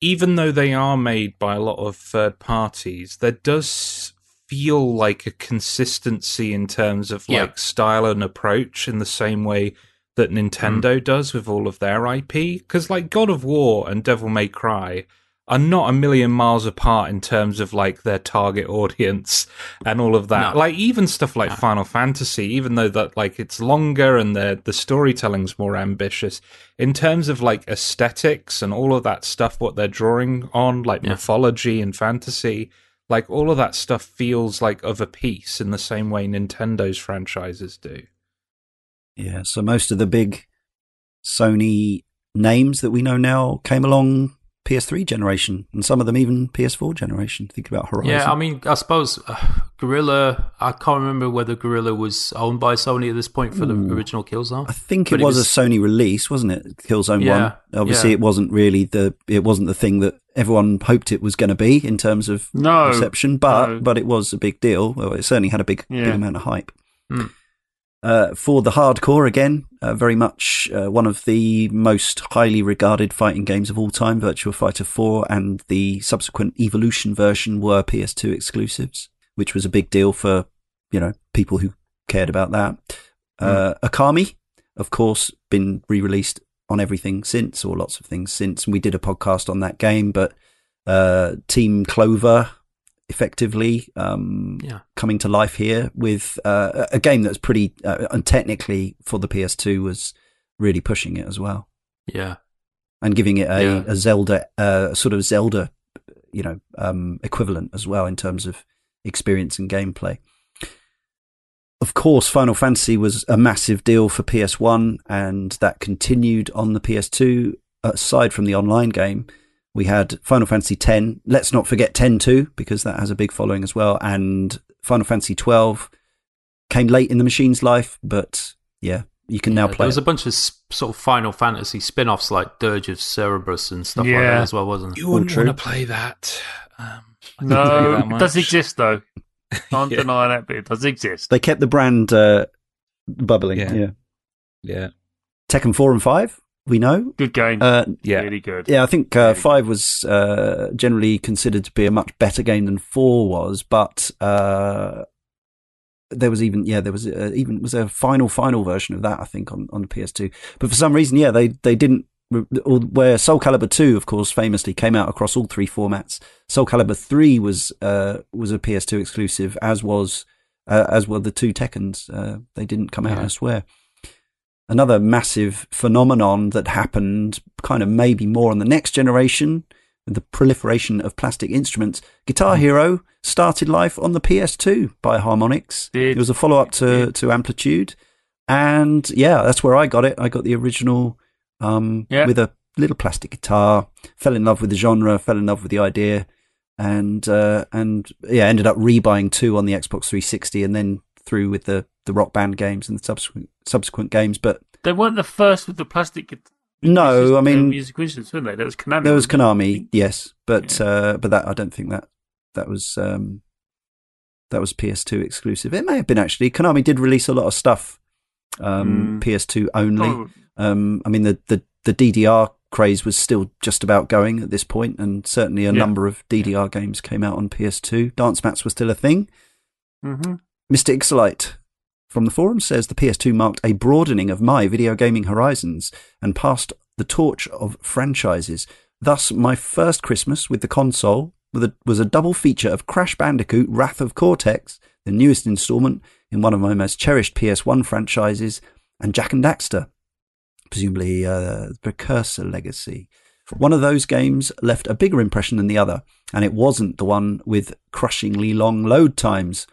even though they are made by a lot of third parties, there does feel like a consistency in terms of Yeah. like style and approach in the same way that hmm. Nintendo does with all of their IP. Because like God of War and Devil May Cry are not a million miles apart in terms of like their target [laughs] audience and all of that. No. Like even stuff like No. Final Fantasy, even though that like it's longer and the the storytelling's more ambitious, in terms of like aesthetics and all of that stuff, what they're drawing on, like Yeah. mythology and fantasy, like all of that stuff feels like of a piece in the same way Nintendo's franchises do. Yeah, so most of the big Sony names that we know now came along PS3 generation, and some of them even PS4 generation. Think about Horizon. Yeah, I mean, I suppose uh, Guerrilla. I can't remember whether Guerrilla was owned by Sony at this point for Ooh. the original Killzone. I think but it it was, was- a Sony release, wasn't it? Killzone Yeah, One. Obviously, yeah. it wasn't really the it wasn't the thing that everyone hoped it was going to be in terms of No, reception, but no. but it was a big deal. Well, it certainly had a big big amount of hype. Hmm. Uh, for the hardcore, again, uh, very much uh, one of the most highly regarded fighting games of all time. Virtua Fighter 4 and the subsequent Evolution version were PS2 exclusives, which was a big deal for you know people who cared about that. Uh, Okami, of course, been re-released on everything since, or lots of things since. And we did a podcast on that game, but uh, Team Clover, effectively, um, Yeah. coming to life here with uh, a game that's pretty, uh, and technically for the PS2 was really pushing it as well. Yeah, and giving it a, Yeah. a Zelda, uh, sort of Zelda, you know, um, equivalent as well in terms of experience and gameplay. Of course, Final Fantasy was a massive deal for PS1, and that continued on the PS2. Aside from the online game, we had Final Fantasy X. Let's not forget 10 2, because that has a big following as well. And Final Fantasy 12 came late in the machine's life, but yeah, you can now play. there was it. a bunch of sort of Final Fantasy spin offs like Dirge of Cerberus and stuff like that as well, wasn't it? You it? wouldn't true. want to play that. Um, I [laughs] can No, [laughs] that it does exist though. [laughs] Can't Yeah. deny that, but it does exist. They kept the brand uh, bubbling. Yeah. Yeah. Yeah, Tekken 4 and 5, we know. Good game. Uh, yeah. Really good. yeah, I think uh, Really 5 was uh, generally considered to be a much better game than 4 was, but uh, there was even, yeah, there was uh, even, was a final, final version of that, I think, on, on the PS2. But for some reason, yeah, they, they didn't, where Soul Calibur 2, of course, famously came out across all three formats. Soul Calibur 3 was, uh, was a PS2 exclusive, as was, uh, as were the two Tekkens. Uh, they didn't come out Yeah. elsewhere. Another massive phenomenon that happened kind of maybe more on the next generation, the proliferation of plastic instruments. Guitar Hero started life on the PS2 by Harmonix. Did. It was a follow up to, to Amplitude. And yeah, that's where I got it. I got the original um, Yeah. with a little plastic guitar, fell in love with the genre, fell in love with the idea, and uh, and yeah, ended up rebuying two on the Xbox 360 and then through with the, the rock band games and the subsequent subsequent games. But They weren't the first with the plastic. No, I mean- music instruments, weren't they? That was Konami. there was? Konami, yes, but uh, but that I don't think that that was um, that was PS2 exclusive. It may have been actually. Konami did release a lot of stuff um, Mm. PS2 only. Oh, Um, I mean, the, the, the DDR craze was still just about going at this point, and certainly a Yeah. number of DDR games came out on PS2. Dance mats were still a thing. mhm. Mr. Ixolite from the forum says the PS2 marked a broadening of my video gaming horizons and passed the torch of franchises. Thus, my first Christmas with the console was a double feature of Crash Bandicoot Wrath of Cortex, the newest installment in one of my most cherished PS1 franchises, and Jak and Daxter, presumably uh, the Precursor Legacy. One of those games left a bigger impression than the other, and it wasn't the one with crushingly long load times.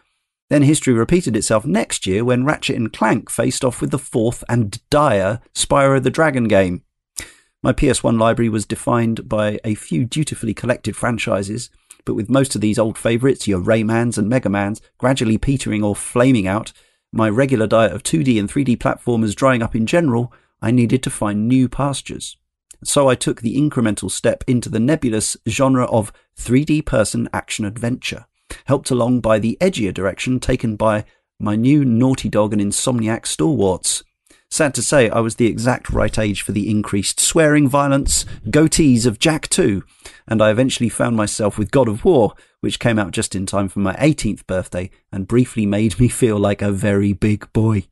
Then history repeated itself next year when Ratchet and Clank faced off with the fourth and dire Spyro the Dragon game. My PS1 library was defined by a few dutifully collected franchises, but with most of these old favourites, your Raymans and Megamans, gradually petering or flaming out, my regular diet of 2D and 3D platformers drying up in general, I needed to find new pastures. So I took the incremental step into the nebulous genre of 3D person action adventure, helped along by the edgier direction taken by my new Naughty Dog and Insomniac stalwarts. Sad to say, I was the exact right age for the increased swearing, violence, goatees of Jak 2, and I eventually found myself with God of War, which came out just in time for my 18th birthday and briefly made me feel like a very big boy.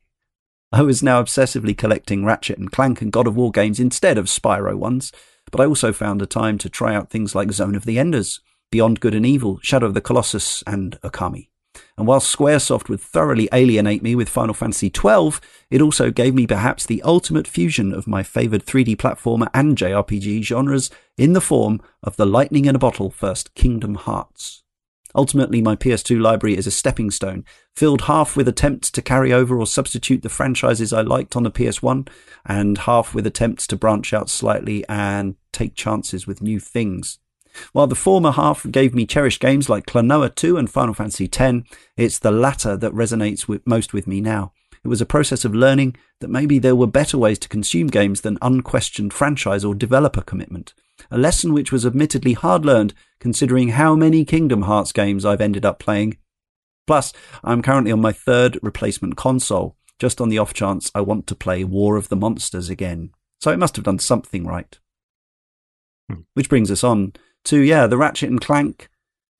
I was now obsessively collecting Ratchet and Clank and God of War games instead of Spyro ones, but I also found a time to try out things like Zone of the Enders, Beyond Good and Evil, Shadow of the Colossus, and Okami. And while Squaresoft would thoroughly alienate me with Final Fantasy XII, it also gave me perhaps the ultimate fusion of my favoured 3D platformer and JRPG genres in the form of the lightning in a bottle first Kingdom Hearts. Ultimately, my PS2 library is a stepping stone, filled half with attempts to carry over or substitute the franchises I liked on the PS1, and half with attempts to branch out slightly and take chances with new things. While the former half gave me cherished games like Klonoa 2 and Final Fantasy X, it's the latter that resonates with, most with me now. It was a process of learning that maybe there were better ways to consume games than unquestioned franchise or developer commitment. A lesson which was admittedly hard learned considering how many Kingdom Hearts games I've ended up playing. Plus, I'm currently on my third replacement console, just on the off chance I want to play War of the Monsters again. So it must have done something right. Hmm. Which brings us on to, yeah, the Ratchet and Clank,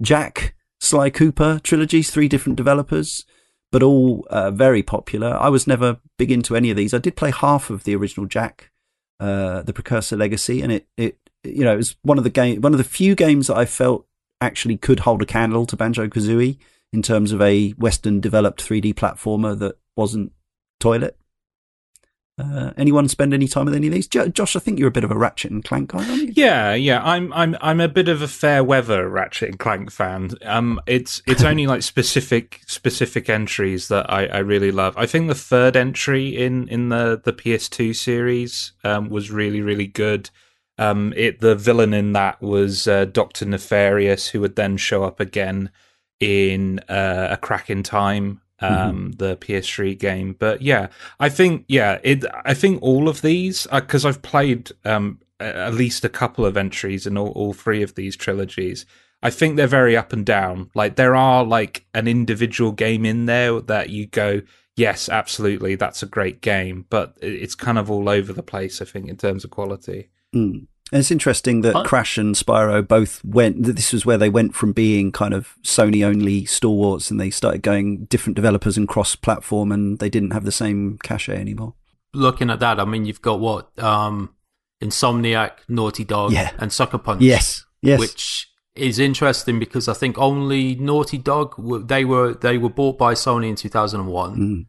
Jak, Sly Cooper trilogies, three different developers, but all uh, very popular. I was never big into any of these. I did play half of the original Jak, uh, the Precursor Legacy, and it, it, you know, it was one of the game, one of the few games that I felt actually could hold a candle to Banjo Kazooie in terms of a Western developed 3D platformer that wasn't toilet. Uh, anyone spend any time with any of these? Jo- Josh, I think you're a bit of a Ratchet and Clank guy, aren't you? Yeah, yeah. I'm I'm I'm a bit of a fair weather Ratchet and Clank fan. Um, it's it's only like specific specific entries that I, I really love. I think the third entry in in the the PS2 series um, was really really good. Um, it the villain in that was uh, Doctor Nefarious, who would then show up again in uh, a Crack in Time um the PS3 game. But yeah I think yeah it I think all of these because I've played um at least a couple of entries in all, all three of these trilogies I think they're very up and down. Like there are like an individual game in there that you go yes absolutely that's a great game. But it's kind of all over the place I think in terms of quality. Mm. And it's interesting that I- Crash and Spyro both went. that This was where they went from being kind of Sony only stalwarts, and they started going different developers and cross platform, and they didn't have the same cachet anymore. Looking at that, I mean, you've got what um, Insomniac, Naughty Dog, Yeah. and Sucker Punch. Yes, yes, which is interesting because I think only Naughty Dog they were they were bought by Sony in 2001. Mm.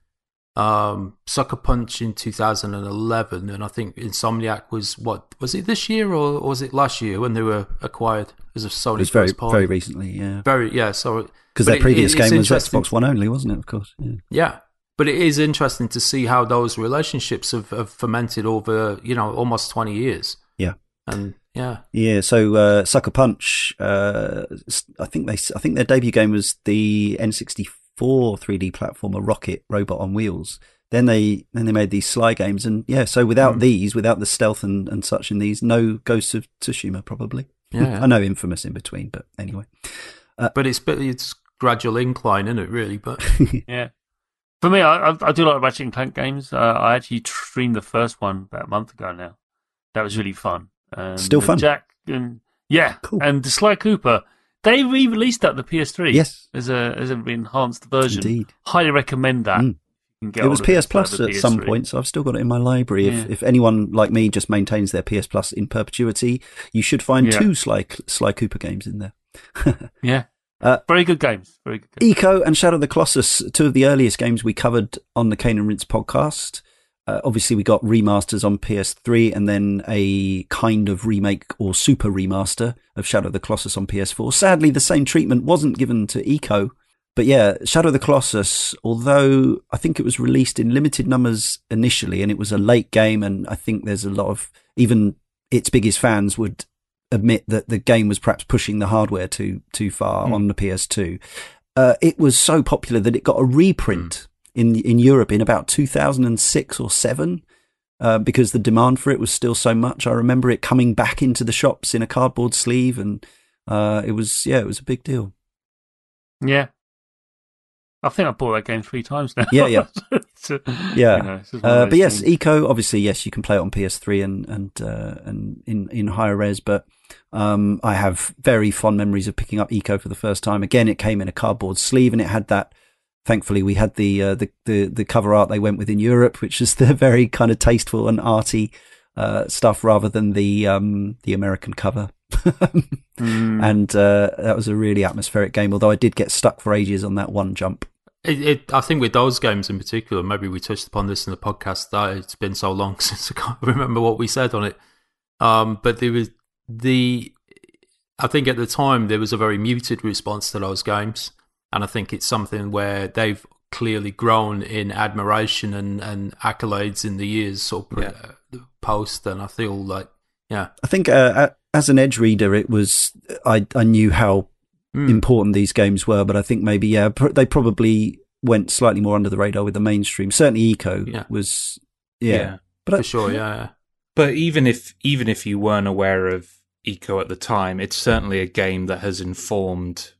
Um, Sucker Punch in 2011, and I think Insomniac was what was it this year or, or was it last year when they were acquired as a Sony it was very party? very recently, yeah. Very yeah. So Because their it- previous it's game was Xbox One only, wasn't it? Of course. Yeah. yeah, but it is interesting to see how those relationships have, have fermented over you know almost 20 years. Yeah. and yeah, Yeah, so uh, Sucker Punch, uh, I think they, I think their debut game was the N64 3D platformer Rocket Robot on Wheels. Then they, then they made these Sly games, and yeah, so without Mm. these, without the stealth and, and such in these, no Ghosts of Tsushima probably. yeah. [laughs] I know Infamous in between, but anyway. but it's but it's gradual incline, isn't it? Really, but [laughs] Yeah. For me, I, I, I do like Ratchet and Clank games. Uh, I actually streamed the first one about a month ago now. That was really fun. Um, Still fun? Jak and yeah, Cool. and the Sly Cooper. They re-released that the PS3. Yes. as a as an enhanced version. Indeed. Highly recommend that. Mm. You can get It was PS Plus at some PS3. point, so I've still got it in my library. If, Yeah. if anyone like me just maintains their PS Plus in perpetuity, you should find Yeah. two Sly, Sly Cooper games in there. [laughs] Yeah, Uh, very good games. Very good. Games. Ico and Shadow of the Colossus, two of the earliest games we covered on the Cane and Rinse podcast. Uh, obviously, we got remasters on PS3 and then a kind of remake or super remaster of Shadow of the Colossus on PS4. Sadly, the same treatment wasn't given to Ico. But yeah, Shadow of the Colossus, although I think it was released in limited numbers initially and it was a late game, and I think there's a lot of even its biggest fans would admit that the game was perhaps pushing the hardware too too far Mm. on the PS2. Uh, it was so popular that it got a reprint in in Europe in about 2006 or seven. Uh, because the demand for it was still so much, I remember it coming back into the shops in a cardboard sleeve, and uh, it was yeah, it was a big deal. Yeah. I think I bought that game three times now. Yeah, yeah. [laughs] Yeah. you know, it's just one of Uh, but yes, things. Ico obviously yes, you can play it on PS3 and and uh, and in in higher res. But um, I have very fond memories of picking up Ico for the first time. Again, it came in a cardboard sleeve and it had that. Thankfully, we had the uh, the, the the cover art they went with in Europe, which is [laughs] the very kind of tasteful and arty uh, stuff, rather than the um, the American cover. Mm. And uh, that was a really atmospheric game. Although I did get stuck for ages on that one jump. It, it, I think with those games in particular, maybe we touched upon this in the podcast. That it's been so long [laughs] since I can't remember what we said on it. Um, but there was the, I think at the time there was a very muted response to those games, and I think it's something where they've clearly grown in admiration and, and accolades in the years sort of pre- Yeah. uh, post. And I feel like, yeah, I think uh, as an edge reader, it was I I knew how Mm. important these games were, but I think maybe yeah pr- they probably went slightly more under the radar with the mainstream. Certainly, Ico Yeah. was yeah, but for I- sure, yeah. yeah. But even if even if you weren't aware of Ico at the time, it's certainly a game that has informed.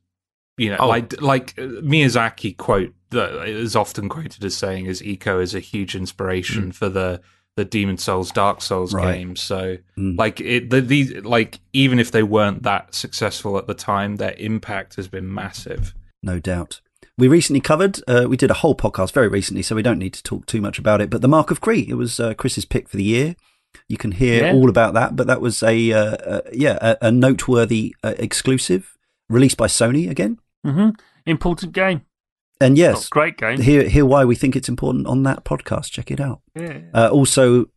You know, Oh. like like uh, Miyazaki quote that is often quoted as saying, is Ico is a huge inspiration for the the Demon's Souls, Dark Souls Right. games." So, Mm. like it, the, these like even if they weren't that successful at the time, their impact has been massive. no doubt. We recently covered. Uh, we did a whole podcast very recently, so we don't need to talk too much about it. But the Mark of Kri, it was uh, Chris's pick for the year. You can hear Yeah. all about that, but that was a uh, uh, yeah a, a noteworthy uh, exclusive released by Sony again. hmm Important game. And yes, great game. hear hear why we think it's important on that podcast. Check it out. Yeah. Uh, also,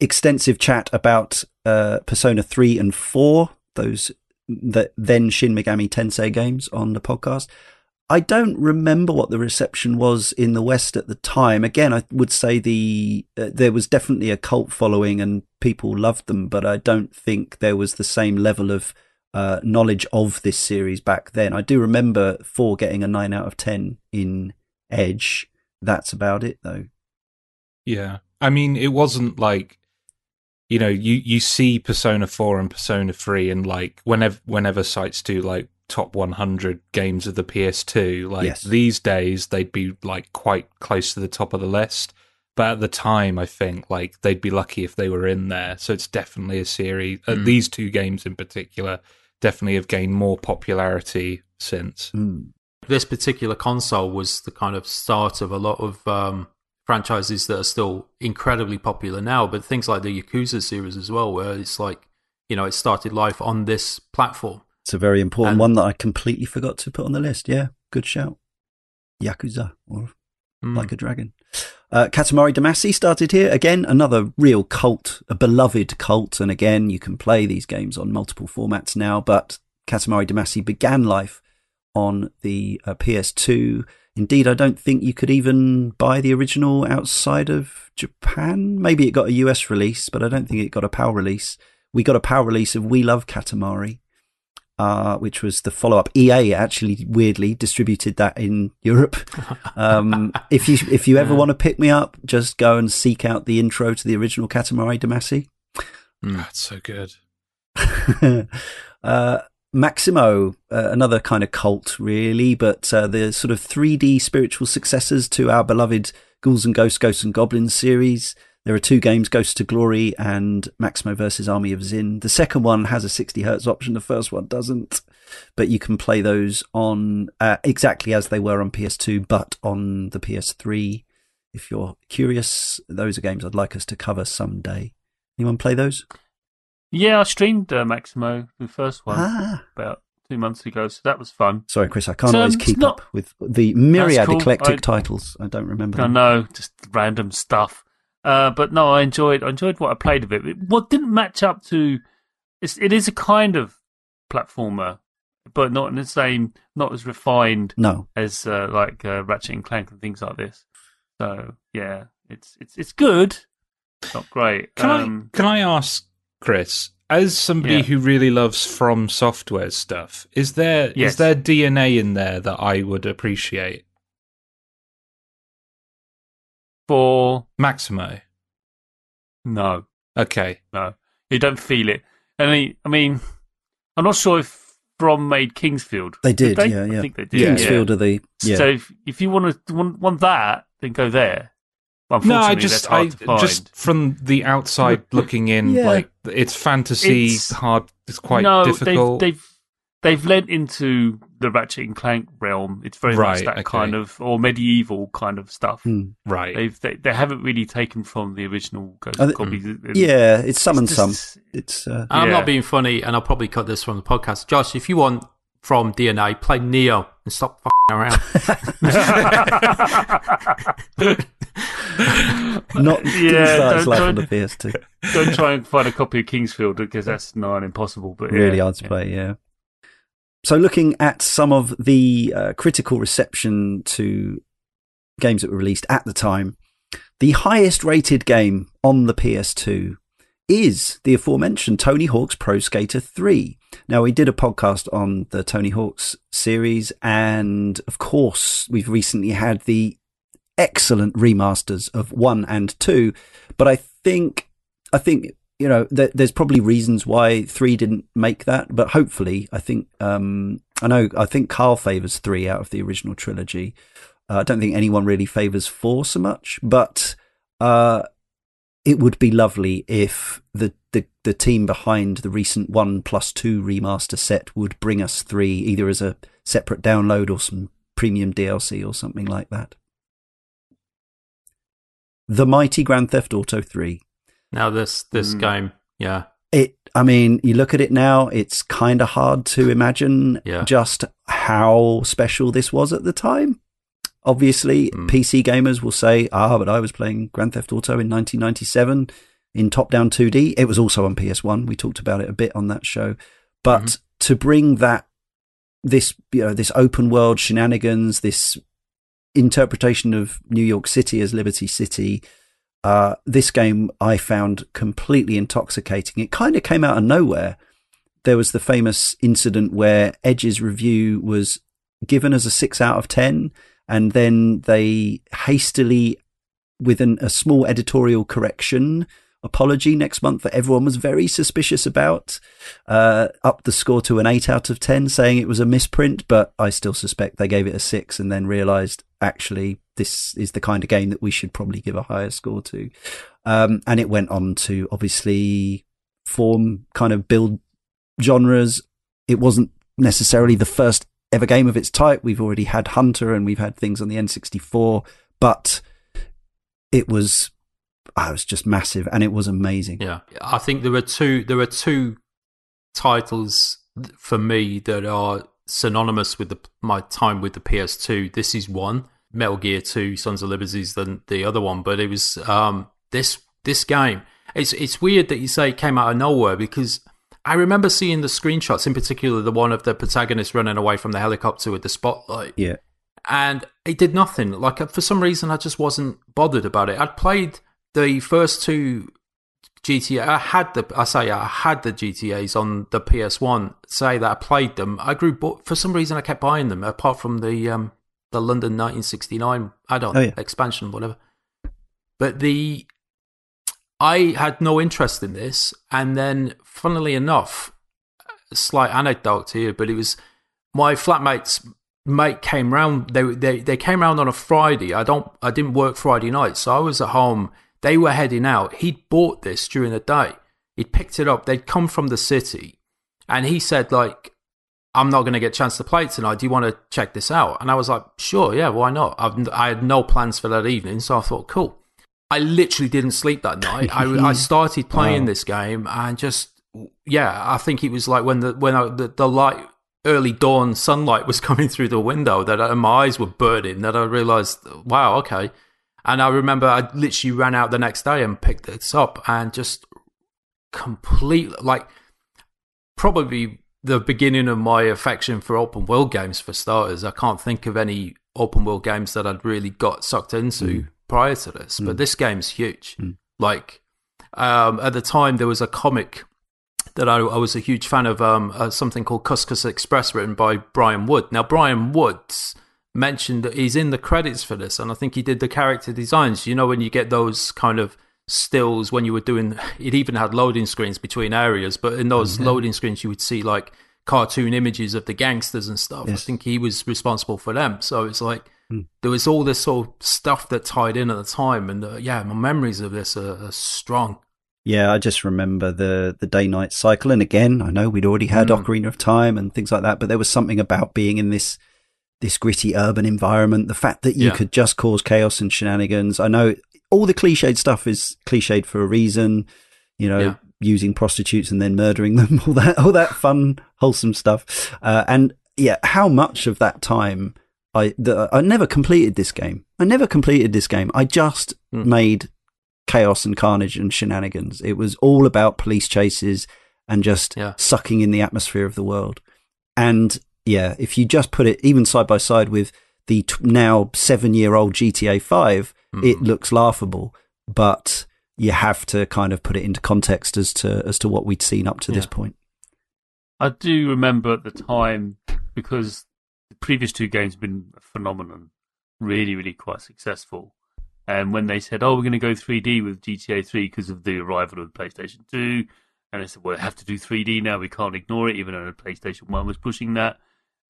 extensive chat about uh, Persona three and four, those the then Shin Megami Tensei games on the podcast. I don't remember what the reception was in the West at the time. Again, I would say the uh, there was definitely a cult following and people loved them, but I don't think there was the same level of uh, knowledge of this series back then. I do remember four getting a nine out of ten in Edge. That's about it, though. Yeah. I mean, it wasn't like you know, you you see Persona 4 and Persona 3 and like whenever whenever sites do like top 100 games of the PS2, like Yes. these days they'd be like quite close to the top of the list. But at the time, I think like they'd be lucky if they were in there. So it's definitely a series. Uh, Mm. these two games in particular definitely have gained more popularity since. Mm. this particular console was the kind of start of a lot of um, franchises that are still incredibly popular now. But things like the Yakuza series as well, where it's like you know it started life on this platform. It's a very important And- one that I completely forgot to put on the list. Yeah, good shout. Yakuza or Mm. like a dragon. Uh, Katamari Damacy started here again. Another real cult, a beloved cult, and again you can play these games on multiple formats now. But Katamari Damacy began life on the uh, PS2. Indeed, I don't think you could even buy the original outside of Japan. Maybe it got a US release, but I don't think it got a PAL release. We got a PAL release of We Love Katamari, uh, which was the follow up. EA actually weirdly distributed that in Europe. [laughs] Um, if you if you ever Yeah. want to pick me up, just go and seek out the intro to the original Katamari Damacy. Mm. That's so good. [laughs] uh, Maximo, uh, another kind of cult, really, but uh, the sort of 3D spiritual successors to our beloved Ghouls and Ghosts, Ghosts and Goblins series. There are two games, Ghosts to Glory and Maximo versus Army of Zin. The second one has a 60 hertz option, the first one doesn't, but you can play those on uh, exactly as they were on PS2, but on the PS3. If you're curious, those are games I'd like us to cover someday. Anyone play those? Yeah, I streamed uh, Maximo, the first one, Ah. about two months ago, so that was fun. Sorry, Chris, I can't So, always um, keep not- up with the myriad cool. eclectic I- titles. I don't remember. I them. know, just random stuff. Uh, but no, I enjoyed I enjoyed what I played of it. it what didn't match up to it's, it is a kind of platformer, but not in the same, not as refined No. as uh, like uh, Ratchet and Clank and things like this. So yeah, it's it's it's good, not great. Can um, I can I ask Chris, as somebody Yeah. who really loves From Software stuff, is there is Yes. there DNA in there that I would appreciate? For Maximo. no, Okay. no, you don't feel it. And I, I mean, I'm not sure if From made King's Field. They did, they? yeah, yeah. I think they did. Yeah. King's Field are the yeah. So if, if you want to want, want that, then go there. No, Unfortunately, I just I to just from the outside looking in, Yeah. like it's fantasy It's- hard. It's quite no, difficult. They've, they've they've lent into the Ratchet and Clank realm. It's very Right, much that okay. kind of or medieval kind of stuff. Hmm. right. They've they, they haven't really taken from the original Ghost Are they- Goblins. and- yeah, it's some and it's some. It's uh, I'm Yeah. not being funny, and I'll probably cut this from the podcast. Josh, if you want from DNA, play Nioh and stop fucking around. [laughs] [laughs] not Yeah, didn't start its don't- life on don't- the PS2. Don't try and find a copy of King's Field because that's nigh on impossible. But really yeah, hard to yeah. play. Yeah. So looking at some of the uh, critical reception to games that were released at the time, the highest rated game on the PS2 is the aforementioned Tony Hawk's Pro Skater 3. Now, we did a podcast on the Tony Hawk's series, and of course, we've recently had the excellent remasters of 1 and 2, but I think I think you know there, there's probably reasons why 3 didn't make that, but hopefully, I think um I know I think Carl favors 3 out of the original trilogy. Uh, I don't think anyone really favors 4 so much, but uh it would be lovely if the, the, the team behind the recent one plus two remaster set would bring us three, either as a separate download or some premium DLC or something like that. The mighty Grand Theft Auto 3. Now this this Mm. game, yeah, It, I mean, you look at it now, it's kind of hard to imagine Yeah. just how special this was at the time. Obviously, PC gamers will say, "Ah, but I was playing Grand Theft Auto in 1997 in top-down 2D. It was also on PS1. We talked about it a bit on that show. But to bring that this you know this open world shenanigans, this interpretation of New York City as Liberty City, uh, this game I found completely intoxicating. It kind of came out of nowhere. There was the famous incident where Edge's review was given as a six out of 10, and then they hastily, with an, a small editorial correction, apology next month that everyone was very suspicious about, uh, upped the score to an 8 out of 10, saying it was a misprint, but I still suspect they gave it a 6 and then realised actually this is the kind of game that we should probably give a higher score to. Um, and it went on to obviously form kind of build genres. It wasn't necessarily the first ever game of its type. We've already had Hunter and we've had things on the N64, but it was, I was just massive and it was amazing. Yeah, I think there are two. There are two titles for me that are synonymous with the, my time with the PS2. This is one. Metal Gear Two: Sons of Liberties than the other one, but it was um, this this game. It's it's weird that you say it came out of nowhere because I remember seeing the screenshots, in particular the one of the protagonist running away from the helicopter with the spotlight. Yeah. And it did nothing. Like for some reason, I just wasn't bothered about it. I'd played the first two GTA. I had the I say I had the GTA's on the PS1. Say that I played them. I grew but for some reason I kept buying them. Apart from the um the London 1969 add-on Oh, yeah. expansion, whatever. But the I had no interest in this, and then, funnily enough, a slight anecdote here, but it was my flatmate's mate came round. They they they came round on a Friday. I don't I didn't work Friday night, so I was at home. They were heading out. He'd bought this during the day. He'd picked it up. They'd come from the city, and he said like. I'm not going to get a chance to play tonight. Do you want to check this out? And I was like, sure, yeah, why not? I've, I had no plans for that evening, so I thought, cool. I literally didn't sleep that night. I, I [laughs] started playing Wow. this game and just yeah, I think it was like when the when I, the, the light early dawn sunlight was [laughs] coming through the window that I, my eyes were burning that I realized wow okay and I remember I literally ran out the next day and picked this up and just completely like probably the beginning of my affection for open world games for starters. I can't think of any open world games that I'd really got sucked into prior to this but this game's huge. Like um, at the time there was a comic that I, I was a huge fan of um, uh, something called Couscous Express, written by Brian Wood. Now, Brian Woods mentioned that he's in the credits for this, and I think he did the character designs. You know, when you get those kind of stills when you were doing, it even had loading screens between areas, but in those loading screens, you would see like cartoon images of the gangsters and stuff. I think he was responsible for them. So it's like there was all this sort of stuff that tied in at the time, and uh, yeah, my memories of this are, are strong. Yeah, I just remember the the day night cycle. And again, I know we'd already had Mm. Ocarina of Time and things like that, but there was something about being in this this gritty urban environment. The fact that you Yeah. could just cause chaos and shenanigans. I know all the cliched stuff is cliched for a reason. You know, Yeah. using prostitutes and then murdering them, [laughs] all that, all that fun, wholesome stuff. Uh, and yeah, how much of that time I the, I never completed this game. I never completed this game. I just Mm. made chaos and carnage and shenanigans. It was all about police chases and just Yeah. sucking in the atmosphere of the world. And yeah, if you just put it even side by side with the t- now seven year old GTA 5, it hmm. looks laughable, but you have to kind of put it into context as to as to what we'd seen up to this point. I do remember at the time because the previous two games have been a phenomenon, really, really quite successful. And when they said, "Oh, we're going to go 3D with GTA 3 because of the arrival of the PlayStation 2," and I said, "Well, we have to do 3D now. We can't ignore it," even though the PlayStation 1 was pushing that,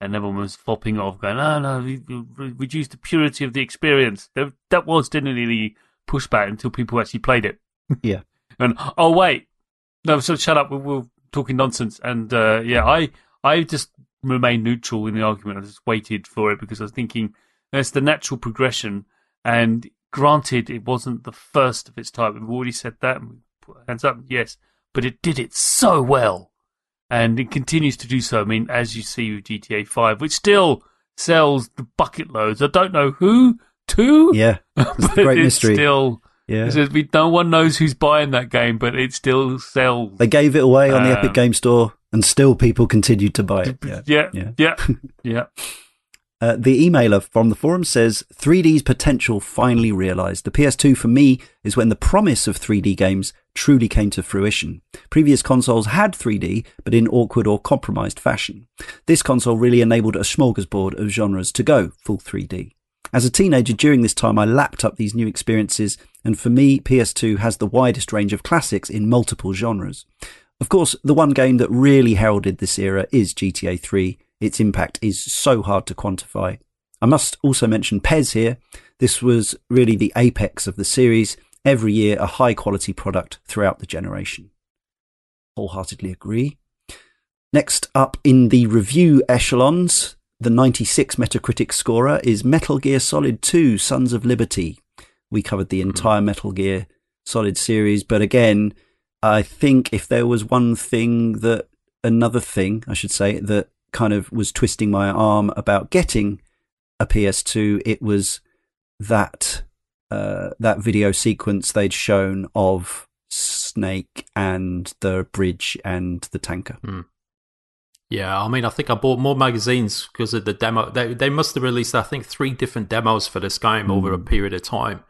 and everyone was flopping off, going, "Oh no, we, we re- reduce the purity of the experience." That was generally the pushback until people actually played it. [laughs] Yeah. [laughs] and oh wait, no, so shut up. We're, we're talking nonsense. And uh, yeah, I I just remained neutral in the argument. I just waited for it because I was thinking that's the natural progression. And granted, it wasn't the first of its type. We've already said that. and we put our hands up, yes, but it did it so well, and it continues to do so. I mean, as you see with GTA Five, which still sells the bucket loads. I don't know who to. Yeah, [laughs] it's the but great it's mystery. Still, yeah. it's no one knows who's buying that game, but it still sells. They gave it away on the Um, Epic Game Store, and still people continued to buy it. Yeah. yeah, Yeah. yeah, [laughs] yeah. Uh, the emailer from the forum says 3D's potential finally realized. The PS2 for me is when the promise of 3D games truly came to fruition. Previous consoles had 3D, but in awkward or compromised fashion. This console really enabled a smorgasbord of genres to go full 3D. As a teenager during this time, I lapped up these new experiences, and for me, PS2 has the widest range of classics in multiple genres. Of course, the one game that really heralded this era is GTA 3. Its impact is so hard to quantify. I must also mention PES here. This was really the apex of the series. Every year, a high quality product throughout the generation. Wholeheartedly agree. Next up in the review echelons, the 96 Metacritic scorer is Metal Gear Solid 2 Sons of Liberty. We covered the hmm. entire Metal Gear Solid series, but again, I think if there was one thing that, another thing, I should say, that kind of was twisting my arm about getting a PS2, it was that uh, that video sequence they'd shown of Snake and the bridge and the tanker. Yeah, I mean, I think I bought more magazines because of the demo. They they must have released, I think, three different demos for this game over a period of time,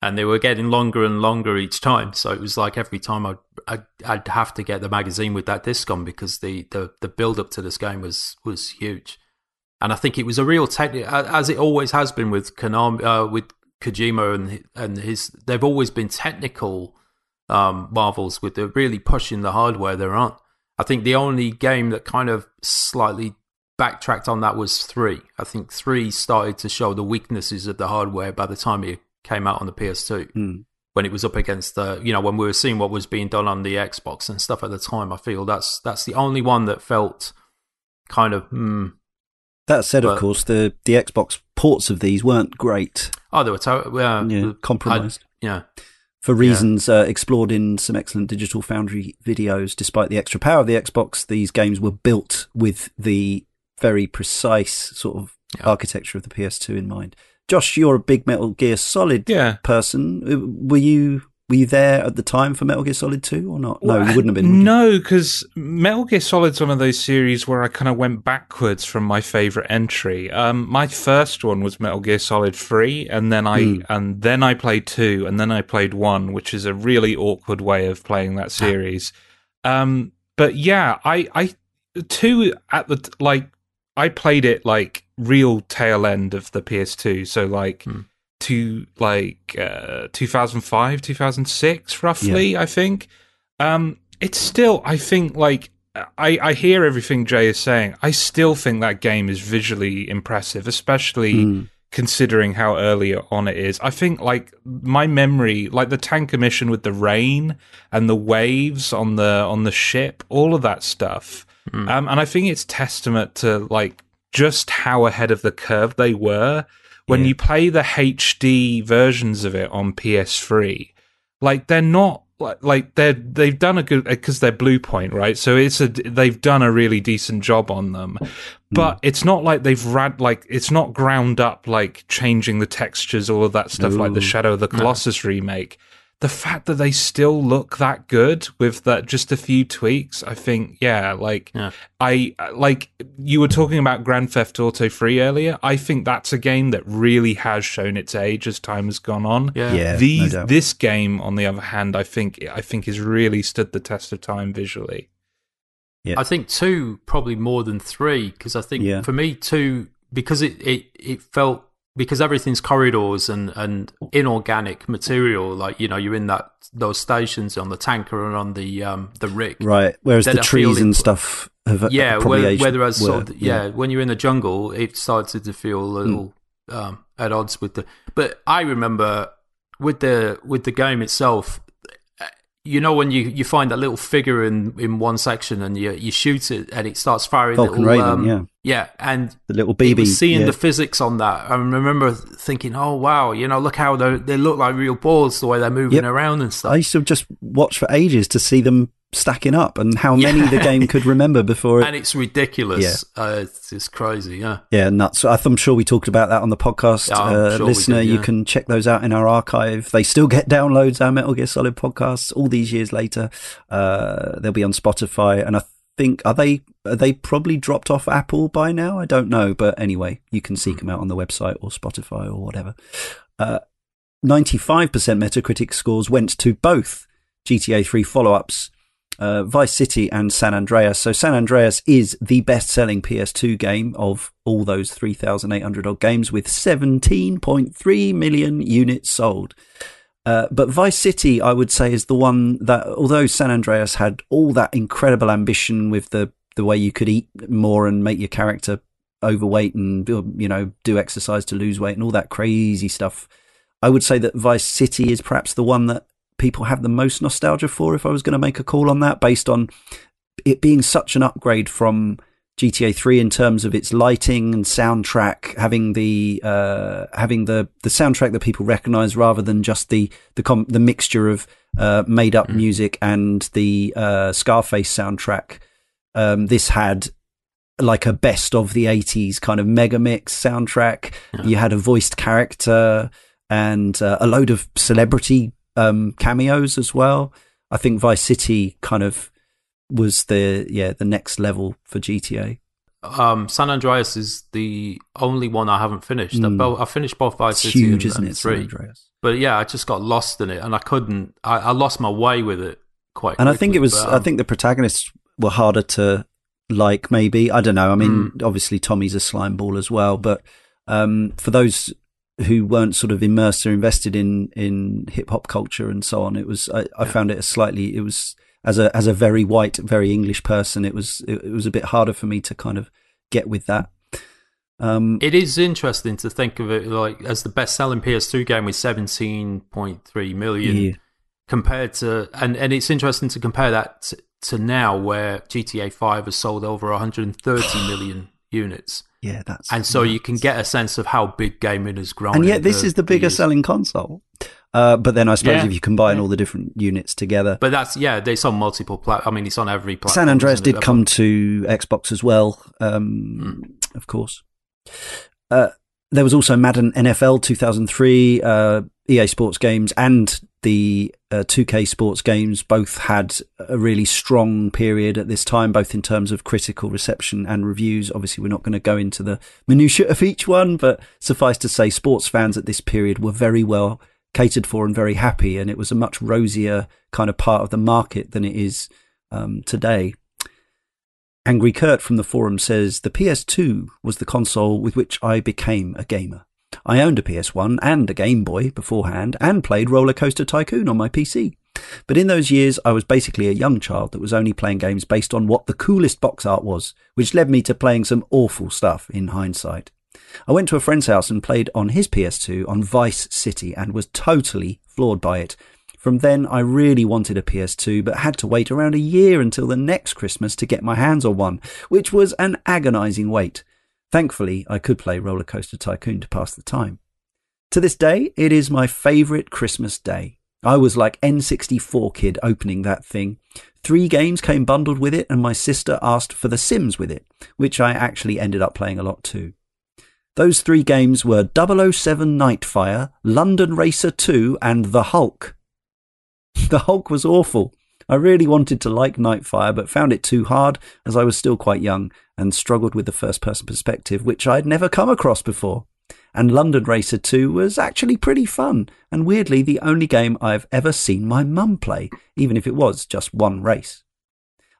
and they were getting longer and longer each time. So it was like every time I'd I'd, I'd have to get the magazine with that disc on because the the the build up to this game was was huge, and I think it was a real technique, as it always has been with Konami, uh, with Kojima and and his. They've always been technical um, marvels with the really pushing the hardware they're on. I think the only game that kind of slightly backtracked on that was three. I think three started to show the weaknesses of the hardware by the time it came out on the PS2. Mm. When it was up against the, you know, when we were seeing what was being done on the Xbox and stuff at the time, I feel that's that's the only one that felt kind of, hmm. That said, of course, the, the Xbox ports of these weren't great. Oh, they were to- yeah, Yeah, compromised. I- yeah, for reasons uh, explored in some excellent Digital Foundry videos. Despite the extra power of the Xbox, these games were built with the very precise sort of Yeah. architecture of the PS2 in mind. Josh, you're a big Metal Gear Solid Yeah. person. Uh, Were you were you there at the time for Metal Gear Solid 2 or not? No, Well, you wouldn't have been. would? No, because Metal Gear Solid's one of those series where I kind of went backwards from my favorite entry. Um, my first one was Metal Gear Solid Three, and then I Hmm. and then I played two, and then I played one, which is a really awkward way of playing that series. Um, but yeah, I I two at the like I played it like real tail end of the PS2, so like Hmm. To like uh 2005 2006 roughly i think. Um it's still i think like i i hear everything jay is saying. I still think that game is visually impressive especially Mm. considering how early on it is. I think like my memory like the tanker mission with the rain and the waves on the on the ship all of that stuff. Um and i think it's testament to like just how ahead of the curve they were when Yeah. you play the HD versions of it on PS3, like they're not like like they're they've done a good because they're Bluepoint, right? So it's a they've done a really decent job on them, hmm. but it's not like they've rad like it's not ground up like changing the textures, all of that stuff, like the Shadow of the Colossus remake. The fact that they still look that good with that just a few tweaks, I think, yeah, like Yeah. I like you were talking about Grand Theft Auto 3 earlier. I think that's a game that really has shown its age as time has gone on. yeah, Yeah, These doubt. this game, on the other hand, I think I think has really stood the test of time visually. Yeah. I think two probably more than three because I think Yeah. for me two because it, it it felt because everything's corridors and and inorganic material like you know you're in that those stations on the tanker and on the um the rig Right. Whereas the trees and stuff have yeah where, whereas sort of, yeah, when you're in the jungle it started to feel a little um at odds with the but I remember with the with the game itself you know when you, you find that little figure in, in one section and you you shoot it and it starts firing Vulcan little, Raven, um, yeah. yeah and The little it BB. seeing yeah. the physics on that. I remember thinking, "Oh wow, you know, look how they they look like real balls the way they're moving Yep. around and stuff." I used to just watch for ages to see them stacking up and how many the game could [laughs] remember before it. and it's ridiculous. Uh, it's, it's crazy. Yeah. Yeah, nuts. I'm sure we talked about that on the podcast. Yeah, uh, sure listener, did, you can check those out in our archive. They still get downloads, our Metal Gear Solid podcasts, all these years later. Uh, they'll be on Spotify. And I think, are they, are they probably dropped off Apple by now? I don't know. But anyway, you can seek them out on the website or Spotify or whatever. Uh, 95% Metacritic scores went to both GTA 3 follow ups, uh, Vice City and San Andreas. So San Andreas is the best selling PS2 game of all those 3,800 odd games with 17.3 million units sold. Uh, but Vice City, I would say, is the one that, although San Andreas had all that incredible ambition with the, the way you could eat more and make your character overweight and, you know, do exercise to lose weight and all that crazy stuff, I would say that Vice City is perhaps the one that people have the most nostalgia for if I was going to make a call on that based on it being such an upgrade from GTA 3 in terms of its lighting and soundtrack having the uh, having the the soundtrack that people recognize rather than just the the com- the mixture of uh, made up music and the uh, Scarface soundtrack. Um, this had like a best of the 80s kind of mega mix soundtrack. You had a voiced character and uh, a load of celebrity um, cameos as well. I think Vice City kind of was the yeah the next level for GTA. Um, San Andreas is the only one I haven't finished. I, Mm. I finished both Vice It's City huge, and, isn't and it? San three. Andreas? But yeah, I just got lost in it, and I couldn't. I, I lost my way with it quite. And I think it was but, I um, think the protagonists were harder to like. Maybe I don't know. I mean, Mm. obviously Tommy's a slime ball as well, but um, for those who weren't sort of immersed or invested in in hip hop culture and so on, it was I, I found it a slightly it was as a as a very white, very English person, it was it, it was a bit harder for me to kind of get with that. Um, It is interesting to think of it like as the best-selling PS2 game with 17.3 million yeah, compared to, and and it's interesting to compare that to, to now where GTA 5 has sold over 130 million [sighs] units, yeah, that's and so you can get a sense of how big gaming has grown. and yet this is the biggest years. selling console. Uh, but then I suppose Yeah. if you combine Yeah. all the different units together, But that's yeah, it's on multiple plat. I mean, it's on every platform. San Andreas did come to Xbox as well, um, of course. Uh, there was also Madden NFL 2003, uh, EA Sports games, and the uh, 2K Sports games both had a really strong period at this time, both in terms of critical reception and reviews. Obviously, we're not going to go into the minutiae of each one, but suffice to say, sports fans at this period were very well catered for and very happy, and it was a much rosier kind of part of the market than it is um, today. Angry Kurt from the forum says the PS2 was the console with which I became a gamer. I owned a PS1 and a Game Boy beforehand and played Roller Coaster Tycoon on my PC. But in those years, I was basically a young child that was only playing games based on what the coolest box art was, which led me to playing some awful stuff in hindsight. I went to a friend's house and played on his PS2 on Vice City and was totally floored by it. From then, I really wanted a PS2, but had to wait around a year until the next Christmas to get my hands on one, which was an agonizing wait. Thankfully, I could play Roller Coaster Tycoon to pass the time. To this day, it is my favourite Christmas day. I was like N64 kid opening that thing. Three games came bundled with it, and my sister asked for The Sims with it, which I actually ended up playing a lot too. Those three games were 007 Nightfire, London Racer 2, and The Hulk. [laughs] The Hulk was awful. I really wanted to like Nightfire, but found it too hard as I was still quite young and struggled with the first person perspective, which I'd never come across before. And London Racer 2 was actually pretty fun, and weirdly the only game I've ever seen my mum play, even if it was just one race.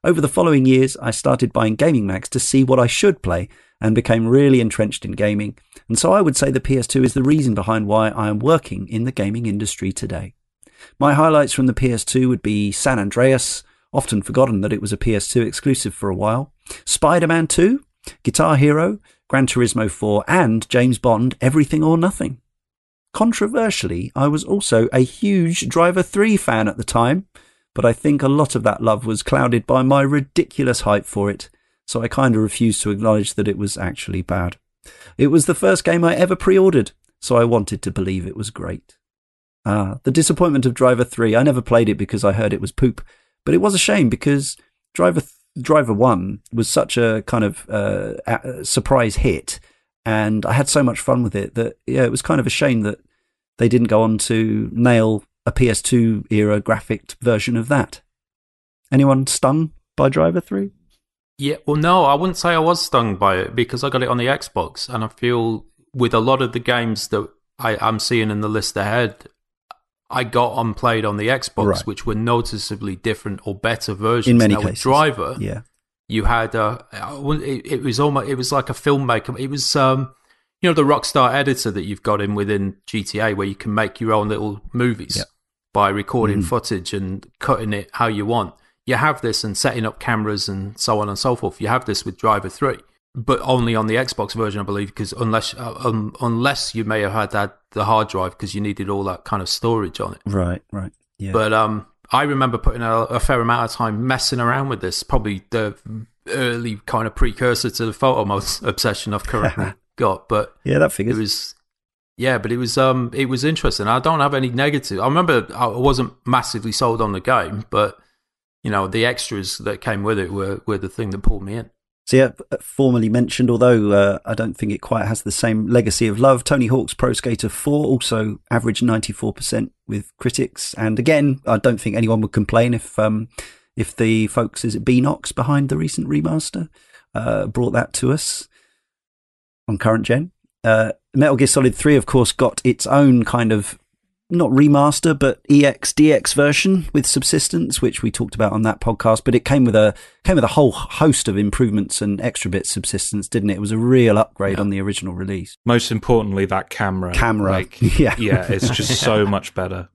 Over the following years, I started buying gaming mags to see what I should play and became really entrenched in gaming. And so I would say the PS2 is the reason behind why I am working in the gaming industry today. My highlights from the PS2 would be San Andreas, often forgotten that it was a PS2 exclusive for a while, Spider Man 2, Guitar Hero, Gran Turismo 4, and James Bond Everything or Nothing. Controversially, I was also a huge Driver 3 fan at the time, but I think a lot of that love was clouded by my ridiculous hype for it, so I kind of refused to acknowledge that it was actually bad. It was the first game I ever pre ordered, so I wanted to believe it was great. Ah, the disappointment of Driver 3. I never played it because I heard it was poop, But it was a shame because Driver Driver One was such a kind of uh, a- surprise hit, and I had so much fun with it that yeah, it was kind of a shame that they didn't go on to nail a PS2 era graphic version of that. Anyone stung by Driver Three? Yeah, well, no, I wouldn't say I was stung by it because I got it on the Xbox, and I feel with a lot of the games that I, I'm seeing in the list ahead, I got on played on the Xbox, Right. which were noticeably different or better versions. In many now, with cases. Driver, Yeah, you had a, wouldn't- it, it was almost it was like a filmmaker. It was um, you know, the Rockstar editor that you've got in within GTA, where you can make your own little movies Yeah. by recording Mhm. footage and cutting it how you want. You have this and setting up cameras and so on and so forth. You have this with Driver Three, but only on the Xbox version, I believe, because unless um, unless you may have had that the hard drive because you needed all that kind of storage on it. right, right. Yeah, But um, I remember putting a, a fair amount of time messing around with this. Probably the early kind of precursor to the photo mode [laughs] obsession I've currently [laughs] got. But yeah, that it figures. was, yeah, but it was um, it was interesting. I don't have any negative. I remember I wasn't massively sold on the game, but you know the extras that came with it were were the thing that pulled me in. So yeah, formerly mentioned, although uh, I don't think it quite has the same legacy of love. Tony Hawk's Pro Skater 4 also averaged 94% with critics, and again, I don't think anyone would complain if um, if the folks is it Beenox behind the recent remaster uh, brought that to us on current gen. Uh, Metal Gear Solid 3, of course, got its own kind of not remaster, but EX DX version with subsistence, which we talked about on that podcast. But it came with a came with a whole host of improvements and extra bit subsistence, didn't it? It was a real upgrade Yeah. on the original release. Most importantly, that camera. Camera, Like, [laughs] yeah, yeah, it's just [laughs] so much better.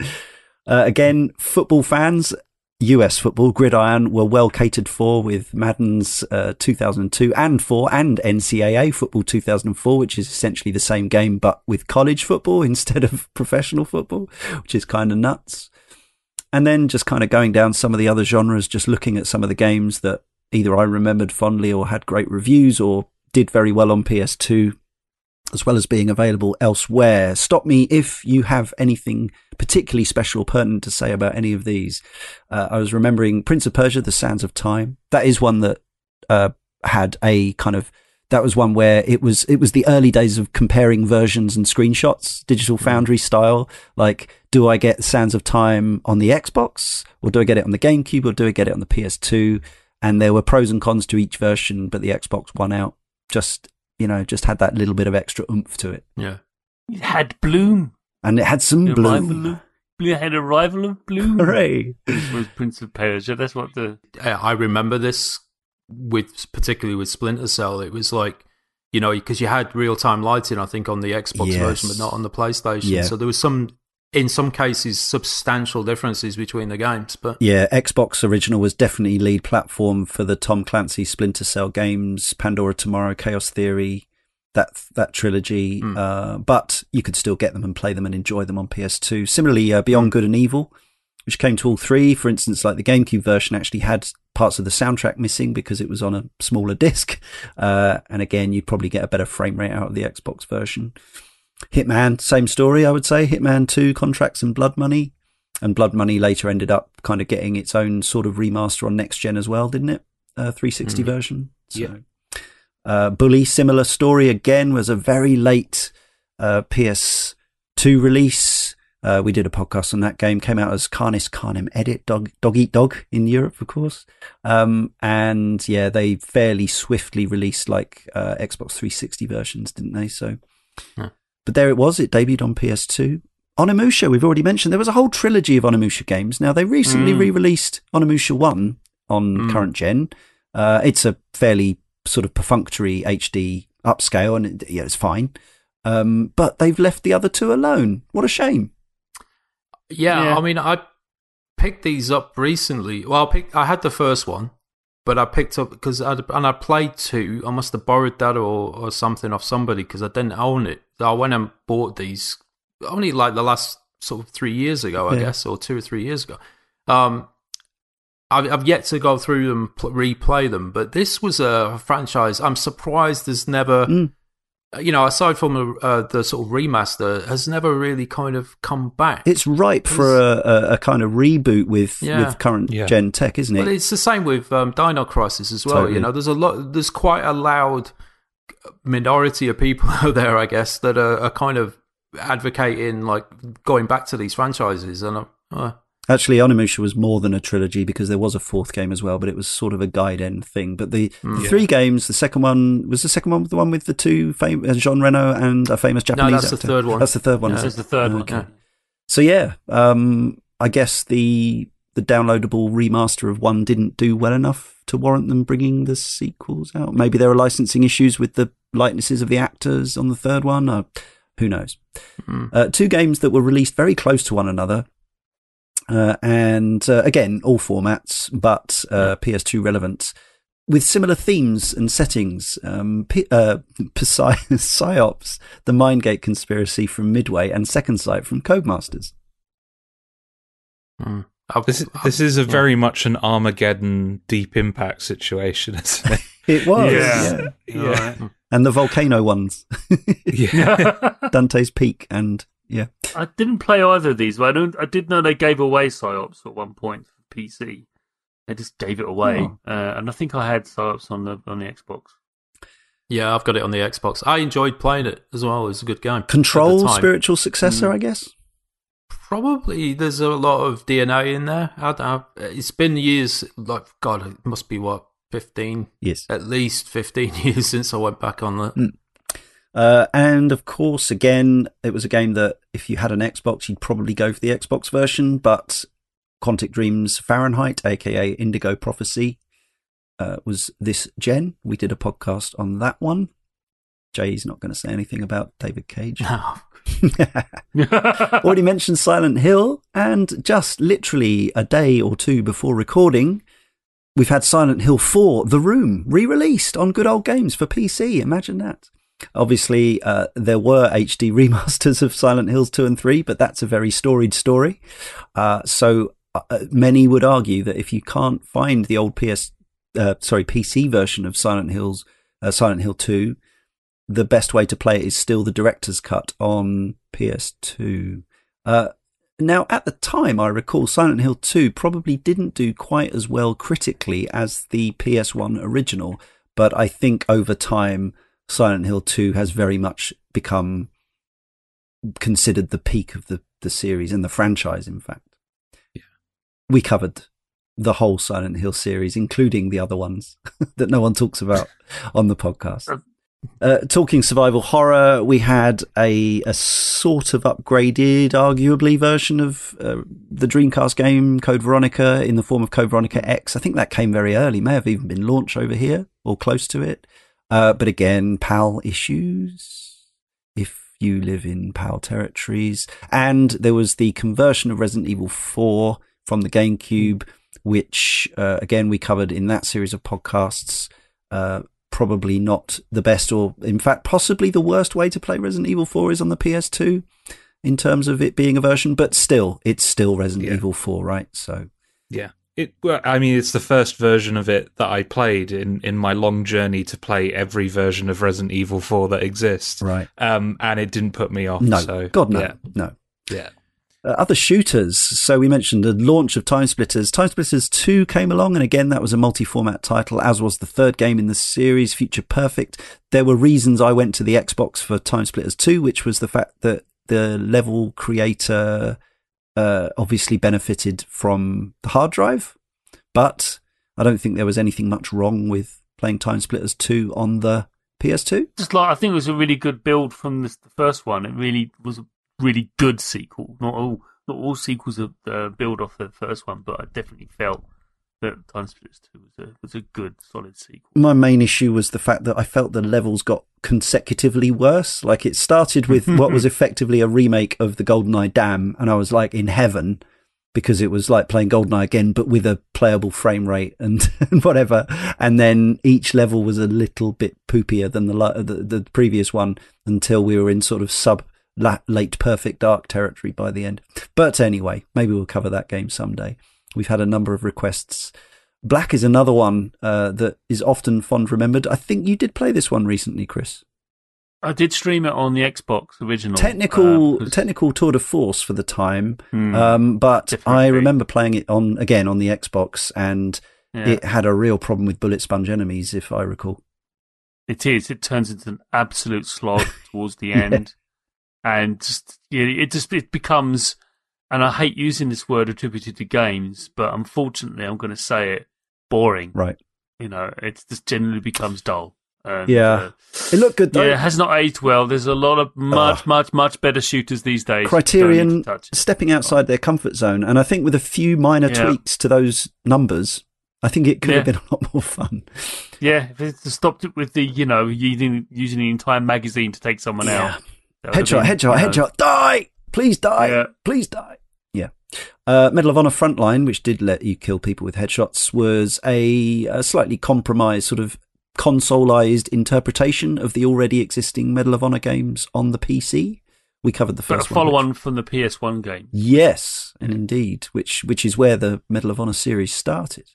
Uh, again, football fans, US football, Gridiron were well catered for with Madden's uh, 2002 and 4 and NCAA football 2004, which is essentially the same game but with college football [laughs] instead of professional football, which is kind of nuts. And then just kind of going down some of the other genres, just looking at some of the games that either I remembered fondly or had great reviews or did very well on PS2 as well as being available elsewhere. Stop me if you have anything particularly special or pertinent to say about any of these. Uh, I was remembering Prince of Persia, The Sands of Time. That is one that uh, had a kind of that was one where it was it was the early days of comparing versions and screenshots, Digital Foundry style. Like, do I get Sands of Time on the Xbox, or do I get it on the GameCube, or do I get it on the PS2? And there were pros and cons to each version, but the Xbox won out. Just you know, just had that little bit of extra oomph to it, Yeah, It had Bloom. and it had some The bloom. Arrival of, it had arrival of Bloom. [laughs] Hooray! This was Prince of Persia. That's what the I I remember this with particularly with Splinter Cell. It was like you know because you had real time lighting, I think, on the Xbox Yes. version, but not on the PlayStation. Yeah. So there was some, in some cases, substantial differences between the games. But Yeah, Xbox original was definitely lead platform for the Tom Clancy Splinter Cell games, Pandora Tomorrow, Chaos Theory, that that trilogy. Mm. Uh, but you could still get them and play them and enjoy them on PS2. Similarly, uh, Beyond Good and Evil, which came to all three. For instance, like the GameCube version actually had parts of the soundtrack missing because it was on a smaller [laughs] disc. Uh, and again, you'd probably get a better frame rate out of the Xbox version. Hitman, same story, I would say. Hitman 2, Contracts and Blood Money. And Blood Money later ended up kind of getting its own sort of remaster on next gen as well, didn't it? Uh, 360 Mm. version. So, Yeah. uh, Bully, similar story again, was a very late uh, PS2 release. Uh, we did a podcast on that game. Came out as Canis Canem Edit, Dog Dog Eat Dog in Europe, of course. Um, and yeah, they fairly swiftly released like uh, Xbox 360 versions, didn't they? So. But there it was. It debuted on PS2. Onimusha, we've already mentioned. There was a whole trilogy of Onimusha games. Now they recently Mm. re-released Onimusha One on Mm. current gen. Uh, it's a fairly sort of perfunctory HD upscale, and it, yeah, it's fine. Um, but they've left the other two alone. What a shame. yeah, Yeah. I mean, I picked these up recently. Well, I picked. I had the first one, but I picked up because I and I played two. I must have borrowed that or or something off somebody because I didn't own it. I went and bought these only like the last sort of three years ago, I Yeah. guess, or two or three years ago. Um, I've, I've yet to go through them, pl- replay them, but this was a franchise. I'm surprised there's never Mm. You know, aside from uh, the sort of remaster, has never really kind of come back. It's ripe for a, a, a kind of reboot with Yeah. with current Yeah. gen tech, isn't But it? it's the same with um, Dino Crisis as well. Totally. You know, there's a lot. There's quite a loud minority of people [laughs] out there, I guess, that are, are kind of advocating like going back to these franchises. And uh, uh, Actually, Onimusha was more than a trilogy because there was a fourth game as well, but it was sort of a guide end thing. But the, Hmm. the three games, the second one was the second one, the one with the two fam- uh, Jean Reno and a famous Japanese. that's the third one. That's the third one. Yeah. This is the third Okay. one. yeah. So yeah, um, I guess the the downloadable remaster of one didn't do well enough to warrant them bringing the sequels out. Maybe there are licensing issues with the likenesses of the actors on the third one. Uh, who knows? Mm. Uh, two games that were released very close to one another. Uh, and uh, again, all formats, but uh, PS2 relevant, with similar themes and settings. Um, P- uh, [laughs] Psy- Psi-Ops, the Mindgate conspiracy from Midway, and Second Sight from Codemasters. mm. This this is a very much an Armageddon Deep Impact situation, [laughs] isn't it? [laughs] It was, Yeah. yeah. Right. And the volcano ones, yeah. Dante's Peak, and yeah, I didn't play either of these, but I don't. I did know they gave away Psi-Ops at one point for PC. They just gave it away, Oh. uh, and I think I had Psi-Ops on the on the Xbox. yeah, I've got it on the Xbox. I enjoyed playing it as well. It was a good game. Control spiritual successor, Mm. I guess. Probably there's a lot of DNA in there. I, I, it's been years. Like God, it must be what fifteen, Yes. at least fifteen [laughs] years since I went back on that. Uh, and of course, again, it was a game that if you had an Xbox, you'd probably go for the Xbox version. But Quantic Dream's Fahrenheit, aka Indigo Prophecy, uh, was this gen. We did a podcast on that one. Jay's not going to say anything about David Cage. [laughs] Already mentioned Silent Hill, and just literally a day or two before recording, we've had Silent Hill 4 The Room re released on Good Old Games for PC. Imagine that. Obviously, uh, there were HD [laughs] remasters of Silent Hills 2 and 3, but that's a very storied story. Uh, so uh, many would argue that if you can't find the old PS, uh, sorry, PC version of Silent Hills, uh, Silent Hill 2, the best way to play it is still the director's cut on PS2. Uh, now, at the time, I recall Silent Hill 2 probably didn't do quite as well critically as the PS1 original, but I think over time, Silent Hill 2 has very much become considered the peak of the, the series and the franchise, in fact. Yeah. We covered the whole Silent Hill series, including the other ones [laughs] that no one talks about on the podcast. Uh, talking survival horror, we had a, a sort of upgraded, arguably, version of uh, the Dreamcast game Code Veronica in the form of Code Veronica X. I think that came very early, may have even been launched over here or close to it. Uh, but again, PAL issues if you live in PAL territories. And there was the conversion of Resident Evil 4 from the GameCube, which, uh, again, we covered in that series of podcasts. Uh, probably not the best, or in fact, possibly the worst way to play Resident Evil 4 is on the PS2 in terms of it being a version, but still, it's still Resident Yeah. Evil 4, right? So, Yeah. It, well, I mean, it's the first version of it that I played in, in my long journey to play every version of Resident Evil 4 that exists. right. Um, and it didn't put me off. No, so, God, no, Yeah. no. yeah. Uh, other shooters. So we mentioned the launch of Time Splitters. Time Splitters 2 came along, and again, that was a multi format title, as was the third game in the series, Future Perfect. There were reasons I went to the Xbox for Time Splitters 2, which was the fact that the level creator uh, obviously benefited from the hard drive, but I don't think there was anything much wrong with playing Time Splitters 2 on the PS2. Just like I think it was a really good build from the first one. It really was a really good sequel. Not all not all sequels are uh, build off the first one, but I definitely felt that Time Two was a was a good solid sequel. my main issue was the fact that I felt the levels got consecutively worse. Like it started with [laughs] what was effectively a remake of the GoldenEye Dam, and I was like in heaven because it was like playing GoldenEye again, but with a playable frame rate and, [laughs] and whatever. And then each level was a little bit poopier than the, the the previous one until we were in sort of sub la- late perfect dark territory by the end. But anyway, maybe we'll cover that game someday. We've had a number of requests. Black is another one uh, that is often fond remembered. I think you did play this one recently, Chris. I did stream it on the Xbox original. technical uh, technical tour de force for the time. Hmm, Um, but I remember playing it on again on the Xbox, and yeah. it had a real problem with bullet sponge enemies, if I recall. It is. It turns into an absolute slog [laughs] towards the end, and just yeah, it just it becomes. And I hate using this word attributed to games, but unfortunately, I'm going to say it: boring. Right. You know, it just generally becomes dull. And, Yeah. uh, It looked good though. yeah, it has not aged well. There's a lot of much, Ugh. much, much better shooters these days. You don't need Criterion stepping outside their comfort zone, and I think with a few minor Yeah. tweaks to those numbers, I think it could have been a lot more fun. [laughs] Yeah, if it stopped it with the you know using using the entire magazine to take someone Yeah. out. Headshot, been, headshot, you know, headshot, die! Please die! Yeah. Please die! Yeah. Uh, Medal of Honor Frontline, which did let you kill people with headshots, was a, a slightly compromised sort of consoleized interpretation of the already existing Medal of Honor games on the PC. We covered the But a first follow one. on from the PS1 game. Yes, and indeed, which which is where the Medal of Honor series started.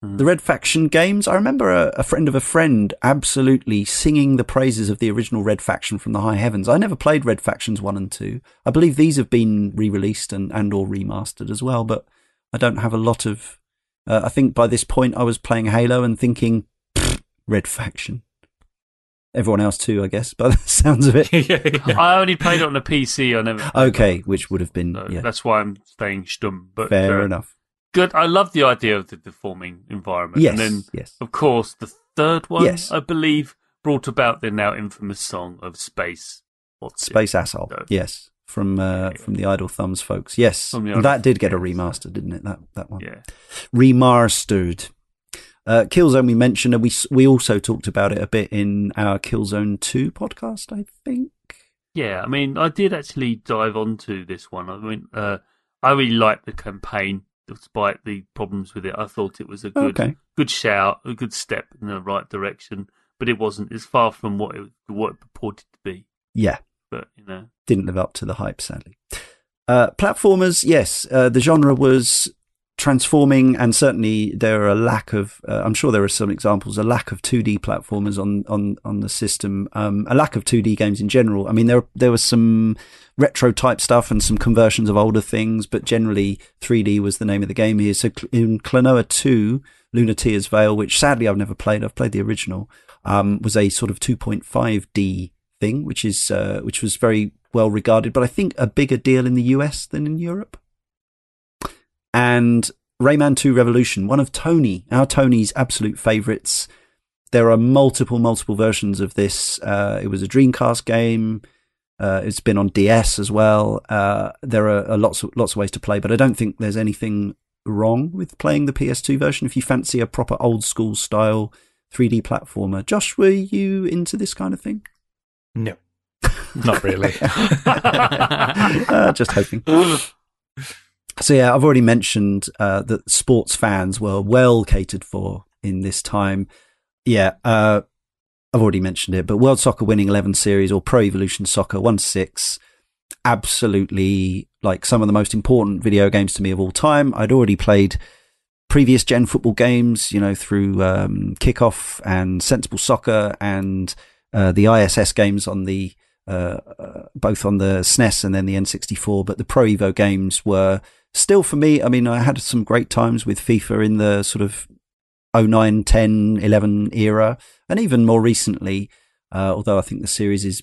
The Red Faction games, I remember a, a friend of a friend absolutely singing the praises of the original Red Faction from the high heavens. I never played Red Factions 1 and 2. I believe these have been re-released and, and or remastered as well, but I don't have a lot of... Uh, I think by this point I was playing Halo and thinking, Red Faction. Everyone else too, I guess, [laughs] by the sounds of it. [laughs] yeah, yeah. I only played it on the PC. I never. Okay, which would have been so yeah, That's why I'm staying stum. But fair uh, enough. Good. I love the idea of the deforming environment. Yes, And then, yes. of course, the third one, Yes. I believe, brought about the now infamous song of Space. What's it? Space Asshole. No. Yes, from uh, Yeah. from the Idle Thumbs folks. Yes, that did get a remaster, didn't it? That that one Yeah. remastered. Uh, Killzone we mentioned, and we we also talked about it a bit in our Killzone Two podcast. I think. Yeah, I mean, I did actually dive onto this one. I mean, uh, I really liked the campaign, despite the problems with it. I thought it was a good, Okay. good shout, a good step in the right direction. But it wasn't. It's far from what it what it purported to be. Yeah, But you know, didn't live up to the hype, sadly. Uh, platformers, yes, uh, the genre was transforming, and certainly there are a lack of. Uh, I'm sure there are some examples. A lack of 2D platformers on on on the system. Um, a lack of 2D games in general. I mean, there there was some retro type stuff and some conversions of older things, but generally 3D was the name of the game here. So in Klonoa 2, Lunatea's Veil, which sadly I've never played. I've played the original. Um, was a sort of 2.5D thing, which is uh, which was very well regarded, but I think a bigger deal in the US than in Europe. And Rayman 2 Revolution, one of Tony, our Tony's absolute favourites. There are multiple, multiple versions of this. Uh, it was a Dreamcast game. Uh, it's been on DS as well. Uh, there are, are lots of lots of ways to play, but I don't think there's anything wrong with playing the PS2 version if you fancy a proper old school style 3D platformer. Josh, were you into this kind of thing? No, not really. [laughs] uh, just hoping. [laughs] So yeah, I've already mentioned uh, that sports fans were well catered for in this time. Yeah, uh, I've already mentioned it, but World Soccer Winning Eleven Series or Pro Evolution Soccer One Six, absolutely like some of the most important video games to me of all time. I'd already played previous gen football games, you know, through um, Kickoff and Sensible Soccer and uh, the ISS games on the uh, uh, both on the SNES and then the N64. But the Pro Evo games were still for me. I mean, I had some great times with FIFA in the sort of 09, 10, 11 era, and even more recently. Uh, although I think the series is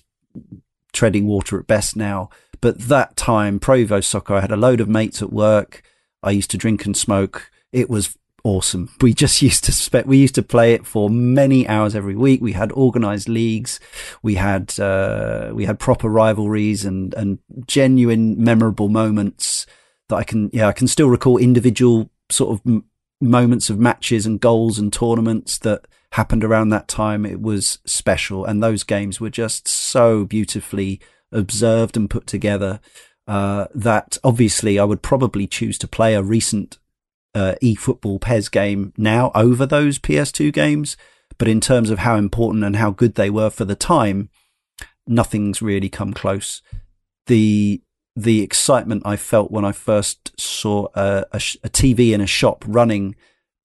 treading water at best now. But that time, Pro Evo Soccer, I had a load of mates at work. I used to drink and smoke. It was awesome. [laughs] We just used to spend, we used to play it for many hours every week. We had organized leagues. We had, uh, we had proper rivalries and, and genuine memorable moments that I can, yeah, I can still recall individual sort of m- moments of matches and goals and tournaments that happened around that time. It was special. And those games were just so beautifully observed and put together, uh, that obviously I would probably choose to play a recent uh, eFootball PES game now over those PS2 games. But in terms of how important and how good they were for the time, nothing's really come close. The the excitement I felt when I first saw a, a, a TV in a shop running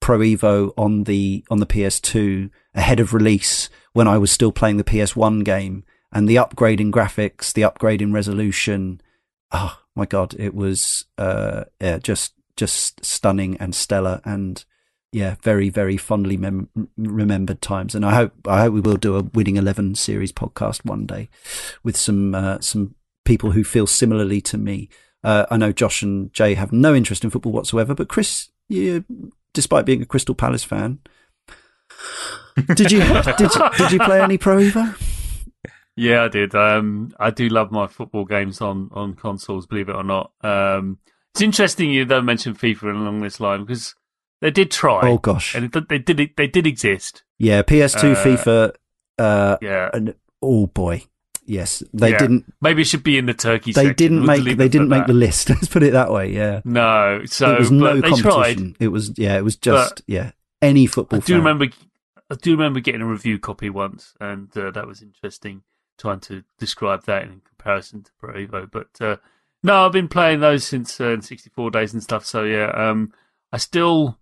Pro Evo on the on the PS2 ahead of release when I was still playing the PS1 game and the upgrade in graphics, the upgrade in resolution. Oh my god, it was uh, yeah, just just stunning and stellar, and yeah, very very fondly mem- remembered times. And I hope I hope we will do a Winning Eleven series podcast one day with some uh, some people who feel similarly to me. Uh, I know Josh and Jay have no interest in football whatsoever, but Chris, you, despite being a Crystal Palace fan, did you did, did you play any Pro Evo? Yeah, I did. Um, I do love my football games on, on consoles, believe it or not. Um, it's interesting you don't mention FIFA along this line because they did try. Oh gosh, and it, they did they did exist. Yeah, PS2, Uh, FIFA. Uh, Yeah, and oh boy, yes, they Yeah. didn't. maybe it should be in the turkey. They section. didn't We'll make. They didn't make the list. [laughs] Let's put it that way. Yeah, No, so it was no they tried. competition. It was yeah. It was just yeah. Any football. I do fan. remember. I do remember getting a review copy once, and uh, that was interesting. Trying to describe that in comparison to Pro Evo, but uh, no, I've been playing those since uh, 64 days and stuff. So yeah, um, I still,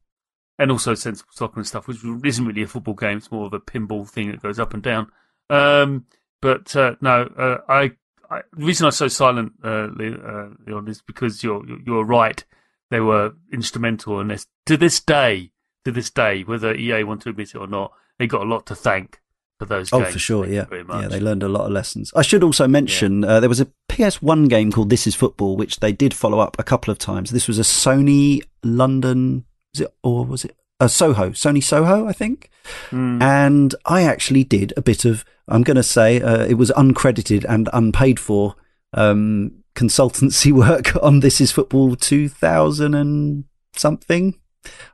and also sensible soccer and stuff, which isn't really a football game. It's more of a pinball thing that goes up and down. Um, but uh, no, uh, I, I. The reason I'm so silent, uh, uh, Leon, is because you're you're- right. They were instrumental in this to this day to this day, whether EA want to admit it or not, they got a lot to thank for those Oh, games. for sure. Thank Yeah, yeah. They learned a lot of lessons. I should also mention uh, there was a PS1 game called This Is Football, which they did follow up a couple of times. This was a Sony London, is it, or was it a Soho? Sony Soho, I think. Mm. and I actually did a bit of I'm going to say uh, it was uncredited and unpaid for um, consultancy [laughs] work on This Is Football 2000 and something.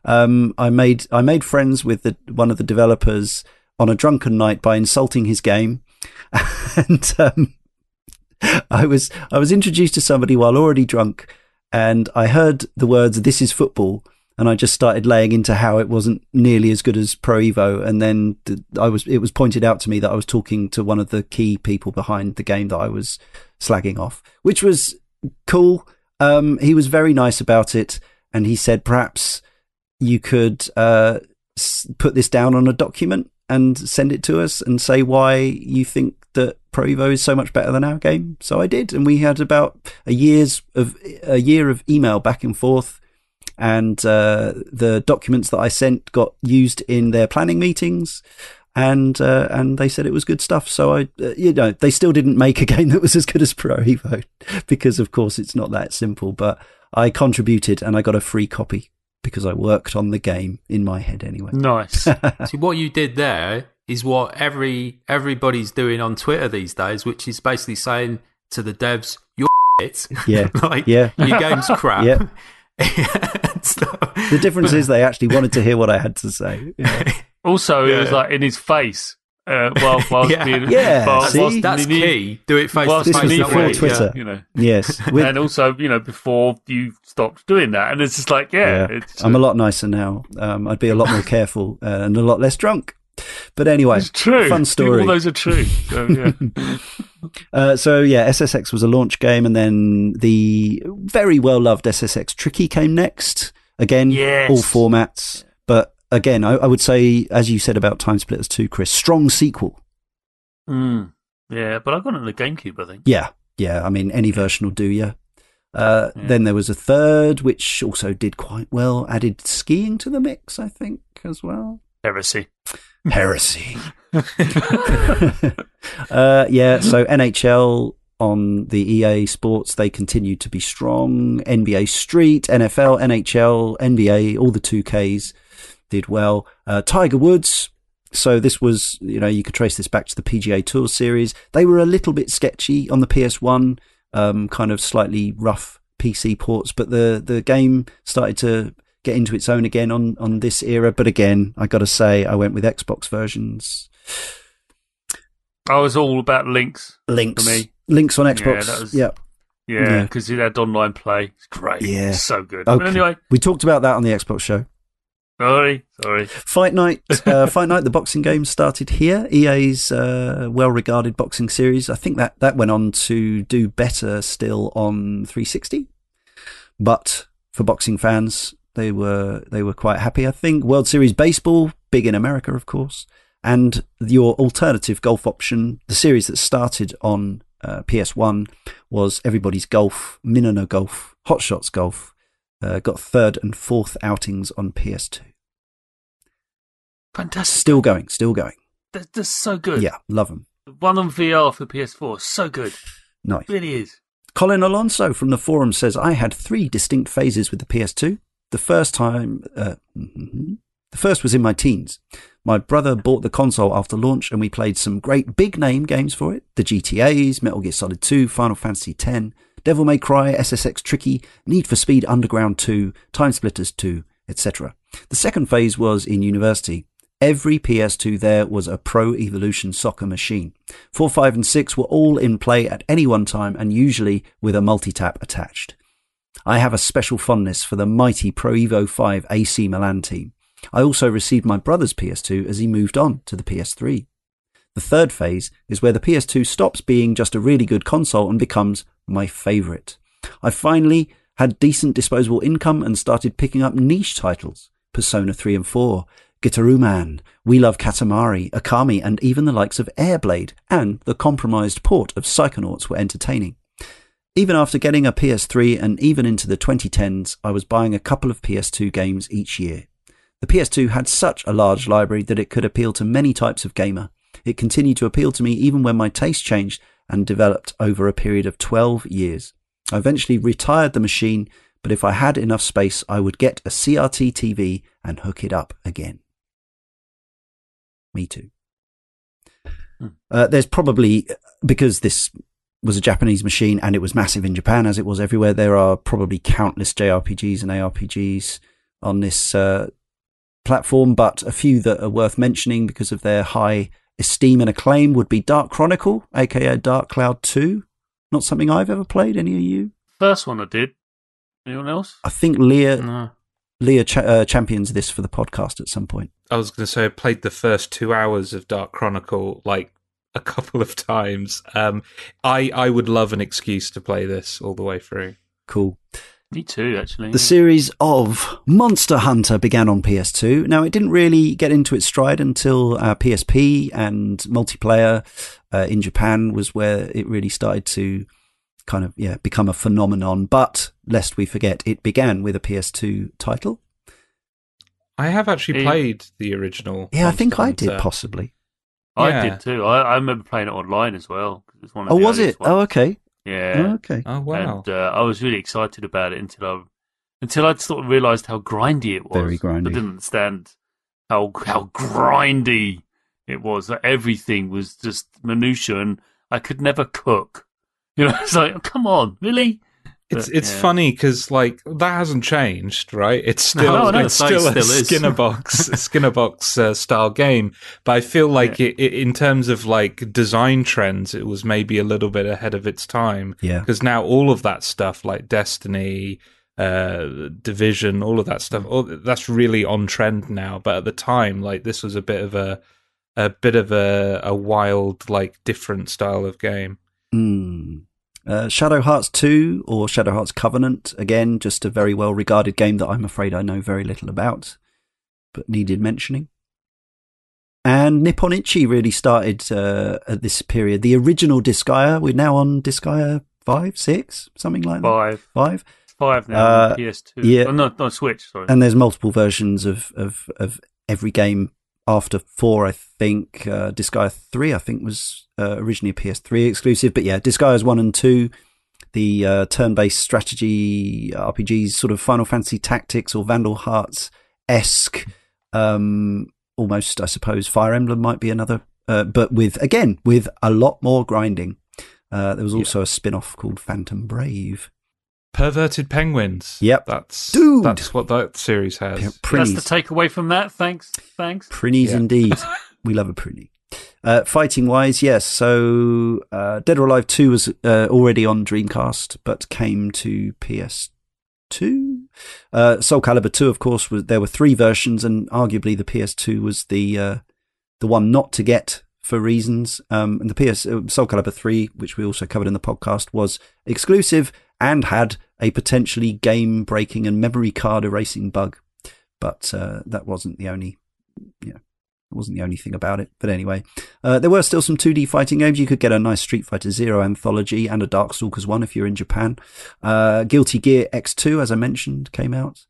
Um, I made I made friends with the, one of the developers on a drunken night by insulting his game, [laughs] and um, I was I was introduced to somebody while already drunk, and I heard the words "This is football." And I just started laying into how it wasn't nearly as good as Pro Evo. And then I was, it was pointed out to me that I was talking to one of the key people behind the game that I was slagging off, which was cool. Um, he was very nice about it, and he said perhaps you could uh, put this down on a document and send it to us and say why you think that Pro Evo is so much better than our game. So I did, and we had about a year's of a year of email back and forth and uh, the documents that I sent got used in their planning meetings, and uh, and they said it was good stuff. So I, uh, you know, they still didn't make a game that was as good as Pro Evo because, of course, it's not that simple. But I contributed, and I got a free copy because I worked on the game in my head anyway. Nice. [laughs] See, what you did there is what every everybody's doing on Twitter these days, which is basically saying to the devs, "You're [laughs] shit." Yeah, [laughs] like, yeah. your game's crap. Yeah. [laughs] And stuff. The difference is they actually wanted to hear what I had to say. Yeah. [laughs] also, it was like in his face. Uh, while, [laughs] whilst Yeah. being, Yeah, whilst- see? whilst That's being- key. Do it face whilst to This face. was before way, inebriated, Twitter. You know, Yes, with- and also, you know, before you stopped doing that, and it's just like, yeah, Yeah. it's, I'm a lot nicer now. Um, I'd be a lot more careful uh, and a lot less drunk. But anyway, it's true. fun story. All those are true. So, yeah. [laughs] Uh, so yeah, SSX was a launch game, and then the very well loved SSX Tricky came next. Again, Yes. all formats, but again, I, I would say, as you said about Time Splitters 2, Chris, strong sequel. Mm. yeah, but I got it on the GameCube, I think. Yeah, yeah. I mean, any version will do. Yeah. Uh, Yeah. Then there was a third, which also did quite well. Added skiing to the mix, I think, as well. Heresy. Heresy. uh, yeah, so NHL on the EA Sports, they continue to be strong. NBA Street, NFL, NHL, NBA, all the 2Ks did well. Uh, Tiger Woods. So this was, you know, you could trace this back to the PGA Tour series. They were a little bit sketchy on the PS1, um, kind of slightly rough PC ports, but the the game started to get into its own again on on this era. But again, I got to say, I went with Xbox versions. I was all about links. Links, For me. links on Yeah, Xbox. that was- yeah, Yeah, Yeah. because it had online play. It's great. Yeah. It's so good. Okay. But anyway, we talked about that on the Xbox show. sorry, sorry. Fight Night, [laughs] uh, Fight Night, the boxing game started here. EA's uh, well-regarded boxing series. I think that that went on to do better still on 360, but for boxing fans, they were they were quite happy. I think World Series baseball, big in America, of course, And your alternative golf option, the series that started on uh, PS1, was Everybody's Golf, Minna no Golf, Hot Shots Golf. Uh, got third and fourth outings on PS2. Fantastic. Still going, still going. They're, they're so good. Yeah, love them. One on VR for PS4. So good. Nice. Really is. Colin Alonso from the forum says, I had three distinct phases with the PS2. The first time, uh, mhm. the first was in my teens. My brother bought the console after launch and we played some great big name games for it. The GTAs, Metal Gear Solid 2, Final Fantasy X, Devil May Cry, SSX Tricky, Need for Speed Underground 2, Time Splitters 2, etc. The second phase was in university. Every PS2 there was a Pro Evolution soccer machine. 4, 5, and 6 were all in play at any one time and usually with a multi-tap attached. I have a special fondness for the mighty Pro Evo 5 AC Milan team. I also received my brother's PS2 as he moved on to the PS3. The third phase is where the PS2 stops being just a really good console and becomes my favourite. I finally had decent disposable income and started picking up niche titles Persona 3 and 4, Gitaroo Man, We Love Katamari, Okami, and even the likes of Airblade and the compromised port of Psychonauts were entertaining. Even after getting a PS3 and even into the 2010s, I was buying a couple of PS2 games each year. The PS2 had such a large library that it could appeal to many types of gamer. It continued to appeal to me even when my taste changed and developed over a period of 12 years. I eventually retired the machine, but if I had enough space, I would get a CRT TV and hook it up again. Me too. Uh, there's probably, because this was a Japanese machine and it was massive in Japan as it was everywhere, there are probably countless JRPGs and ARPGs on this uh, platform, but a few that are worth mentioning because of their high esteem and acclaim would be Dark Chronicle, aka Dark Cloud 2. Not something I've ever played, any of you? First one I did. Anyone else? I think Leah, No. Leah cha- uh, champions this for the podcast at some point. I was going to say I played the first two hours of Dark Chronicle like a couple of times. Um, I I would love an excuse to play this all the way through. Cool. Me too, actually. The series of Monster Hunter began on PS2. Now, it didn't really get into its stride until uh, PSP and multiplayer uh, in Japan was where it really started to kind of yeah become a phenomenon. But lest we forget, it began with a PS2 title. I have actually Yeah. played the original. Yeah, I think Monster I did possibly. I Yeah. did too. I, I remember playing it online as well. It was one of Oh, the was it? earliest Oh, okay. Yeah. Oh, okay. Oh wow! And uh, I was really excited about it until I until I sort of realised how grindy it was. Very grindy. I didn't understand how how grindy it was. That everything was just minutiae, and I could never cook. You know, [laughs] it's like, oh, come on, really? It's But, it's yeah. funny because like that hasn't changed, right? It's still No, no, it's it's like still a still is. Skinner box [laughs] Skinner box uh, style game, but I feel like it, it in terms of like design trends, it was maybe a little bit ahead of its time Yeah. because now all of that stuff like Destiny, uh, Division, all of that stuff, all, that's really on trend now. But at the time, like this was a bit of a a bit of a a wild like different style of game. Hmm. Uh, Shadow Hearts 2 or Shadow Hearts Covenant, again, just a very well regarded game that I'm afraid I know very little about, but needed mentioning. And Nippon Ichi really started uh, at this period. The original Disgaea, we're now on Disgaea 5, 6, something like that. Five, 5. five now. Uh, on PS2. yeah. Oh, no, no, Switch. Sorry. And there's multiple versions of, of, of every game after 4, I think. Uh, Disgaea 3, I think, was uh, originally a PS3 exclusive. But yeah, Disgaea's 1 and 2, the uh, turn based strategy RPGs, sort of Final Fantasy Tactics or Vandal Hearts esque. Um, almost, I suppose, Fire Emblem might be another. Uh, but with, again, with a lot more grinding. Uh, there was also a spin off called Phantom Brave. Perverted penguins. Yep. that's Dude. That's what that series has. P- That's Prinnies. the takeaway from that. Thanks. Thanks. Prinnies Yeah. indeed. we love a prinny. Uh, fighting wise, yes. So uh, Dead or Alive 2 was uh, already on Dreamcast, but came to PS2. Uh, Soul Calibur 2, of course, was there were three versions, and arguably the PS2 was the uh, the one not to get for reasons. Um, and the PS uh, Soul Calibur 3, which we also covered in the podcast, was exclusive and had a potentially game breaking and memory card erasing bug. But uh, that wasn't the only It wasn't the only thing about it. But anyway, uh, there were still some 2D fighting games. You could get a nice Street Fighter Zero anthology and a Darkstalkers one if you're in Japan. Uh, Guilty Gear X2, as I mentioned, came out.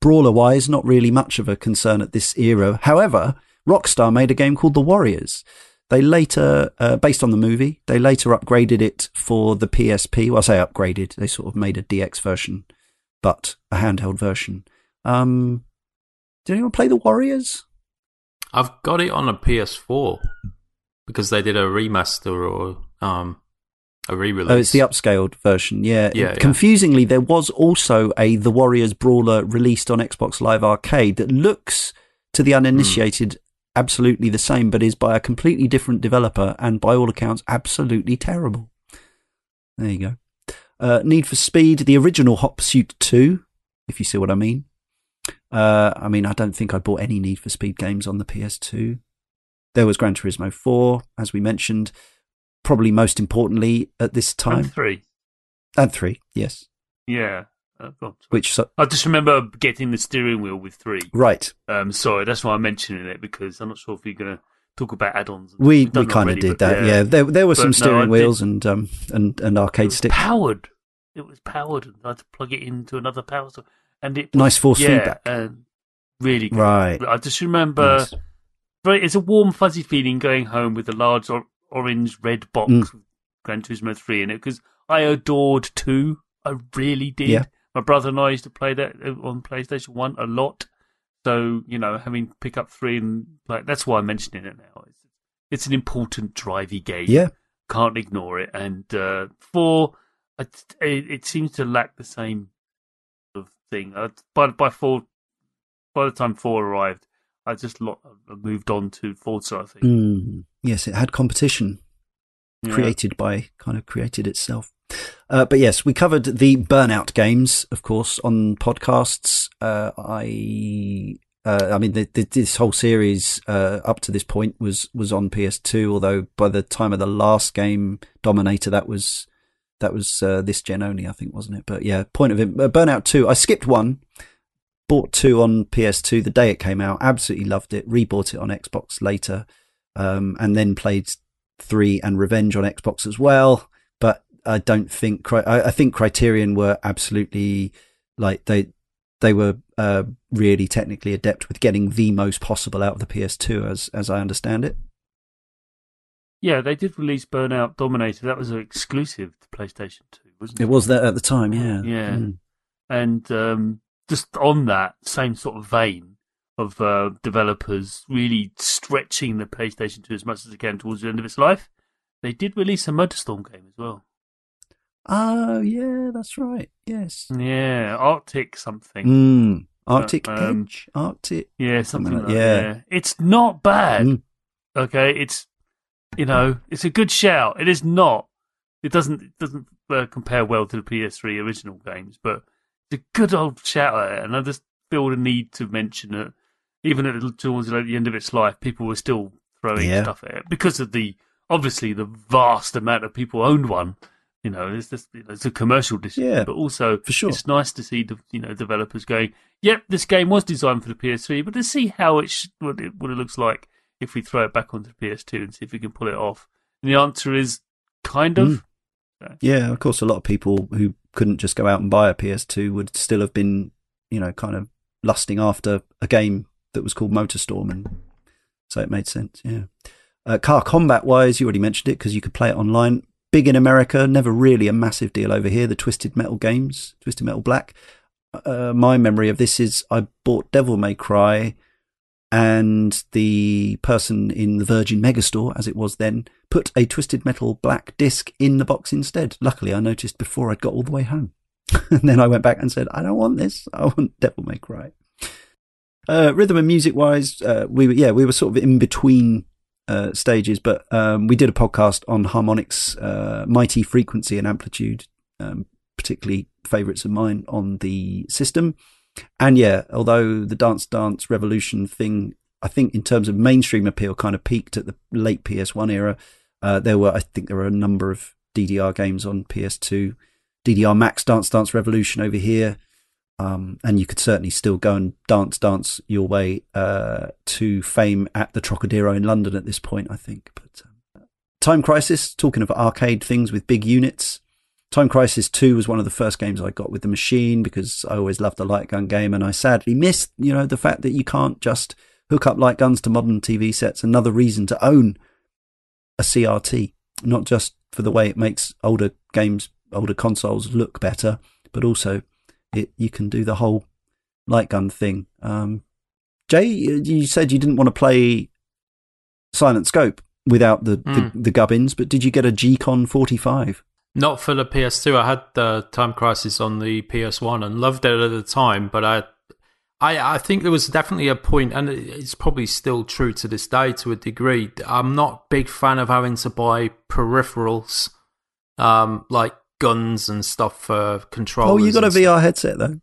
Brawler wise, not really much of a concern at this era. However, Rockstar made a game called The Warriors. They later, uh, based on the movie, they later upgraded it for the PSP. Well, I say upgraded. They sort of made a DX version, but a handheld version. Um, did anyone play The Warriors? I've got it on a PS4 because they did a remaster or um, a re-release. Oh, it's the upscaled version. Yeah. Yeah, yeah. Confusingly, there was also a The Warriors Brawler released on Xbox Live Arcade that looks to the uninitiated absolutely the same, but is by a completely different developer and by all accounts absolutely terrible. There you go. Uh, Need for Speed, the original Hot Pursuit 2, if you see what I mean. Uh, I mean, I don't think I bought any Need for Speed games on the PS2. There was Gran Turismo 4, as we mentioned. Probably most importantly at this time. And three. And 3, yes. Yeah. Uh. Which, so, I just remember getting the steering wheel with three. right. Um, sorry, that's why I'm mentioning it because I'm not sure if you're going to talk about add-ons. We, we kind of did that, yeah. There, there were But some no, steering did- wheels and, um, and, and It arcade was sticks. powered. It was powered, and I had to plug it into another power source, and it was, Nice force yeah, feedback. and really good. Right. I just remember Nice. very, it's a warm, fuzzy feeling going home with a large or- orange red box Mm. with Gran Turismo 3 in it because I adored 2. I really did. Yeah. My brother and I used to play that uh, on PlayStation 1 a lot. So, you know, having pick up 3 and like that's why I'm mentioning it now. It's, it's an important drivey game. Yeah. Can't ignore it. And uh, 4, it, it, it seems to lack the same sort of thing. Uh, by, by 4, by the time 4 arrived, I just lo- I moved on to Forza, I think. Mm, yes, it had competition Yeah. created by kind of created itself. Uh, but yes, we covered the Burnout games, of course, on podcasts. Uh, I, uh, I mean, the, the, this whole series uh, up to this point was was on PS2. Although by the time of the last game, Dominator, that was that was uh, this gen only, I think, wasn't it? But yeah, point of it, uh, Burnout Two. I skipped one, bought two on PS2 the day it came out. Absolutely loved it. Rebought it on Xbox later, um, and then played three and Revenge on Xbox as well. But I don't think I, I think Criterion were absolutely like they they were uh, really technically adept with getting the most possible out of the PS2 as as I understand it. Yeah, they did release Burnout Dominator. That was an exclusive to PlayStation 2, wasn't it? It was that at the time, yeah. Yeah. Mm. And um, just on that same sort of vein of uh, developers really stretching the PlayStation 2 as much as they can towards the end of its life, they did release a Motorstorm game as well. Oh yeah, that's right. Yes. Yeah, Arctic something. Mm. Arctic um, Edge, Arctic. Yeah, something Something like like- that. yeah. Yeah. It's not bad. Mm. Okay, it's you know, it's a good shout. It is not. It doesn't it doesn't uh, compare well to the PS3 original games, but it's a good old shout at it. And I just feel the need to mention that even at towards the end of its life, people were still throwing Yeah. stuff at it because of the obviously the vast amount of people owned one. You know, it's just it's a commercial decision, Yeah, but also for sure. it's nice to see the you know developers going, "Yep, this game was designed for the PS3, but let's see how it sh- what it what it looks like if we throw it back onto the PS2 and see if we can pull it off." And the answer is kind of. Mm. Yeah, of course, a lot of people who couldn't just go out and buy a PS2 would still have been, you know, kind of lusting after a game that was called Motorstorm, and so it made sense. Yeah. Uh, car combat wise, you already mentioned it because you could play it online. Big in America, never really a massive deal over here. The Twisted Metal games, Twisted Metal Black. Uh, my memory of this is I bought Devil May Cry, and the person in the Virgin Megastore, as it was then, put a Twisted Metal Black disc in the box instead. Luckily, I noticed before I'd got all the way home. [laughs] and then I went back and said, I don't want this. I want Devil May Cry. Uh, rhythm and music wise, uh, we were, yeah, we were sort of in between uh, stages, but um, we did a podcast on Harmonix, uh, mighty frequency and amplitude, um, particularly favourites of mine on the system. And yeah, although the Dance Dance Revolution thing, I think in terms of mainstream appeal, kind of peaked at the late PS1 era. Uh, there were, I think, there were a number of DDR games on PS2, DDR Max Dance Dance Revolution over here. Um, and you could certainly still go and dance, dance your way uh, to fame at the Trocadero in London at this point, I think. But um, Time Crisis, talking of arcade things with big units, Time Crisis 2 was one of the first games I got with the machine because I always loved the light gun game, and I sadly missed, you know, the fact that you can't just hook up light guns to modern TV sets. Another reason to own a CRT, not just for the way it makes older games, older consoles look better, but also it you can do the whole light gun thing. Um, Jay, you said you didn't want to play Silent Scope without the, Mm. the, the gubbins, but did you get a G-Con 45? Not for the PS2. I had the Time Crisis on the PS1 and loved it at the time, but I, I, I think there was definitely a point, and it's probably still true to this day to a degree. I'm not a big fan of having to buy peripherals, um, like guns and stuff for controllers. Oh, you got a stuff. VR headset though.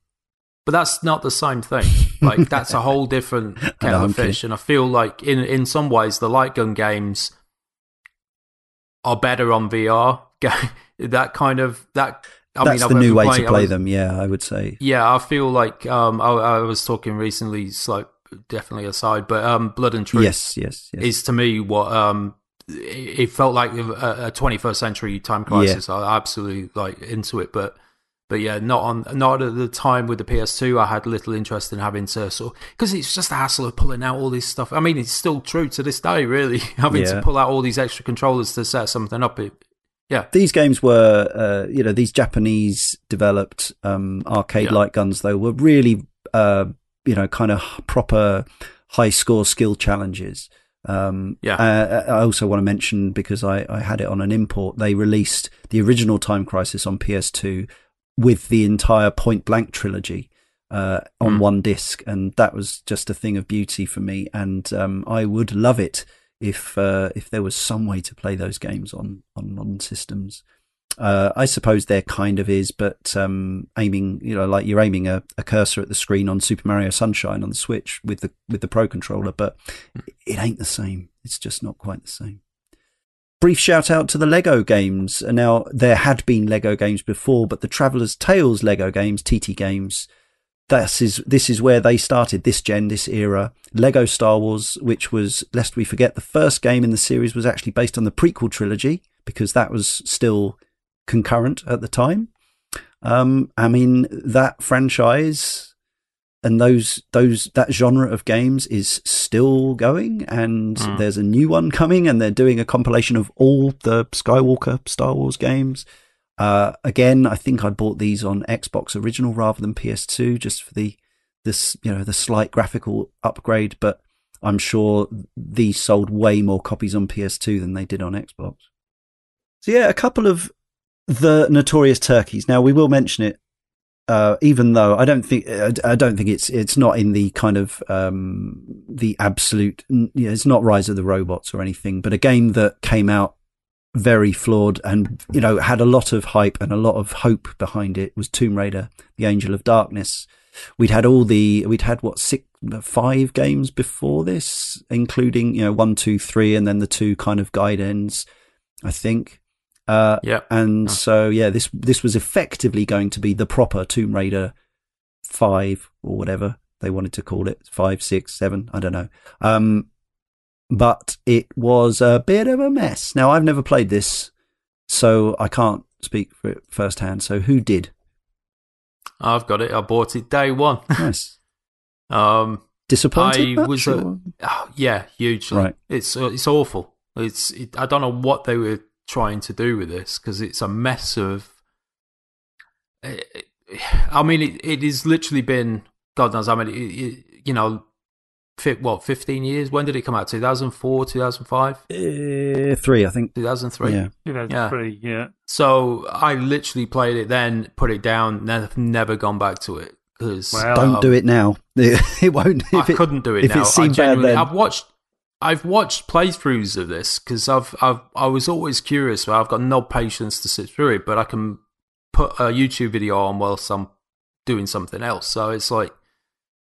but that's not the same thing. Like that's a whole different [laughs] kettle of fish. And I feel like in in some ways the light gun games are better on VR. [laughs] that kind of that. I That's mean, the I've new way playing- to play was- them. Yeah, I would say. Yeah, I feel like um, I, I was talking recently, like definitely aside, but um, Blood and Truth Yes, yes, yes. is to me what um, it felt like a, a 21st century time crisis. I absolutely like into it, but but yeah, not on not at the time with the PS2. I had little interest in having to sort because it's just a hassle of pulling out all this stuff. I mean, it's still true to this day, really, [laughs] having Yeah. to pull out all these extra controllers to set something up. It, yeah, these games were, uh, you know, these Japanese developed um, arcade Yeah. light guns, though, were really, uh, you know, kind of proper high score skill challenges. Um, Yeah. uh, I also want to mention because I, I had it on an import. They released the original Time Crisis on PS2 with the entire Point Blank trilogy uh, on Mm. one disc, and that was just a thing of beauty for me. And um, I would love it if uh, if there was some way to play those games on on modern systems. Uh, I suppose there kind of is, but um, aiming, you know, like you're aiming a, a cursor at the screen on Super Mario Sunshine on the Switch with the with the Pro controller, but it ain't the same. It's just not quite the same. Brief shout out to the Lego games. Now there had been Lego games before, but the Traveller's Tales Lego games, TT games, this is this is where they started this gen, this era. Lego Star Wars, which was lest we forget, the first game in the series was actually based on the prequel trilogy because that was still concurrent at the time. Um, I mean that franchise and those those that genre of games is still going, and Mm. there's a new one coming, and they're doing a compilation of all the Skywalker Star Wars games. Uh, again, I think I bought these on Xbox original rather than PS2, just for the this you know the slight graphical upgrade. But I'm sure these sold way more copies on PS2 than they did on Xbox. So yeah, a couple of the notorious turkeys. Now we will mention it, uh, even though I don't think I I don't think it's it's not in the kind of um, the absolute. You know, it's not Rise of the Robots or anything, but a game that came out very flawed and you know had a lot of hype and a lot of hope behind it was Tomb Raider: The Angel of Darkness. We'd had all the we'd had what six five games before this, including you know one, two, three, and then the two kind of guide ends. I think. Uh, yeah. and Oh. so yeah, this this was effectively going to be the proper Tomb Raider five or whatever they wanted to call it, five, six, seven, I don't know. Um, but it was a bit of a mess. Now I've never played this, so I can't speak for it firsthand. So who did? I've got it. I bought it day one. [laughs] Nice. um, Disappointed? I was a- oh, yeah, hugely. Right. It's uh, it's awful. It's it, I don't know what they were trying to do with this because it's a mess of. eh, I mean, it, it has literally been God knows. I mean, it, it, you know, fi- what fifteen years? When did it come out? Two thousand four, two thousand five, Uh, three, I think. two thousand three. Yeah. You know, Yeah. yeah. So I literally played it, then put it down, and I've never gone back to it because Wow. Don't do it now. [laughs] it won't. I it, couldn't do it if it now. I seemed bad then. I've watched, I've watched playthroughs of this because I've, I've, I was always curious, but I've got no patience to sit through it. But I can put a YouTube video on whilst I'm doing something else. So it's like,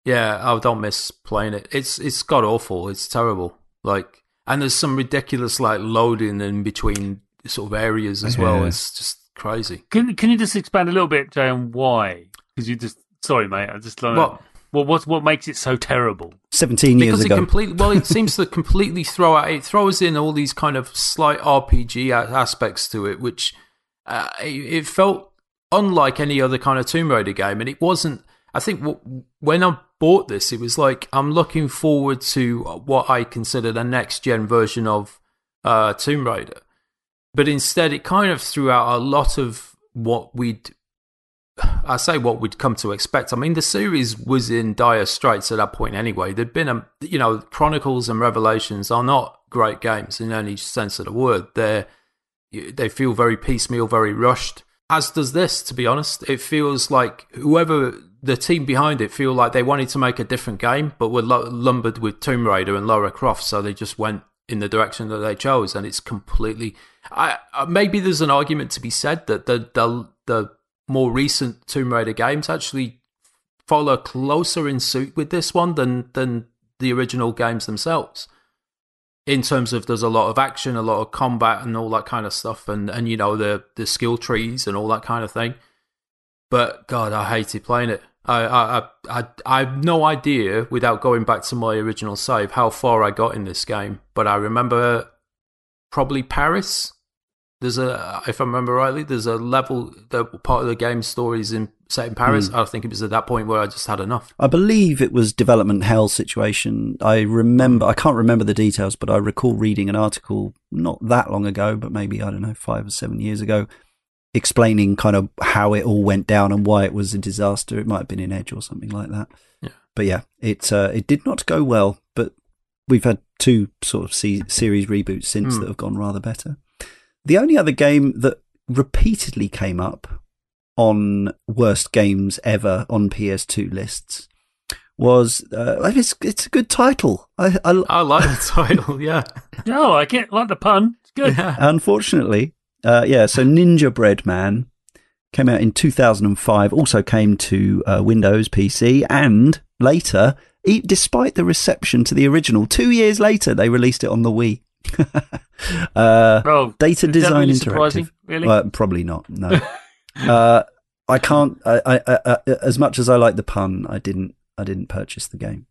yeah, I don't miss playing it. It's, it's god awful. It's terrible. Like, and there's some ridiculous like loading in between sort of areas as well. It's just crazy. Can Can you just expand a little bit, Jay, on why? Because you just Sorry, mate. I just like Well, what what what makes it so terrible? 17 years because it completely well, it seems to completely [laughs] throw out. It throws in all these kind of slight RPG aspects to it, which uh, it, it felt unlike any other kind of Tomb Raider game, and it wasn't. I think w- when I bought this, it was like I'm looking forward to what I consider the next gen version of uh, Tomb Raider, but instead it kind of threw out a lot of what we'd I say what we'd come to expect. I mean, the series was in dire straits at that point anyway. There'd been a, you know, Chronicles and Revelations are not great games in any sense of the word. They're, they feel very piecemeal, very rushed. As does this, to be honest. It feels like whoever the team behind it feel like they wanted to make a different game, but were lu- lumbered with Tomb Raider and Lara Croft, so they just went in the direction that they chose, and it's completely. I, uh, maybe there's an argument to be said that the the the more recent Tomb Raider games actually follow closer in suit with this one than than the original games themselves. In terms of there's a lot of action, a lot of combat, and all that kind of stuff, and and you know the the skill trees and all that kind of thing. But God, I hated playing it. I I I I, have no idea without going back to my original save how far I got in this game. But I remember probably Paris there's a if I remember rightly, there's a level that part of the game stories in set in Paris. I think it was at that point where I just had enough. I believe it was development hell situation. I remember, I can't remember the details, but I recall reading an article not that long ago, but maybe, I don't know, five or seven years ago, explaining kind of how it all went down and why it was a disaster. It might have been in Edge or something like that. Yeah. But yeah, it, uh, it did not go well, but we've had two sort of se- series reboots since Hmm. that have gone rather better. The only other game that repeatedly came up on worst games ever on PS2 lists was uh, it's it's a good title. I, I, I like the title, [laughs] yeah. No, I get like the pun. It's good. yeah. unfortunately, uh, yeah. So Ninja Bread Man came out in 2005. Also came to uh, Windows, PC, and later, e- despite the reception to the original, two years later they released it on the Wii. [laughs] uh, Oh, Data Design really Interactive. Really? Uh, probably not. No. [laughs] uh, I can't. I, I, I, I, as much as I like the pun, I didn't. I didn't purchase the game.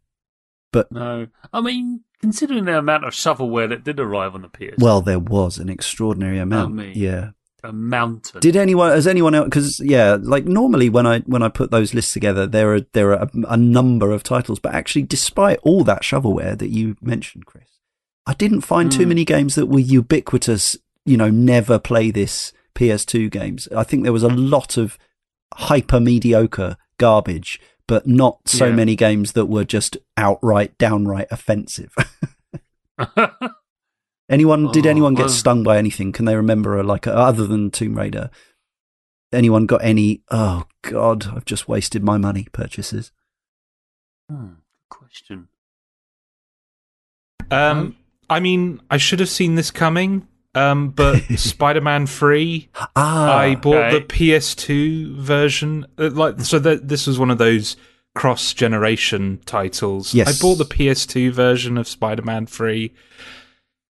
But no. I mean, considering the amount of shovelware that did arrive on the PS, Well, there was an extraordinary amount. me. Yeah. a mountain. Did anyone? Has anyone else? Because yeah, like normally when I when I put those lists together, there are there are a, a number of titles, but actually, despite all that shovelware that you mentioned, Chris, I didn't find too Hmm. many games that were ubiquitous. You know, never play this PS2 games. I think there was a lot of hyper mediocre garbage, but not so Yeah. many games that were just outright, downright offensive. [laughs] anyone? [laughs] did Oh, anyone get well- stung by anything? Can they remember a, like a, other than Tomb Raider? Anyone got any? Oh God, I've just wasted my money purchases. Hmm, good question. Um, I mean, I should have seen this coming. Um, but [laughs] Spider-Man Three, Ah, I bought okay. the PS2 version. uh, Like, so that this was one of those cross-generation titles. Yes. I bought the PS2 version of Spider-Man 3.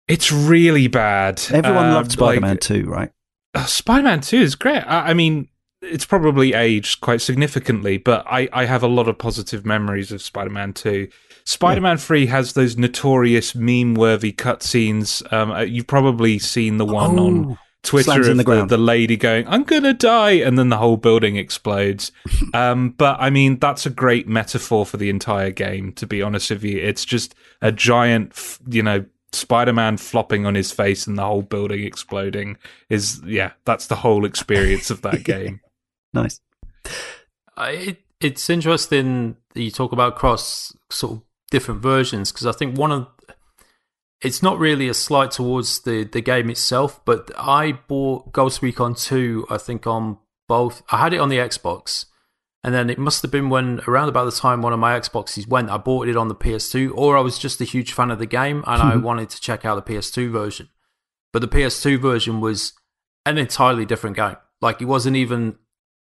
It's really bad. everyone Um, loved Spider-Man like, too, right? uh, Spider-Man 2 is great. I, I mean, it's probably aged quite significantly, but I, I have a lot of positive memories of Spider-Man 2. Spider-Man 3 has those notorious meme-worthy cutscenes. Um, uh, you've probably seen the one on Oh, Twitter slams of in the the, the lady going, I'm gonna die, and then the whole building explodes. [laughs] um, but I mean, that's a great metaphor for the entire game, to be honest with you. It's just a giant, f- you know, Spider Man flopping on his face and the whole building exploding is, yeah, that's the whole experience of that [laughs] game. nice. I- it, it's interesting that you talk about cross sort of different versions because I think one of it's not really a slight towards the the game itself, but I bought Ghost Recon Two. I think on both. I had it on the Xbox, and then it must have been when around about the time one of my Xboxes went. I bought it on the PS2, or I was just a huge fan of the game and I mm-hmm. wanted to check out the PS2 version. But the PS2 version was an entirely different game. Like it wasn't even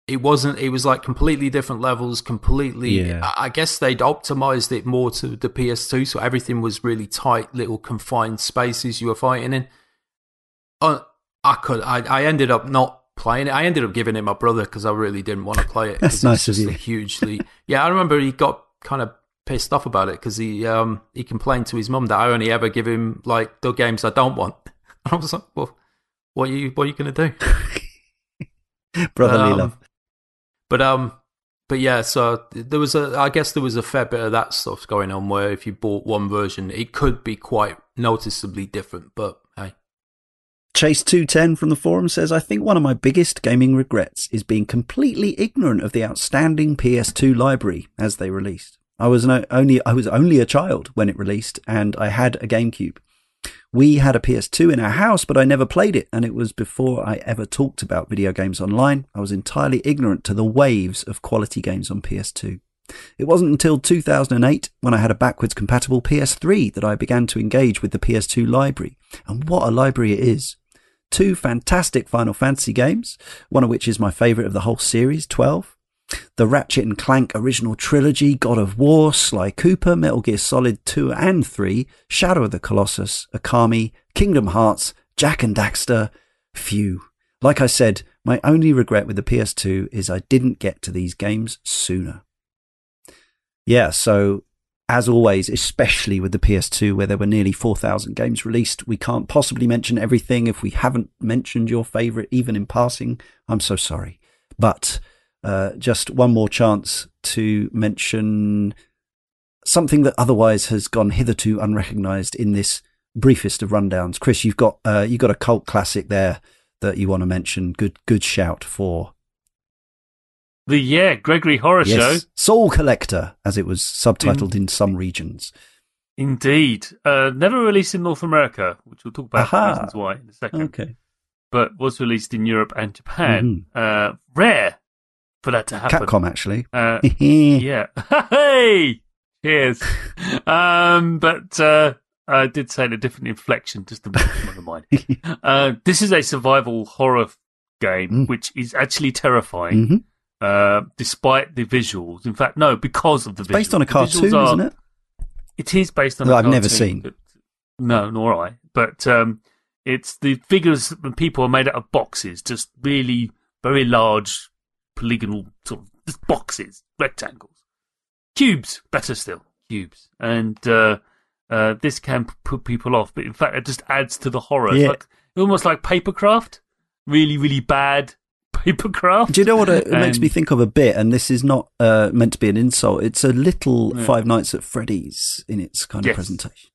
it wasn't it was like completely different levels completely Yeah. I- i guess they'd optimized it more to the ps2 so everything was really tight little confined spaces you were fighting in uh, i could I, I ended up not playing it. I ended up giving it my brother because I really didn't want to play it. [laughs] That's nice it's of you. Hugely, yeah. I remember he got kind of pissed off about it because he um he complained to his mum that I only ever give him like the games I don't want. and [laughs] I was like, well, what are you what are you gonna do? [laughs] Brotherly Um, love. But um, but yeah. So there was a, I guess there was a fair bit of that stuff going on where if you bought one version, it could be quite noticeably different. But hey, Chase210 from the forum says, I think one of my biggest gaming regrets is being completely ignorant of the outstanding PS2 library as they released. I was only I was only a child when it released and I had a GameCube. We had a PS2 in our house, but I never played it, and it was before I ever talked about video games online. I was entirely ignorant to the waves of quality games on PS2. It wasn't until 2008, when I had a backwards compatible PS3, that I began to engage with the PS2 library. And what a library it is! Two fantastic Final Fantasy games, one of which is my favourite of the whole series, 12. The Ratchet and Clank original trilogy, God of War, Sly Cooper, Metal Gear Solid 2 and 3, Shadow of the Colossus, Okami, Kingdom Hearts, Jak and Daxter. Phew. Like I said, my only regret with the PS2 is I didn't get to these games sooner. Yeah, so as always, especially with the PS2, where there were nearly 4,000 games released, we can't possibly mention everything. If we haven't mentioned your favourite, even in passing, I'm so sorry. But uh, just one more chance to mention something that otherwise has gone hitherto unrecognised in this briefest of rundowns. Chris, you've got uh, you got a cult classic there that you want to mention. Good good shout for The yeah, Gregory Horror Show. Soul Collector, as it was subtitled in some regions. Indeed. Uh, never released in North America, which we'll talk about reasons why in a second. Okay, But was released in Europe and Japan. Uh, rare for that to happen. Capcom actually. Uh, [laughs] yeah. [laughs] hey! Cheers. um, but uh, I did say in a different inflection, just to never mind. [laughs] Uh, this is a survival horror game, Mm. which is actually terrifying, hmm uh, despite the visuals. In fact, no, because of the visuals. Based on a cartoon, are- isn't it? It is based on. That a I've never seen. no, nor I. But um, it's the figures and people are made out of boxes, just really very large, polygonal sort of just boxes, rectangles, cubes. Better still, cubes. And uh, uh, this can p- put people off, but in fact, it just adds to the horror. It's Yeah. like almost like papercraft, really, really bad [laughs] papercraft. Do you know what it [laughs] makes me think of a bit? And this is not uh, meant to be an insult. It's a little Yeah. Five Nights at Freddy's in its kind Yes. of presentation.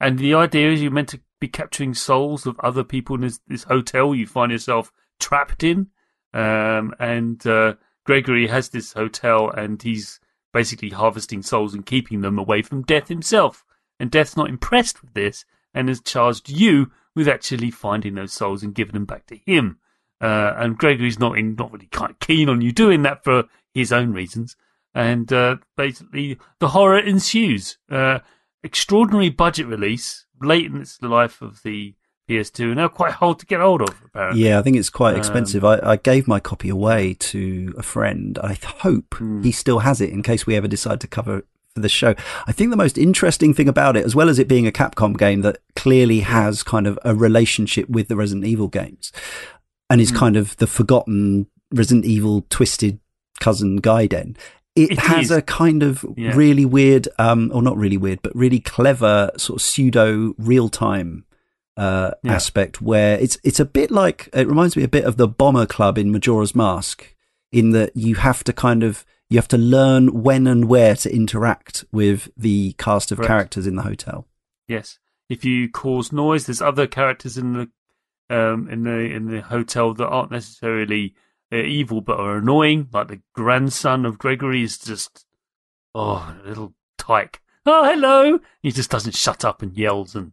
And the idea is you're meant to be capturing souls of other people in this, this hotel you find yourself trapped in. Um, and uh, Gregory has this hotel and he's basically harvesting souls and keeping them away from Death himself. And Death's not impressed with this and has charged you with actually finding those souls and giving them back to him. Uh, and Gregory's not in, not really of keen on you doing that for his own reasons. And uh, basically, the horror ensues. Uh, extraordinary budget release, late in life of the PS2, and now quite hard to get hold of, apparently. Yeah, I think it's quite Um, expensive. I, I gave my copy away to a friend. I hope Hmm. he still has it in case we ever decide to cover it for the show. I think the most interesting thing about it, as well as it being a Capcom game that clearly has kind of a relationship with the Resident Evil games and is Hmm. kind of the forgotten Resident Evil twisted cousin Gaiden. It, It has is. a kind of Yeah. really weird, um, or not really weird, but really clever sort of pseudo real time uh, Yeah. aspect where it's it's a bit like it reminds me a bit of the Bomber Club in Majora's Mask, in that you have to kind of you have to learn when and where to interact with the cast of Correct. characters in the hotel. Yes. If you cause noise, there's other characters in the um, in the in the hotel that aren't necessarily uh, evil but are annoying. Like the grandson of Gregory is just oh, a little tyke. Oh, hello! He just doesn't shut up and yells and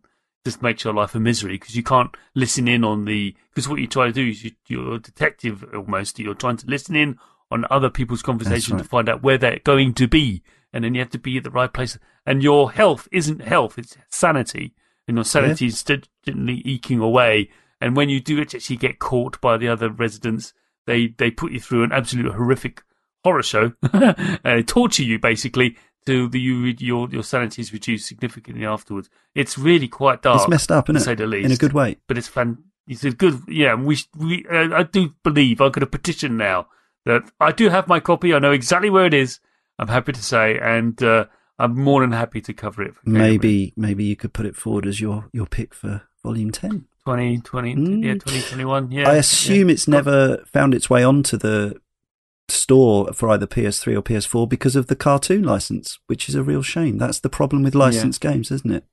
just makes your life a misery because you can't listen in on the because what you try to do is you, you're a detective almost. You're trying to listen in on other people's conversation right. to find out where they're going to be, and then you have to be at the right place. And your health isn't health; it's sanity, and your sanity is steadily eking away. And when you do it actually get caught by the other residents, they they put you through an absolute horrific horror show, and [laughs] they uh, torture you basically the you your your sanity is reduced significantly afterwards. It's really quite dark. it's messed up, to isn't say it? the least. In a good way. but it's fan. It's a good. Yeah, we we. Uh, I do believe I could have petitioned now that I do have my copy. I know exactly where it is. I'm happy to say, and uh, I'm more than happy to cover it. Maybe maybe you could put it forward as your your pick for volume ten. 2020, Mm. yeah, 2021. Yeah, I assume it's never found its way onto the store for either PS3 or PS4 because of the cartoon license, which is a real shame. That's the problem with licensed games, isn't it?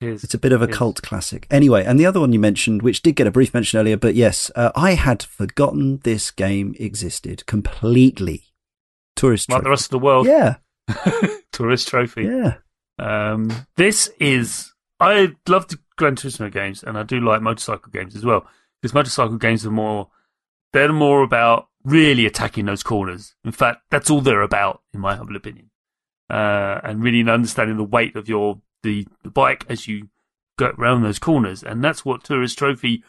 it is. It's a bit of a cult classic. Anyway, and the other one you mentioned, which did get a brief mention earlier, but yes, uh, I had forgotten this game existed completely. Tourist like the rest of the world. Yeah, [laughs] Tourist trophy. yeah. Um, this is I love the Gran Turismo games, and I do like motorcycle games as well. Because motorcycle games are more they're more about really attacking those corners. In fact, that's all they're about, in my humble opinion. Uh, and really understanding the weight of your the, the bike as you go around those corners, and that's what Tourist Trophy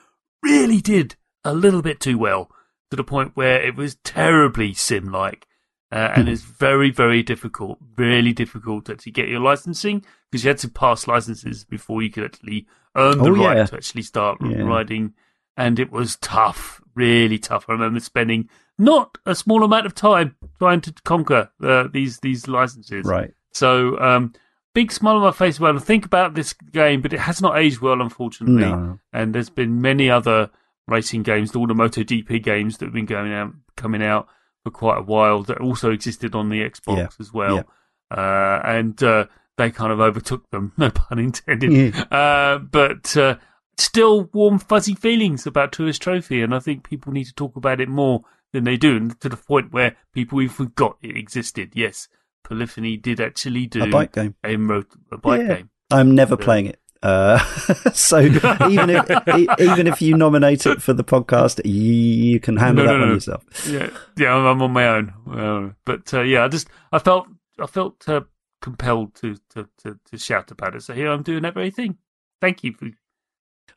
really did a little bit too well, to the point where it was terribly sim-like. Uh, and Mhm. it's very, very difficult, really difficult to actually get your licensing because you had to pass licenses before you could actually earn the Oh, right yeah. to actually start Yeah. riding. And it was tough, really tough. I remember spending not a small amount of time trying to conquer uh, these these licenses. Right. So, um, big smile on my face when I think about this game, but it has not aged well, unfortunately. No. And there's been many other racing games, all the MotoGP games that have been going out, coming out for quite a while that also existed on the Xbox Yeah. as well. Uh, and uh, they kind of overtook them, [laughs] no pun intended. Yeah. Uh, but uh, still warm, fuzzy feelings about Tourist Trophy, and I think people need to talk about it more than they do, and to the point where people even forgot it existed. Yes, Polyphony did actually do A bike game. a, mo- a bike Yeah. game. I'm never Yeah. playing it. Uh, [laughs] so even if even if you nominate it for the podcast, you, you can handle No, that no, one no. yourself. Yeah, yeah, I'm, I'm on my own. Uh, but uh, yeah, I just I felt I felt uh, compelled to, to, to, to shout about it. So here I'm doing that very thing. Thank you. For,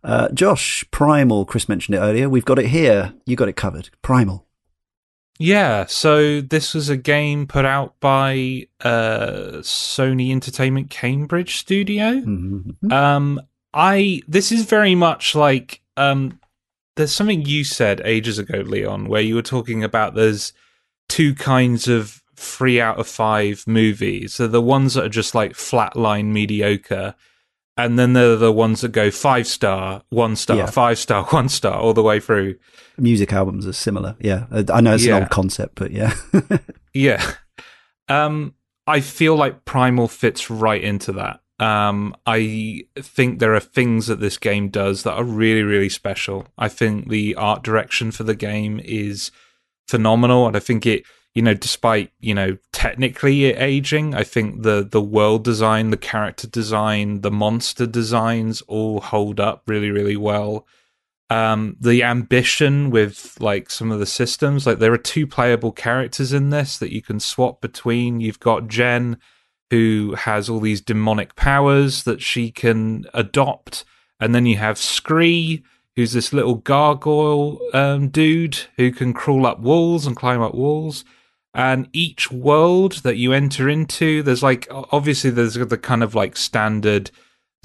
Uh, Josh, Primal. Chris mentioned it earlier. We've got it here. You got it covered. Primal. Yeah, so this was a game put out by uh, Sony Entertainment Cambridge Studio. Mhm. Um, I this is very much like um, there's something you said ages ago, Leon, where you were talking about there's two kinds of three out of five movies. So the ones that are just like flatline mediocre, and then there are the ones that go five star, one star, Yeah. five star, [laughs] one star, all the way through. Music albums are similar. Yeah, I know it's Yeah. an old concept, but yeah. [laughs] Yeah. Um, I feel like Primal fits right into that. Um, I think there are things that this game does that are really, really special. I think the art direction for the game is phenomenal, and I think it, you know, despite you know technically aging, I think the the world design, the character design, the monster designs all hold up really, really well. Um the ambition with like some of the systems like there are two playable characters in this that you can swap between. You've got jen who has all these demonic powers that she can adopt and then you have scree who's this little gargoyle um, dude who can crawl up walls and climb up walls and each world that you enter into there's like obviously there's the kind of like standard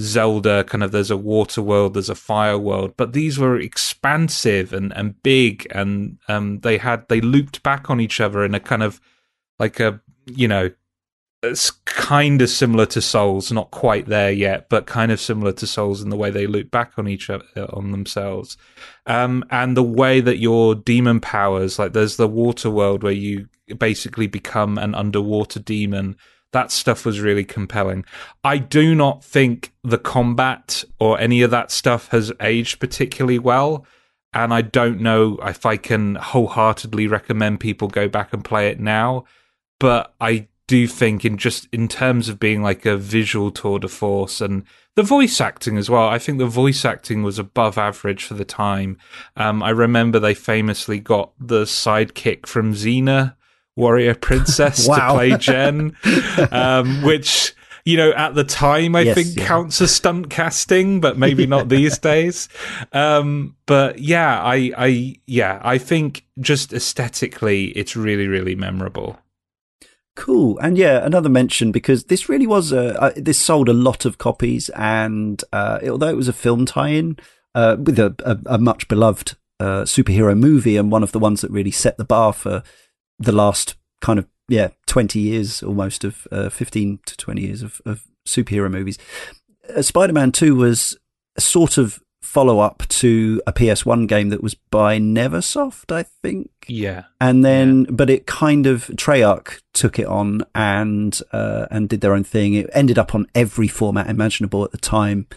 Zelda kind of there's a water world, there's a fire world, but these were expansive and, and big and um they had they looped back on each other in a kind of like a you know it's kind of similar to Souls, not quite there yet, but kind of similar to Souls in the way they loop back on each other on themselves. Um and the way that your demon powers, like there's the water world where you basically become an underwater demon. That stuff was really compelling. I do not think the combat or any of that stuff has aged particularly well. And I don't know if I can wholeheartedly recommend people go back and play it now. But I do think in just in terms of being like a visual tour de force and the voice acting as well. I think the voice acting was above average for the time. Um, I remember they famously got the sidekick from Xena, Warrior Princess, [laughs] Wow. to play Jen, um, [laughs] which you know at the time I Yes, think yeah. counts as stunt casting, but maybe not [laughs] these days. Um, but yeah, I, I, yeah, I think just aesthetically, it's really, really memorable. Cool. And yeah, another mention because this really was a, uh, this sold a lot of copies and uh, although it was a film tie-in, uh, with a, a, a much beloved uh, superhero movie and one of the ones that really set the bar for the last kind of yeah 20 years almost of uh, 15 to 20 years of, of superhero movies. Uh, Spider-Man 2 was a sort of follow up to a PS1 game that was by Neversoft, I think. Yeah. And then, but it kind of Treyarch took it on and uh, and did their own thing. It ended up on every format imaginable at the time.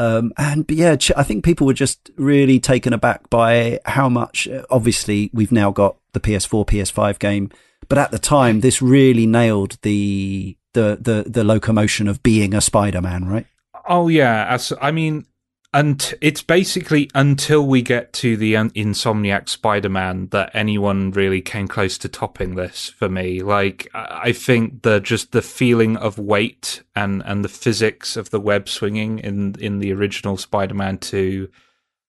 Um, and but yeah, I think people were just really taken aback by how much. uh, Obviously, we've now got the PS4, PS5 game, but at the time, this really nailed the the the the locomotion of being a Spider-Man, right? Oh yeah, as, I mean, and it's basically until we get to the Insomniac Spider-Man that anyone really came close to topping this for me. Like, I think the just the feeling of weight and and the physics of the web swinging in in the original Spider-Man Two.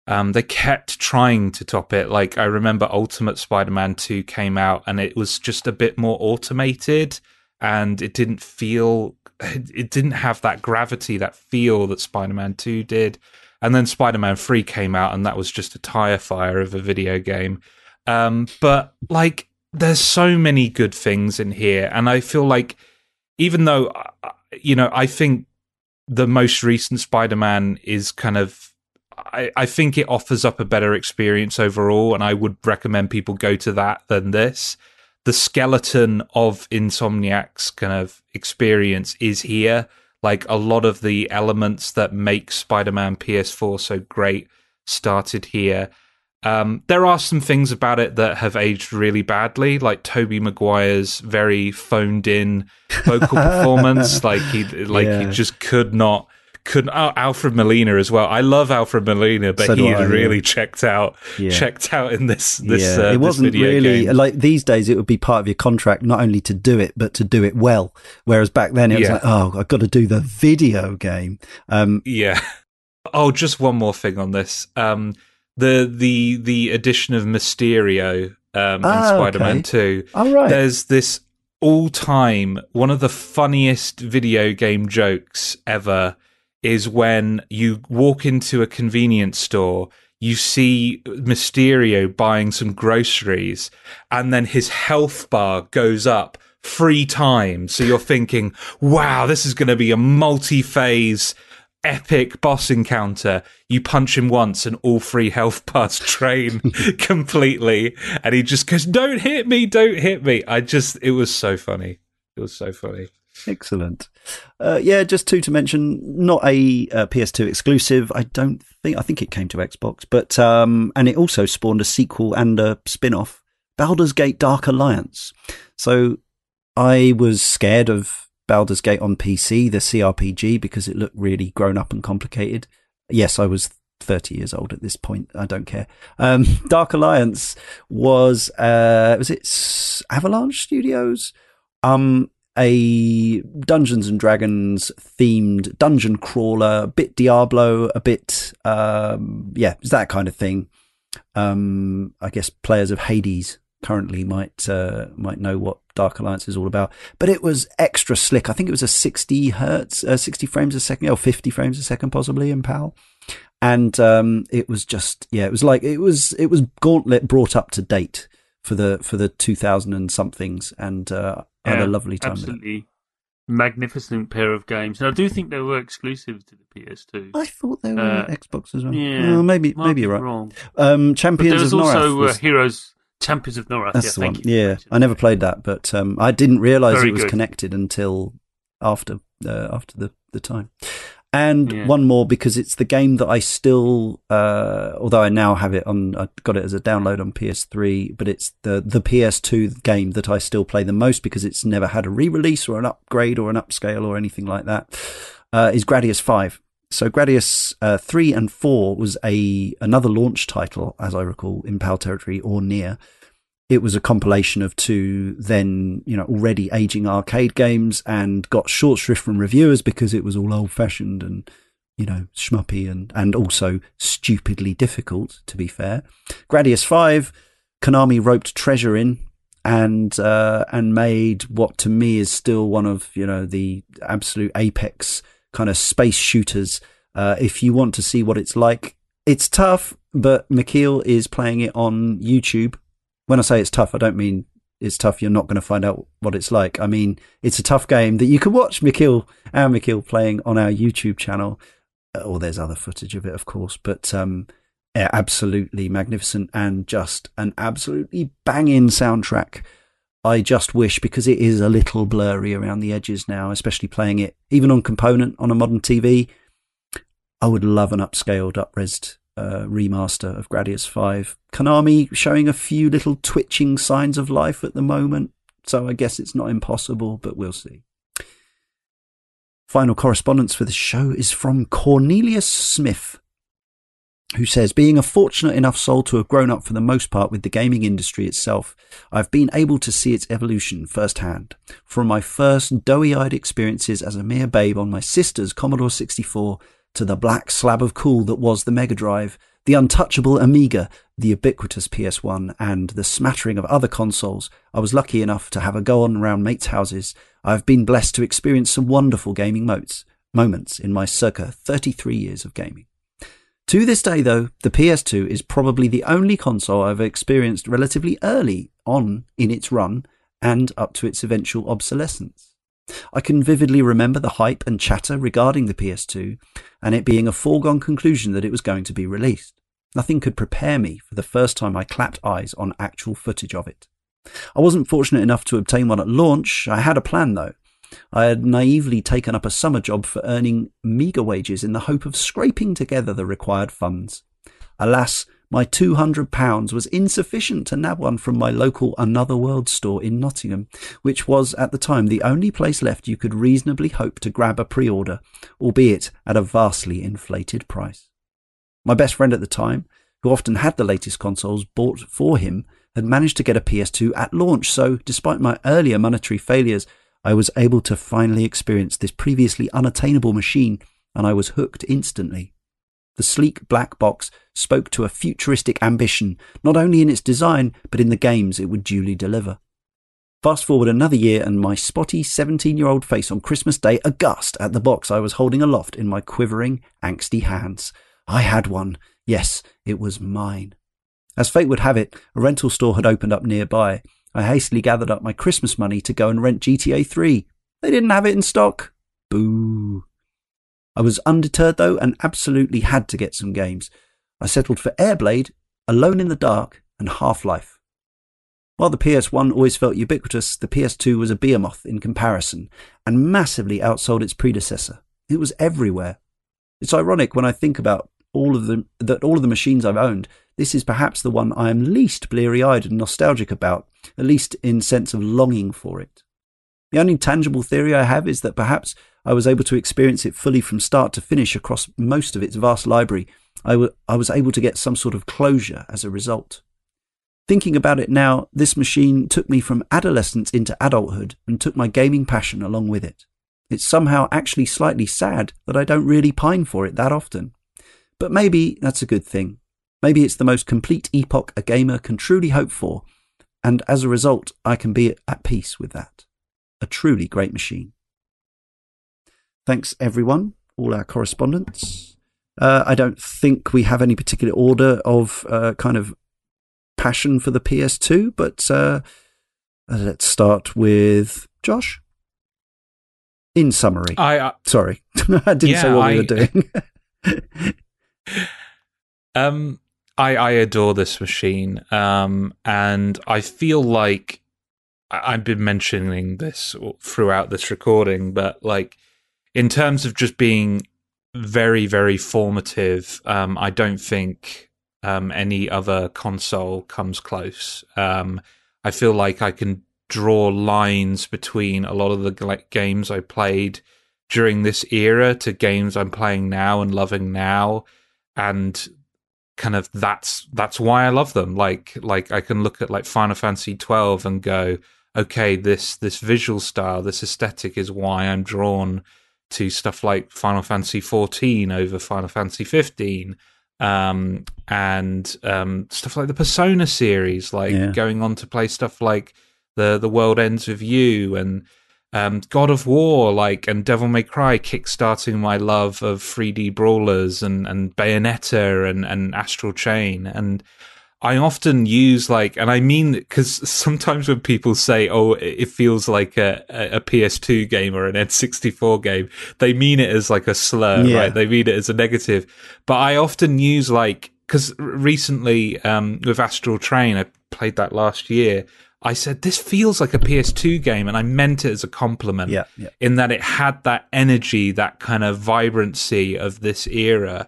Um, they kept trying to top it. Like I remember Ultimate Spider-Man 2 came out and it was just a bit more automated and it didn't feel it didn't have that gravity, that feel that Spider-Man 2 did. And then Spider-Man 3 came out and that was just a tire fire of a video game. Um, but like there's so many good things in here and I feel like even though uh, you know, I think the most recent Spider-Man is kind of I, I think it offers up a better experience overall, and I would recommend people go to that than this. The skeleton of Insomniac's kind of experience is here. Like a lot of the elements that make Spider Man PS4 so great started here. Um, there are some things about it that have aged really badly, like Tobey Maguire's very phoned in vocal [laughs] performance. Like he, like Yeah. he just could not, could. Oh, Alfred Molina as well. I love Alfred Molina, but So he I, really yeah. checked out, Yeah. checked out in this this. yeah, uh, it wasn't video really game. like these days. It would be part of your contract not only to do it but to do it well. Whereas back then it was like, oh, I've got to do the video game. Um, Yeah. Oh, just one more thing on this. Um, the the the addition of Mysterio um, in Ah, Spider-Man okay. Two. all right, There's this all-time one of the funniest video game jokes ever is when you walk into a convenience store. You see Mysterio buying some groceries, and then his health bar goes up three times. So you're thinking, wow, this is going to be a multi phase epic boss encounter. You punch him once and all three health [laughs] bars drain [laughs] completely. And he just goes, don't hit me, don't hit me. I just, it was so funny. It was so funny. Excellent. Uh, yeah, just two to mention. Not a uh, PS2 exclusive. I don't think. I think it came to Xbox, but um, and it also spawned a sequel and a spin-off, Baldur's Gate: Dark Alliance. So I was scared of Baldur's Gate on PC, the CRPG, because it looked really grown up and complicated. Yes, I was 30 years old at this point. I don't care. Um, [laughs] Dark Alliance was, uh, was it Avalanche Studios? Um, a Dungeons and Dragons themed dungeon crawler, a bit Diablo, a bit, um, yeah, it's that kind of thing. Um, I guess players of Hades currently might uh, might know what Dark Alliance is all about. But it was extra slick. I think it was a 60 hertz, uh, 60 frames a second, or 50 frames a second, possibly in PAL. And um, it was just yeah, it was like it was it was Gauntlet brought up to date for the for the 2000 and somethings, and uh, I had a lovely time. Absolutely magnificent pair of games. And I do think they were exclusive to the PS2. I thought they were Uh, on Xbox as well. yeah, Oh, maybe maybe you're right. Wrong. Um, But Champions there was of Norath. also uh, Heroes Champions of Norath. That's yeah, the one. Yeah, I never played that, but um, I didn't realize it was good. connected until after uh, after the the time. And Yeah. one more because it's the game that I still, uh, although I now have it on, I got it as a download on PS3, but it's the the PS2 game that I still play the most because it's never had a re-release or an upgrade or an upscale or anything like that. Uh, is Gradius Five. So Gradius uh, three and four was a another launch title, as I recall, in PAL territory or near. It was a compilation of two then, you know, already aging arcade games and got short shrift from reviewers because it was all old fashioned and, you know, schmuppy and, and also stupidly difficult, to be fair. Gradius 5, Konami roped treasure in and, uh, and made what to me is still one of, you know, the absolute apex kind of space shooters. Uh, if you want to see what it's like, it's tough, but McKeel is playing it on YouTube. When I say it's tough, I don't mean it's tough. You're not going to find out what it's like. I mean, it's a tough game that you can watch McKeel and McKeel playing on our YouTube channel. Or there's other footage of it, of course, but um, yeah, absolutely magnificent and just an absolutely banging soundtrack. I just wish because it is a little blurry around the edges now, especially playing it even on component on a modern TV. I would love an upscaled, upresed uh, remaster of Gradius 5. Konami showing a few little twitching signs of life at the moment, so I guess it's not impossible, but we'll see. Final correspondence for the show is from Cornelius Smith, who says, Being a fortunate enough soul to have grown up for the most part with the gaming industry itself, I've been able to see its evolution firsthand. From my first doughy eyed experiences as a mere babe on my sister's Commodore 64 to the black slab of cool that was the Mega Drive, the untouchable Amiga, the ubiquitous PS1, and the smattering of other consoles, I was lucky enough to have a go on around mates' houses. I've been blessed to experience some wonderful gaming motes, moments in my circa 33 years of gaming. To this day, though, the PS2 is probably the only console I've experienced relatively early on in its run and up to its eventual obsolescence. I can vividly remember the hype and chatter regarding the PS2 and it being a foregone conclusion that it was going to be released. Nothing could prepare me for the first time I clapped eyes on actual footage of it. I wasn't fortunate enough to obtain one at launch. I had a plan though. I had naively taken up a summer job for earning meagre wages in the hope of scraping together the required funds. Alas, my £200 was insufficient to nab one from my local Another World store in Nottingham, which was at the time the only place left you could reasonably hope to grab a pre order, albeit at a vastly inflated price. My best friend at the time, who often had the latest consoles bought for him, had managed to get a PS2 at launch, so despite my earlier monetary failures, I was able to finally experience this previously unattainable machine, and I was hooked instantly. The sleek black box spoke to a futuristic ambition, not only in its design, but in the games it would duly deliver. Fast forward another year, and my spotty 17 year old face on Christmas Day aghast at the box I was holding aloft in my quivering, angsty hands. I had one. Yes, it was mine. As fate would have it, a rental store had opened up nearby. I hastily gathered up my Christmas money to go and rent GTA 3. They didn't have it in stock. Boo. I was undeterred though and absolutely had to get some games. I settled for Airblade, Alone in the Dark, and Half Life. While the PS1 always felt ubiquitous, the PS2 was a behemoth in comparison and massively outsold its predecessor. It was everywhere. It's ironic when I think about all of the that all of the machines I've owned, this is perhaps the one I am least bleary-eyed and nostalgic about, at least in sense of longing for it. The only tangible theory I have is that perhaps I was able to experience it fully from start to finish across most of its vast library. I, w- I was able to get some sort of closure as a result. Thinking about it now, this machine took me from adolescence into adulthood and took my gaming passion along with it. It's somehow actually slightly sad that I don't really pine for it that often. But maybe that's a good thing. Maybe it's the most complete epoch a gamer can truly hope for, and as a result, I can be at peace with that. A truly great machine. Thanks, everyone, all our correspondents. Uh, I don't think we have any particular order of uh, kind of passion for the PS2, but uh, let's start with Josh. In summary, I uh, sorry, [laughs] I didn't Yeah, say what we were doing. [laughs] um I I adore this machine. Um and I feel like I- I've been mentioning this throughout this recording, but like in terms of just being very very formative, um I don't think um any other console comes close. Um I feel like I can draw lines between a lot of the g- games I played during this era to games I'm playing now and loving now and kind of that's that's why I love them like like I can look at like Final Fantasy 12 and go okay this this visual style this aesthetic is why I'm drawn to stuff like Final Fantasy 14 over Final Fantasy 15 um and um stuff like the Persona series like Yeah. going on to play stuff like the the world ends with you and um, God of War, like, and Devil May Cry, kickstarting my love of 3D brawlers and, and Bayonetta and, and Astral Chain. And I often use like, and I mean, because sometimes when people say, "Oh, it feels like a, a PS2 game or an N64 game," they mean it as like a slur, Yeah. right? They mean it as a negative. But I often use like, because recently um, with Astral Chain, I played that last year. I said this feels like a PS2 game, and I meant it as a compliment Yeah, yeah. in that it had that energy, that kind of vibrancy of this era.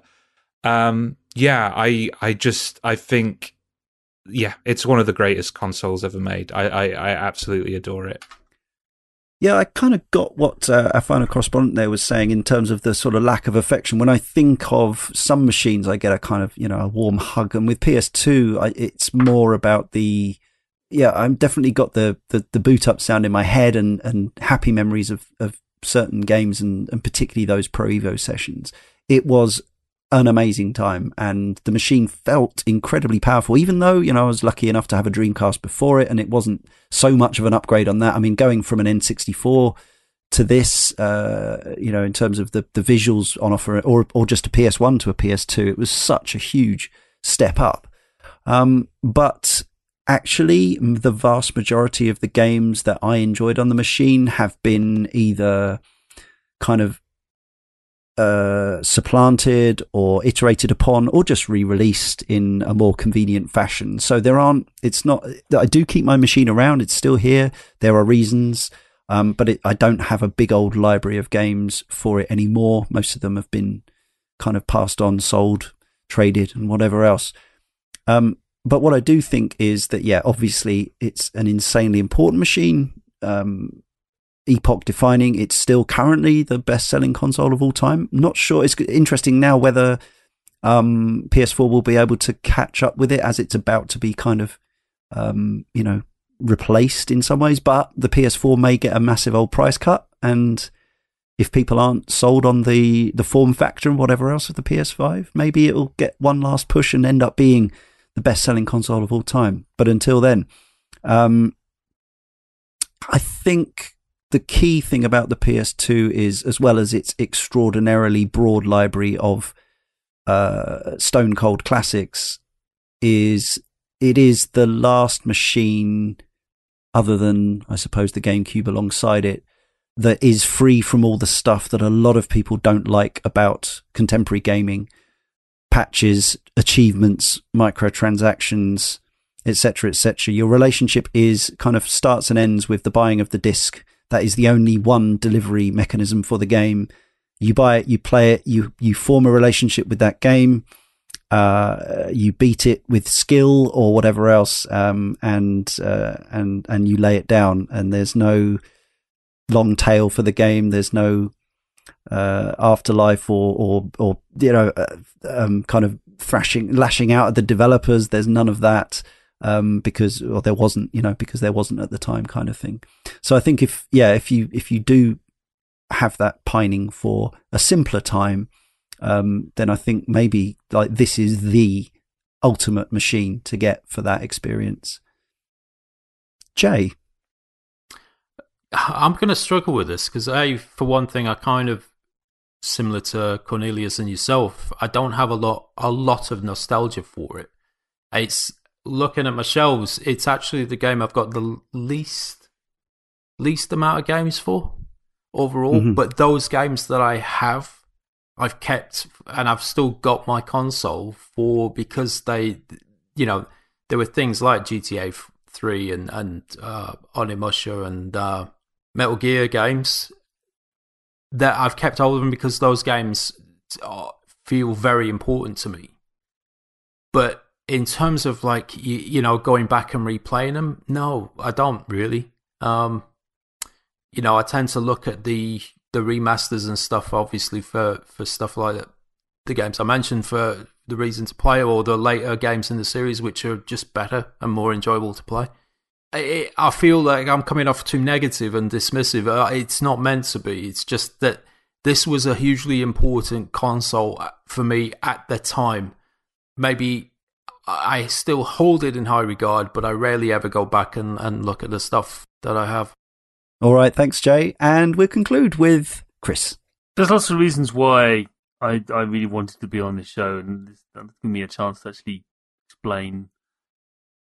Um, yeah, I, I just, I think, yeah, it's one of the greatest consoles ever made. I, I, I absolutely adore it. Yeah, I kind of got what uh, our final correspondent there was saying in terms of the sort of lack of affection. When I think of some machines, I get a kind of you know a warm hug, and with PS2, I, it's more about the yeah. I'm definitely got the, the the boot up sound in my head and and happy memories of of certain games and and particularly those Pro Evo sessions. It was an amazing time and the machine felt incredibly powerful even though you know I was lucky enough to have a Dreamcast before it and it wasn't so much of an upgrade on that. I mean going from an N64 to this uh, you know in terms of the the visuals on offer or or just a PS1 to a PS2 it was such a huge step up. Um, but actually the vast majority of the games that I enjoyed on the machine have been either kind of uh, supplanted or iterated upon or just re-released in a more convenient fashion. So there aren't, it's not, I do keep my machine around. It's still here. There are reasons. Um, but it, I don't have a big old library of games for it anymore. Most of them have been kind of passed on, sold, traded and whatever else. Um, but what I do think is that, yeah, obviously it's an insanely important machine. Um, epoch defining. It's still currently the best selling console of all time. Not sure. It's interesting now whether um, PS4 will be able to catch up with it as it's about to be kind of, um, you know, replaced in some ways. But the PS4 may get a massive old price cut. And if people aren't sold on the, the form factor and whatever else of the PS5, maybe it'll get one last push and end up being the best selling console of all time. But until then, um, I think the key thing about the PS2 is, as well as its extraordinarily broad library of uh, stone cold classics, is it is the last machine, other than I suppose the GameCube alongside it, that is free from all the stuff that a lot of people don't like about contemporary gaming patches, achievements, microtransactions, etc., etc. Your relationship is kind of starts and ends with the buying of the disc. That is the only one delivery mechanism for the game. You buy it, you play it, you you form a relationship with that game. Uh, you beat it with skill or whatever else, um, and uh, and and you lay it down. And there's no long tail for the game. There's no uh, afterlife or or or you know uh, um, kind of thrashing lashing out at the developers. There's none of that um, because or there wasn't you know because there wasn't at the time kind of thing. So I think if yeah if you if you do have that pining for a simpler time, um, then I think maybe like this is the ultimate machine to get for that experience. Jay, I'm going to struggle with this because, A, for one thing, I kind of similar to Cornelius and yourself. I don't have a lot, a lot of nostalgia for it. It's looking at my shelves. It's actually the game I've got the least, least amount of games for overall. Mhm. But those games that I have, I've kept, and I've still got my console for because they, you know, there were things like GTA Three and and uh, Onimusha and uh, Metal Gear games that I've kept hold of them because those games feel very important to me. But in terms of like you, you know going back and replaying them, no, I don't really. Um, you know, I tend to look at the the remasters and stuff, obviously for for stuff like that, the games I mentioned for the reason to play, or the later games in the series, which are just better and more enjoyable to play. I, I feel like I'm coming off too negative and dismissive. Uh, It's not meant to be. It's just that this was a hugely important console uh, for me at the time. Maybe I still hold it in high regard, but I rarely ever go back and, and look at the stuff that I have. All right, thanks, Jay. And we'll conclude with Chris. There's lots of reasons why I I really wanted to be on this show, and this giving me a chance to actually explain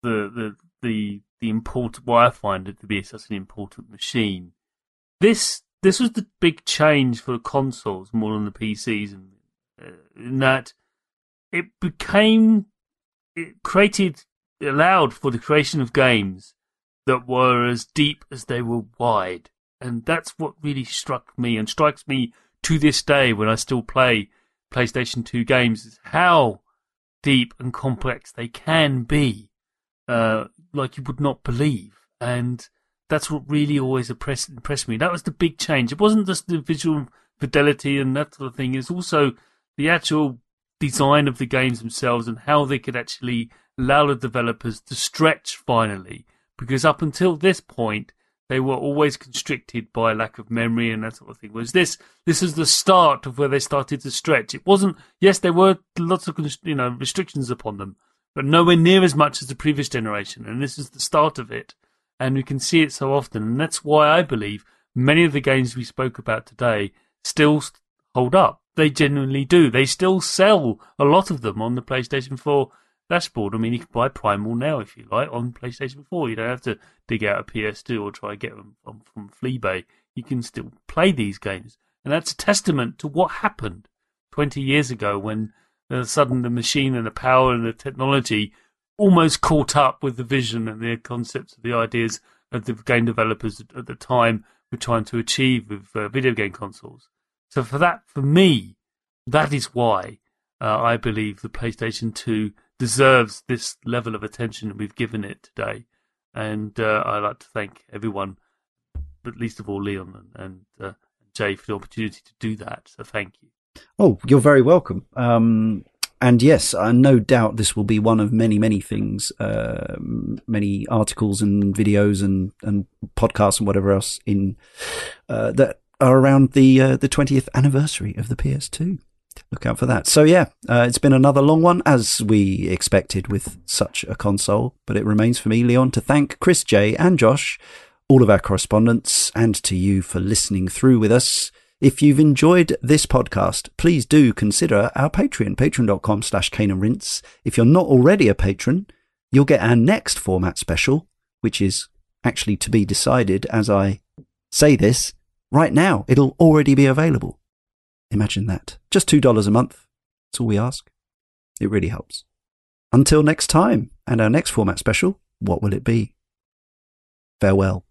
the the the the important why I find it to be such an important machine. This this was the big change for the consoles more than the PCs, and uh, in that it became created allowed for the creation of games that were as deep as they were wide, and that's what really struck me and strikes me to this day when I still play PlayStation 2 games is how deep and complex they can be, uh, like you would not believe. And that's what really always impressed, impressed me. That was the big change. It wasn't just the visual fidelity and that sort of thing. It's also the actual design of the games themselves and how they could actually allow the developers to stretch finally. Because up until this point, they were always constricted by lack of memory and that sort of thing. Whereas this, this is the start of where they started to stretch. It wasn't, yes, there were lots of, you know, restrictions upon them, but nowhere near as much as the previous generation. And this is the start of it. And we can see it so often. And that's why I believe many of the games we spoke about today still hold up. They genuinely do. They still sell a lot of them on the PlayStation 4 dashboard. I mean, you can buy Primal now if you like on PlayStation 4. You don't have to dig out a PS2 or try and get them from, from Fleabay. You can still play these games. And that's a testament to what happened 20 years ago when uh, suddenly the machine and the power and the technology almost caught up with the vision and the concepts of the ideas of the game developers at the time were trying to achieve with uh, video game consoles. So for that, for me, that is why uh, I believe the PlayStation 2 deserves this level of attention we've given it today. And uh, I'd like to thank everyone, but least of all Leon and, and uh, Jay for the opportunity to do that. So thank you. Oh, you're very welcome. Um, and yes, uh, no doubt this will be one of many, many things, uh, many articles and videos and, and podcasts and whatever else in uh, that around the uh, the 20th anniversary of the PS2 look out for that. So yeah, uh, it's been another long one as we expected with such a console, but it remains for me, Leon, to thank Chris Jay and Josh, all of our correspondents, and to you for listening through with us. If you've enjoyed this podcast, please do consider our Patreon, patreon.com slash Rinse. If you're not already a patron, you'll get our next format special, which is actually to be decided as I say this right now. It'll already be available. Imagine that. Just $2 a month. That's all we ask. It really helps. Until next time, and our next format special, what will it be? Farewell.